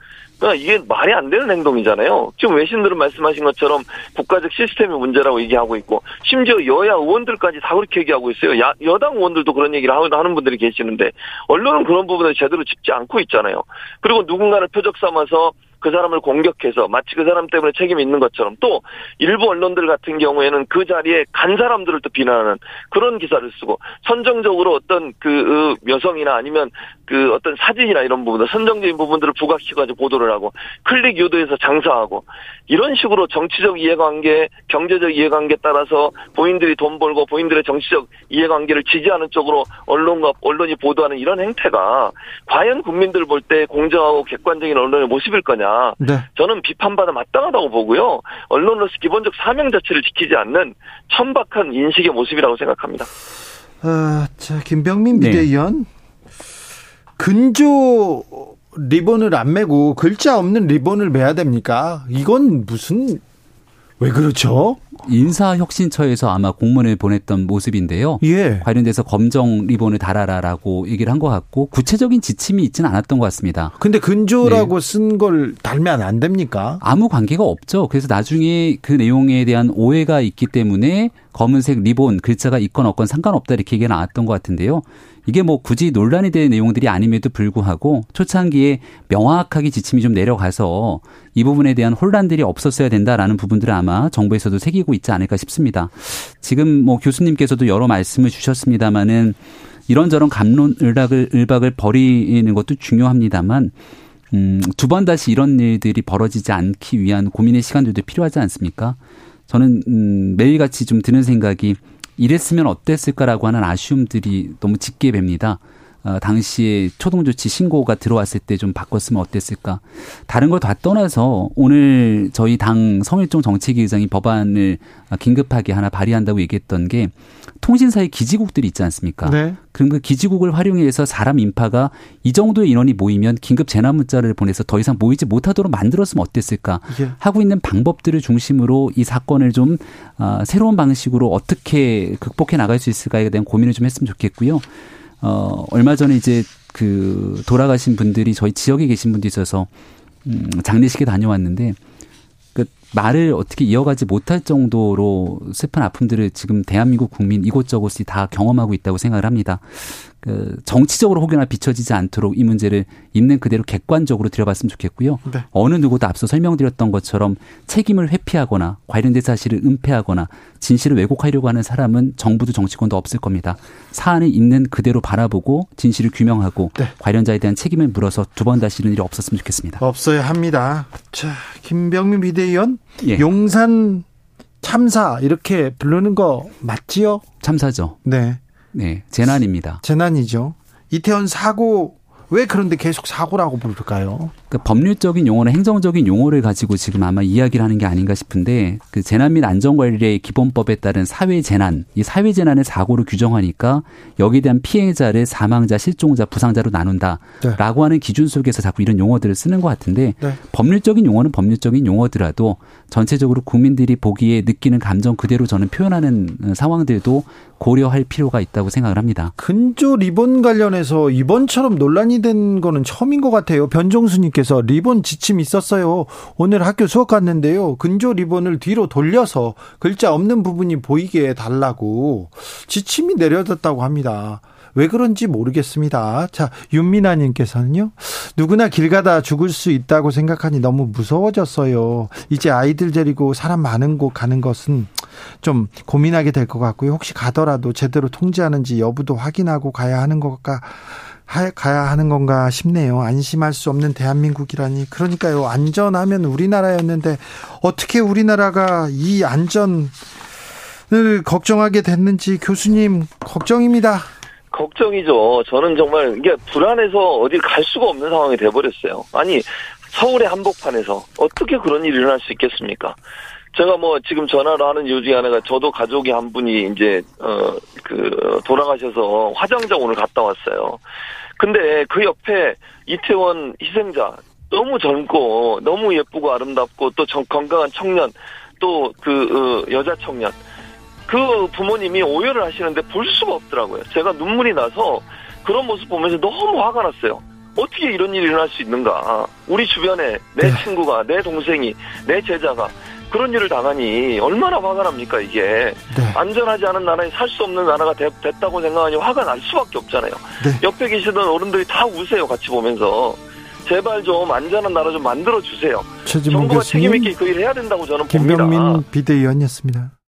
그러니까 이게 말이 안 되는 행동이잖아요. 지금 외신들은 말씀하신 것처럼 국가적 시스템의 문제라고 얘기하고 있고 심지어 여야 의원들까지 다 그렇게 얘기하고 있어요. 야, 여당 의원들도 그런 얘기를 하는 분들이 계시는데 언론은 그런 부분을 제대로 짚지 않고 있잖아요. 그리고 누군가를 표적 삼아서 그 사람을 공격해서 마치 그 사람 때문에 책임이 있는 것처럼 또 일부 언론들 같은 경우에는 그 자리에 간 사람들을 또 비난하는 그런 기사를 쓰고 선정적으로 어떤 그 여성이나 아니면 그 어떤 사진이나 이런 부분들 선정적인 부분들을 부각시켜가지고 보도를 하고 클릭 유도해서 장사하고 이런 식으로 정치적 이해관계, 경제적 이해관계 따라서 본인들이 돈 벌고 본인들의 정치적 이해관계를 지지하는 쪽으로 언론과 언론이 보도하는 이런 행태가 과연 국민들 볼 때 공정하고 객관적인 언론의 모습일 거냐? 네. 저는 비판받아 마땅하다고 보고요. 언론으로서 기본적 사명 자체를 지키지 않는 천박한 인식의 모습이라고 생각합니다. 어, 자, 김병민 비대위원 근조 리본을 안 매고 글자 없는 리본을 매야 됩니까? 이건 무슨 왜 그렇죠? 인사혁신처에서 아마 공문을 보냈던 모습인데요. 예. 관련돼서 검정 리본을 달아라라고 얘기를 한 것 같고 구체적인 지침이 있지는 않았던 것 같습니다. 근데 근조라고 네. 쓴걸 달면 안 됩니까? 아무 관계가 없죠. 그래서 나중에 그 내용에 대한 오해가 있기 때문에 검은색 리본 글자가 있건 없건 상관없다 이렇게 얘기가 나왔던 것 같은데요. 이게 뭐 굳이 논란이 될 내용들이 아님에도 불구하고 초창기에 명확하게 지침이 좀 내려가서 이 부분에 대한 혼란들이 없었어야 된다라는 부분들을 아마 정부에서도 새기고 있지 않을까 싶습니다. 지금 뭐 교수님께서도 여러 말씀을 주셨습니다마는 이런저런 감론 을박을 을박을 버리는 것도 중요합니다만 음, 두 번 다시 이런 일들이 벌어지지 않기 위한 고민의 시간들도 필요하지 않습니까? 저는 음, 매일같이 좀 드는 생각이 이랬으면 어땠을까라고 하는 아쉬움들이 너무 짙게 뵙니다. 어, 당시에 초동조치 신고가 들어왔을 때 좀 바꿨으면 어땠을까. 다른 걸 다 떠나서 오늘 저희 당 성일종 정책위 의장이 법안을 긴급하게 하나 발의한다고 얘기했던 게 통신사의 기지국들이 있지 않습니까? 네. 그럼 그 기지국을 활용해서 사람 인파가 이 정도의 인원이 모이면 긴급 재난 문자를 보내서 더 이상 모이지 못하도록 만들었으면 어땠을까 예. 하고 있는 방법들을 중심으로 이 사건을 좀 어, 새로운 방식으로 어떻게 극복해 나갈 수 있을까에 대한 고민을 좀 했으면 좋겠고요. 어, 얼마 전에 이제 그 돌아가신 분들이 저희 지역에 계신 분도 있어서 음, 장례식에 다녀왔는데 그 말을 어떻게 이어가지 못할 정도로 슬픈 아픔들을 지금 대한민국 국민 이곳저곳이 다 경험하고 있다고 생각을 합니다. 그 정치적으로 혹여나 비춰지지 않도록 이 문제를 있는 그대로 객관적으로 들여봤으면 좋겠고요. 네. 어느 누구도 앞서 설명드렸던 것처럼 책임을 회피하거나 관련된 사실을 은폐하거나 진실을 왜곡하려고 하는 사람은 정부도 정치권도 없을 겁니다. 사안을 있는 그대로 바라보고 진실을 규명하고 네. 관련자에 대한 책임을 물어서 두 번 다시 이런 일이 없었으면 좋겠습니다. 없어야 합니다. 자, 김병민 비대위원 예. 용산 참사 이렇게 부르는 거 맞지요? 참사죠. 네. 네, 재난입니다. 재난이죠. 이태원 사고 왜 그런데 계속 사고라고 부를까요? 그러니까 법률적인 용어나 행정적인 용어를 가지고 지금 아마 이야기를 하는 게 아닌가 싶은데 그 재난 및 안전관리의 기본법에 따른 사회 재난, 이 사회 재난을 사고로 규정하니까 여기에 대한 피해자를 사망자, 실종자, 부상자로 나눈다라고 네. 하는 기준 속에서 자꾸 이런 용어들을 쓰는 것 같은데 네. 법률적인 용어는 법률적인 용어더라도 전체적으로 국민들이 보기에 느끼는 감정 그대로 저는 표현하는 상황들도 고려할 필요가 있다고 생각을 합니다. 근조 리본 관련해서 이번처럼 논란이 된 거는 처음인 것 같아요. 변종수님께서 리본 지침이 있었어요. 오늘 학교 수업 갔는데요. 근조 리본을 뒤로 돌려서 글자 없는 부분이 보이게 해달라고 지침이 내려졌다고 합니다. 왜 그런지 모르겠습니다. 자, 윤미나 님께서는요, 누구나 길 가다 죽을 수 있다고 생각하니 너무 무서워졌어요. 이제 아이들 데리고 사람 많은 곳 가는 것은 좀 고민하게 될 것 같고요. 혹시 가더라도 제대로 통제하는지 여부도 확인하고 가야 하는 것과 가야 하는 건가 싶네요. 안심할 수 없는 대한민국이라니. 그러니까요. 안전하면 우리나라였는데 어떻게 우리나라가 이 안전을 걱정하게 됐는지 교수님 걱정입니다. 걱정이죠. 저는 정말 이게 불안해서 어딜 갈 수가 없는 상황이 돼버렸어요. 아니 서울의 한복판에서 어떻게 그런 일이 일어날 수 있겠습니까? 제가 뭐 지금 전화로 하는 이유 중에 하나가 저도 가족이 한 분이 이제 어 그 돌아가셔서 화장장 오늘 갔다 왔어요. 근데 그 옆에 이태원 희생자 너무 젊고 너무 예쁘고 아름답고 또 건강한 청년 또그 어, 여자 청년 그 부모님이 오열을 하시는데 볼 수가 없더라고요. 제가 눈물이 나서 그런 모습 보면서 너무 화가 났어요. 어떻게 이런 일이 일어날 수 있는가. 우리 주변에 내 네. 친구가, 내 동생이, 내 제자가 그런 일을 당하니 얼마나 화가 납니까, 이게. 네. 안전하지 않은 나라에 살 수 없는 나라가 되- 됐다고 생각하니 화가 날 수밖에 없잖아요. 네. 옆에 계시던 어른들이 다 우세요, 같이 보면서. 제발 좀 안전한 나라 좀 만들어 주세요. 최진봉 정부가 교수님, 책임 있게 그 일을 해야 된다고 저는 봅니다. 김병민 비대위원이었습니다.